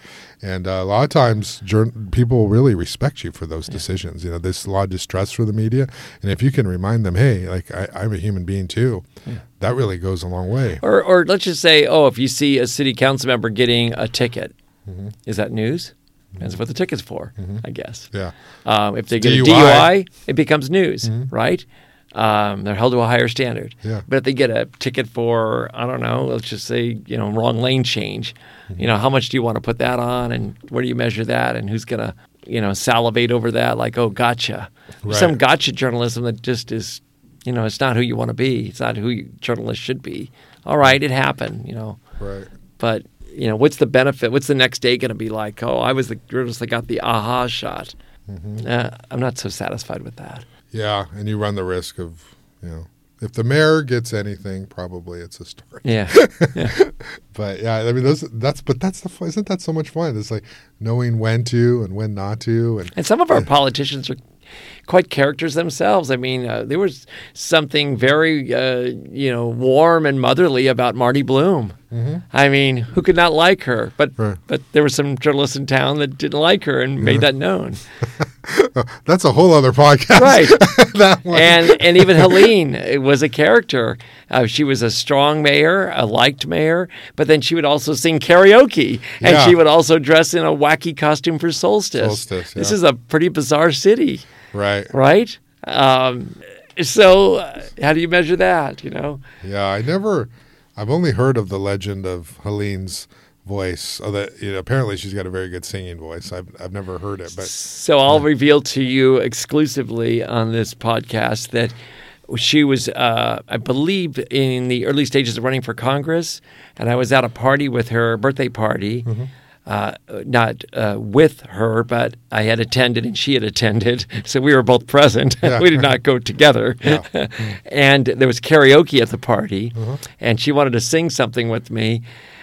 And uh, a lot of times, jour- people really respect you for those decisions. You know, there's a lot of distrust for the media, and if you can remind them, hey, like I, I'm a human being too, that really goes a long way. Or, or let's just say, oh, if you see a city council member getting a ticket, Mm-hmm. is that news? That's what the ticket's for, I guess. Yeah. Um, if they get a DUI. DUI, it becomes news, right? Um, they're held to a higher standard. Yeah. But if they get a ticket for, I don't know, let's just say, you know, wrong lane change, you know, how much do you want to put that on and where do you measure that and who's going to, you know, salivate over that like, oh, gotcha. There's Some gotcha journalism that just is, you know, it's not who you want to be. It's not who you, journalists should be. All right, it happened, you know. Right. But you know, what's the benefit? What's the next day going to be like? Oh, I was the journalist that got the aha shot. Uh, I'm not so satisfied with that. Yeah, and you run the risk of, you know, if the mayor gets anything, probably it's a story. Yeah, But yeah, I mean, those that's but that's the. Isn't that so much fun? It's like knowing when to and when not to, and and some of our politicians are quite characters themselves. I mean, uh, there was something very, uh, you know, warm and motherly about Marty Blum. I mean, who could not like her? But Right. but there were some journalists in town that didn't like her and made that known. that's a whole other podcast. Right. that one. and and even Helene was a character. Uh, she was a strong mayor, a liked mayor, but then she would also sing karaoke, and Yeah. she would also dress in a wacky costume for Solstice. Solstice, This is a pretty bizarre city, right. right? Um, so uh, how do you measure that? You know, Yeah, I never. I've only heard of the legend of Helene's voice. Oh, that you know, apparently she's got a very good singing voice. I've I've never heard it, but so I'll reveal to you exclusively on this podcast that. She was, uh, I believe, in the early stages of running for Congress, and I was at a party with her birthday party, uh, not uh, with her, but I had attended and she had attended, so we were both present. Yeah. we did not go together, and there was karaoke at the party, and she wanted to sing something with me,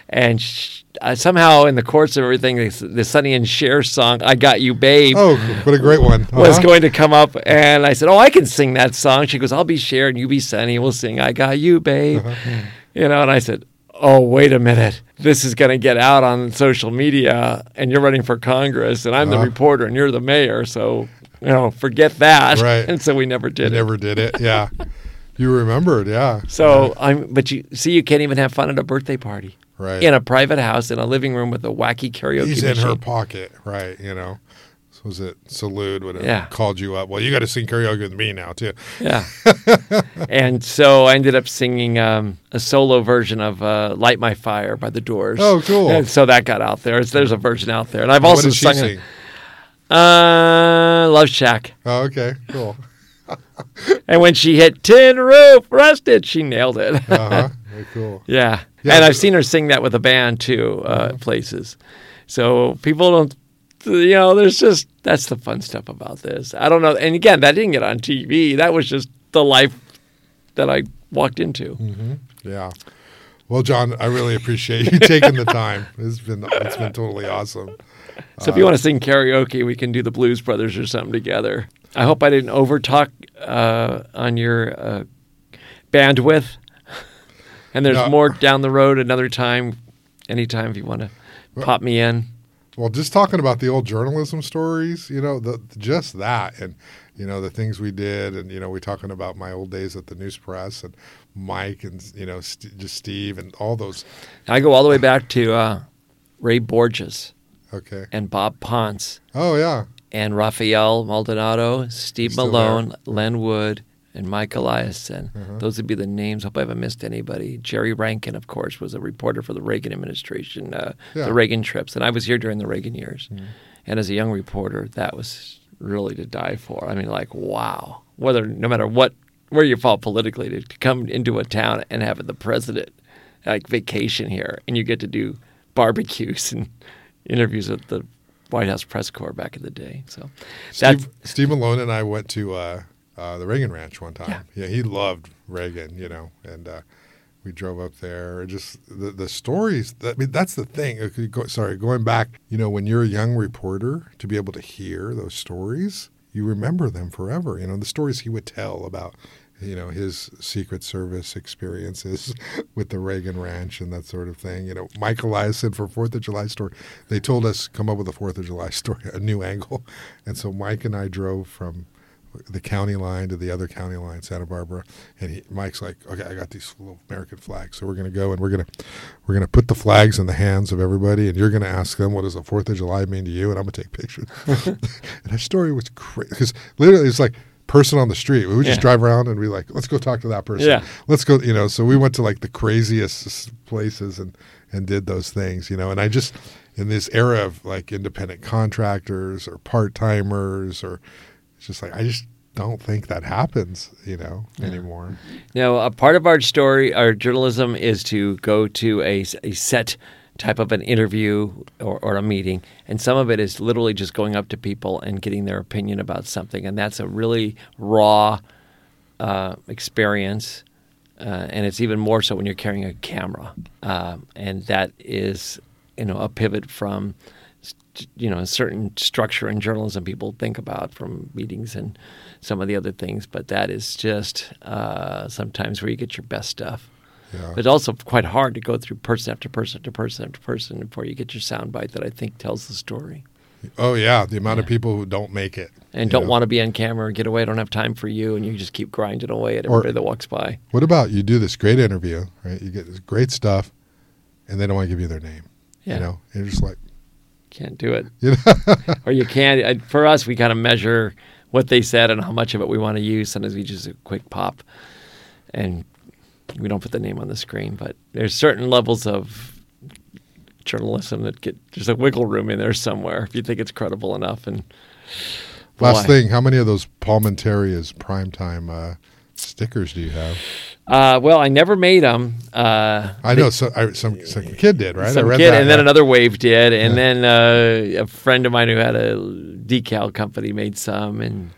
and sh uh, somehow in the course of everything, the, the Sonny and Cher song "I Got You, Babe." oh, what a great one! was Uh-huh. going to come up, and I said, "Oh, I can sing that song." She goes, "I'll be Cher and you be Sonny. We'll sing I Got You, Babe." Uh-huh. You know, and I said, "Oh, wait a minute. This is going to get out on social media, and you're running for Congress, and I'm the Uh-huh. reporter, and you're the mayor. So, you know, forget that." Right. And so we never did it. never did it. Yeah, you remembered. Yeah. So I'm, but you see, you can't even have fun at a birthday party right. in a private house in a living room with a wacky karaoke He's in machine. her pocket, right? You know. Was it Salud would have Yeah. called you up? Well, you got to sing karaoke with me now too. Yeah. and so I ended up singing um, a solo version of uh, "Light My Fire" by the Doors. Oh, cool. And so that got out there. There's a version out there, and I've what also she sung sing? it. Uh, "Love Shack." Oh, okay, cool. And when she hit "Tin Roof Rusted," she nailed it. Uh huh. Very cool. yeah. Yeah. And I've seen her sing that with a band too, uh, places. So people don't. You know, there's just that's the fun stuff about this. I don't know. And again, that didn't get on TV. That was just the life that I walked into. Yeah. Well, John, I really appreciate you taking the time. It's been it's been totally awesome. So if you want to sing karaoke, we can do the Blues Brothers or something together. I hope I didn't overtalk uh, on your uh, bandwidth. And there's No. more down the road another time, anytime if you want to pop me in. Well, just talking about the old journalism stories, you know, the just that, and you know the things we did, and you know we're talking about my old days at the News Press and Mike and you know St- just Steve and all those. I go all the way back to uh, Ray Borges Okay. and Bob Ponce Oh yeah. and Rafael Maldonado, Steve Still Malone, Len Wood, and Mike Eliason. Uh-huh. Those would be the names. Hope I haven't missed anybody. Jerry Rankin, of course, was a reporter for the Reagan administration, uh, Yeah. Mm-hmm. the Reagan trips, and I was here during the Reagan years. And as a young reporter, that was really to die for. I mean, like, wow. Whether no matter what where you fall politically, to, to come into a town and have the president like vacation here, and you get to do barbecues and interviews with the White House press corps back in the day. So Steve, Steve Malone and I went to uh, uh, the Reagan Ranch one time. Yeah. he loved Reagan, you know, and uh, we drove up there. Just the the stories. I mean, that's the thing. Go, sorry, going back. You know, when you're a young reporter, to be able to hear those stories, you remember them forever. You know, the stories he would tell about you know his Secret Service experiences with the Reagan Ranch and that sort of thing. You know, Mike Eliason for Fourth of July story. They told us come up with a Fourth of July story, a new angle, and so Mike and I drove from the county line to the other county line, Santa Barbara, and he, Mike's like, "Okay, I got these little American flags, so we're going to go and we're going to we're going to put the flags in the hands of everybody, and you're going to ask them what does the Fourth of July mean to you, and I'm going to take pictures." and that story was crazy because literally it's like person on the street. We would just Yeah. drive around and be like, let's go talk to that person. Yeah. Let's go, you know. So we went to like the craziest places and and did those things, you know. And I just in this era of like independent contractors or part timers or it's just like I just don't think that happens, you know, anymore. Now, a part of our story, our journalism, is to go to a, a set type of an interview or, or a meeting, and some of it is literally just going up to people and getting their opinion about something, and that's a really raw uh, experience. Uh, and it's even more so when you're carrying a camera, um, and that is, you know, a pivot from, you know, a certain structure in journalism people think about from meetings and some of the other things. But that is just uh, sometimes where you get your best stuff. Yeah. But it's also quite hard to go through person after person after person after person before you get your soundbite that I think tells the story. Oh yeah, the amount of people who don't make it And don't know. want to be on camera or get away. Don't have time for you, and you just keep grinding away at Or- everybody that walks by. What about you do this great interview, right? You get this great stuff, and they don't want to give you their name. Yeah. You know, and you're just like, Can't do it. you know, or you can't. For us, we kind of measure what they said and how much of it we want to use. Sometimes we just a quick pop, and we don't put the name on the screen. But there's certain levels of journalism that get there's a wiggle room in there somewhere if you think it's credible enough. And last thing, how many of those Palminteri's primetime uh, stickers do you have? Uh, well, I never made them. Uh, I know so, I, some some kid did, right? I Some read kid, that. and then yeah. another wave did, and then uh, a friend of mine who had a decal company made some, and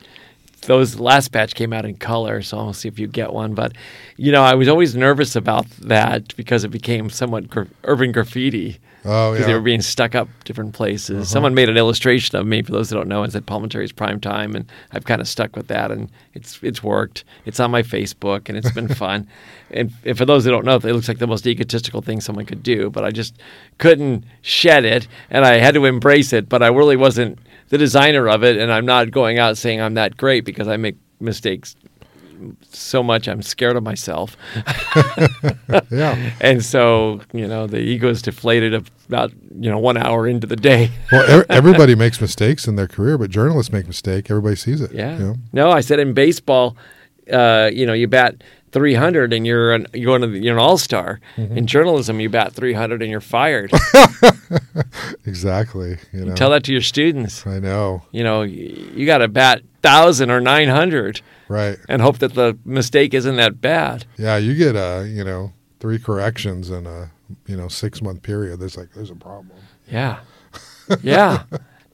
those last batch came out in color. So I'll see if you get one. But you know, I was always nervous about that because it became somewhat gra- urban graffiti. Oh, because yeah. Uh-huh. they were being stuck up different places. Someone made an illustration of me for those that don't know and said Palminteri's prime time, and I've kind of stuck with that, and it's it's worked. It's on my Facebook, and it's been fun. And, and for those that don't know, it looks like the most egotistical thing someone could do, but I just couldn't shed it, and I had to embrace it. But I really wasn't the designer of it, and I'm not going out saying I'm that great because I make mistakes so much I'm scared of myself. yeah. And so, you know, the ego is deflated about, you know, one hour into the day. Well, everybody makes mistakes in their career, but journalists make mistake. Everybody sees it. Yeah. you know? No, I said in baseball, uh, you know, you bat 300 and you're an, you're, going to the, you're an all star. Mm-hmm. In journalism, you bat 300 and you're fired. Exactly. You know. Tell that to your students. I know. You know, you got to bat 1,000 or 900 Right. and hope that the mistake isn't that bad. Yeah. You get uh, you know, three corrections in a you know six month period. There's like there's a problem. Yeah. Yeah.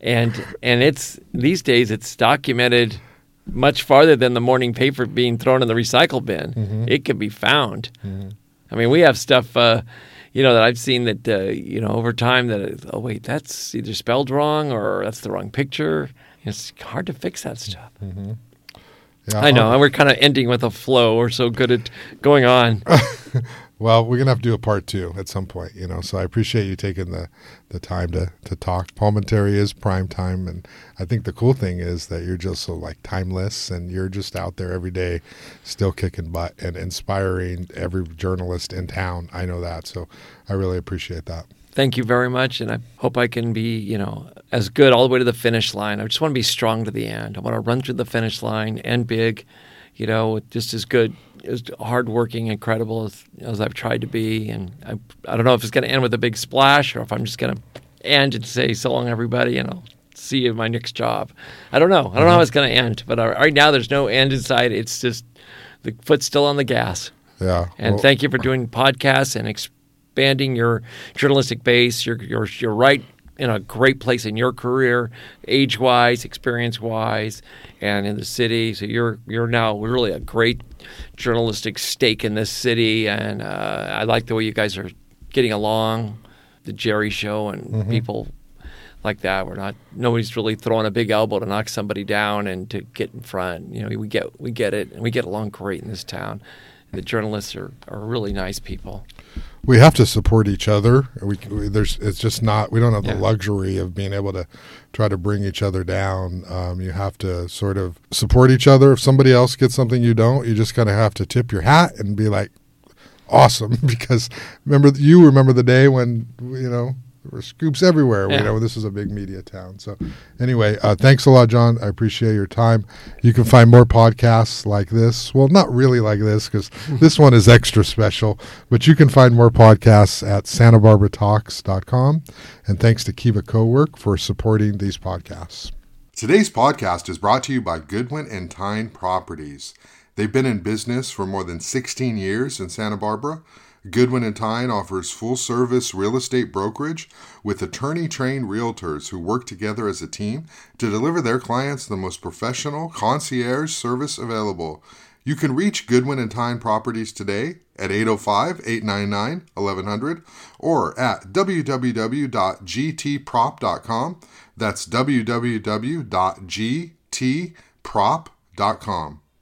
and and it's these days it's documented much farther than the morning paper being thrown in the recycle bin. It can be found. I mean, we have stuff uh, you know that I've seen that uh, you know over time that oh wait, that's either spelled wrong or that's the wrong picture. It's hard to fix that stuff. Yeah. I know, uh, and we're kind of ending with a flow. We're so good at going on. Well, we're gonna have to do a part two at some point, you know. So I appreciate you taking the, the time to, to talk. Palminteri is prime time, and I think the cool thing is that you're just so like timeless, and you're just out there every day, still kicking butt and inspiring every journalist in town. I know that, so I really appreciate that. thank you very much, and I hope I can be, you know, as good all the way to the finish line. I just want to be strong to the end. I want to run through the finish line and big, you know, just as good, as hardworking, incredible as, as I've tried to be. And I, I don't know if it's going to end with a big splash or if I'm just going to end and say so long, everybody, and I'll see you in my next job. I don't know. I don't know how mm-hmm. it's going to end, but right now there's no end in sight. It's just the foot's still on the gas. Yeah, And well, thank you for doing podcasts and expanding your journalistic base. You're you're you're right in a great place in your career, age wise, experience wise, and in the city. So you're you're now really a great journalistic stake in this city, and uh, I like the way you guys are getting along. The Jerry Show and mm-hmm. people like that. We're not nobody's really throwing a big elbow to knock somebody down and to get in front. You know, we get we get it, and we get along great in this town. The journalists are, are really nice people we have to support each other. We, we, there's it's just not we don't have yeah. the luxury of being able to try to bring each other down. Um, you have to sort of support each other. If somebody else gets something you don't, you just kind of have to tip your hat and be like, awesome. because remember you remember the day when you know there were scoops everywhere. Yeah. You know, this is a big media town. So, anyway, uh, thanks a lot, John. I appreciate your time. You can find more podcasts like this. Well, not really like this because this one is extra special, but you can find more podcasts at SantaBarbaraTalks.com. And thanks to Kiva Cowork for supporting these podcasts. Today's podcast is brought to you by Goodwin and Tyne Properties. They've been in business for more than 16 years in Santa Barbara. Goodwin and Tyne offers full service real estate brokerage with attorney trained realtors who work together as a team to deliver their clients the most professional concierge service available. You can reach Goodwin and Tyne Properties today at 805 899 1100 or at www.gtprop.com. That's www.gtprop.com.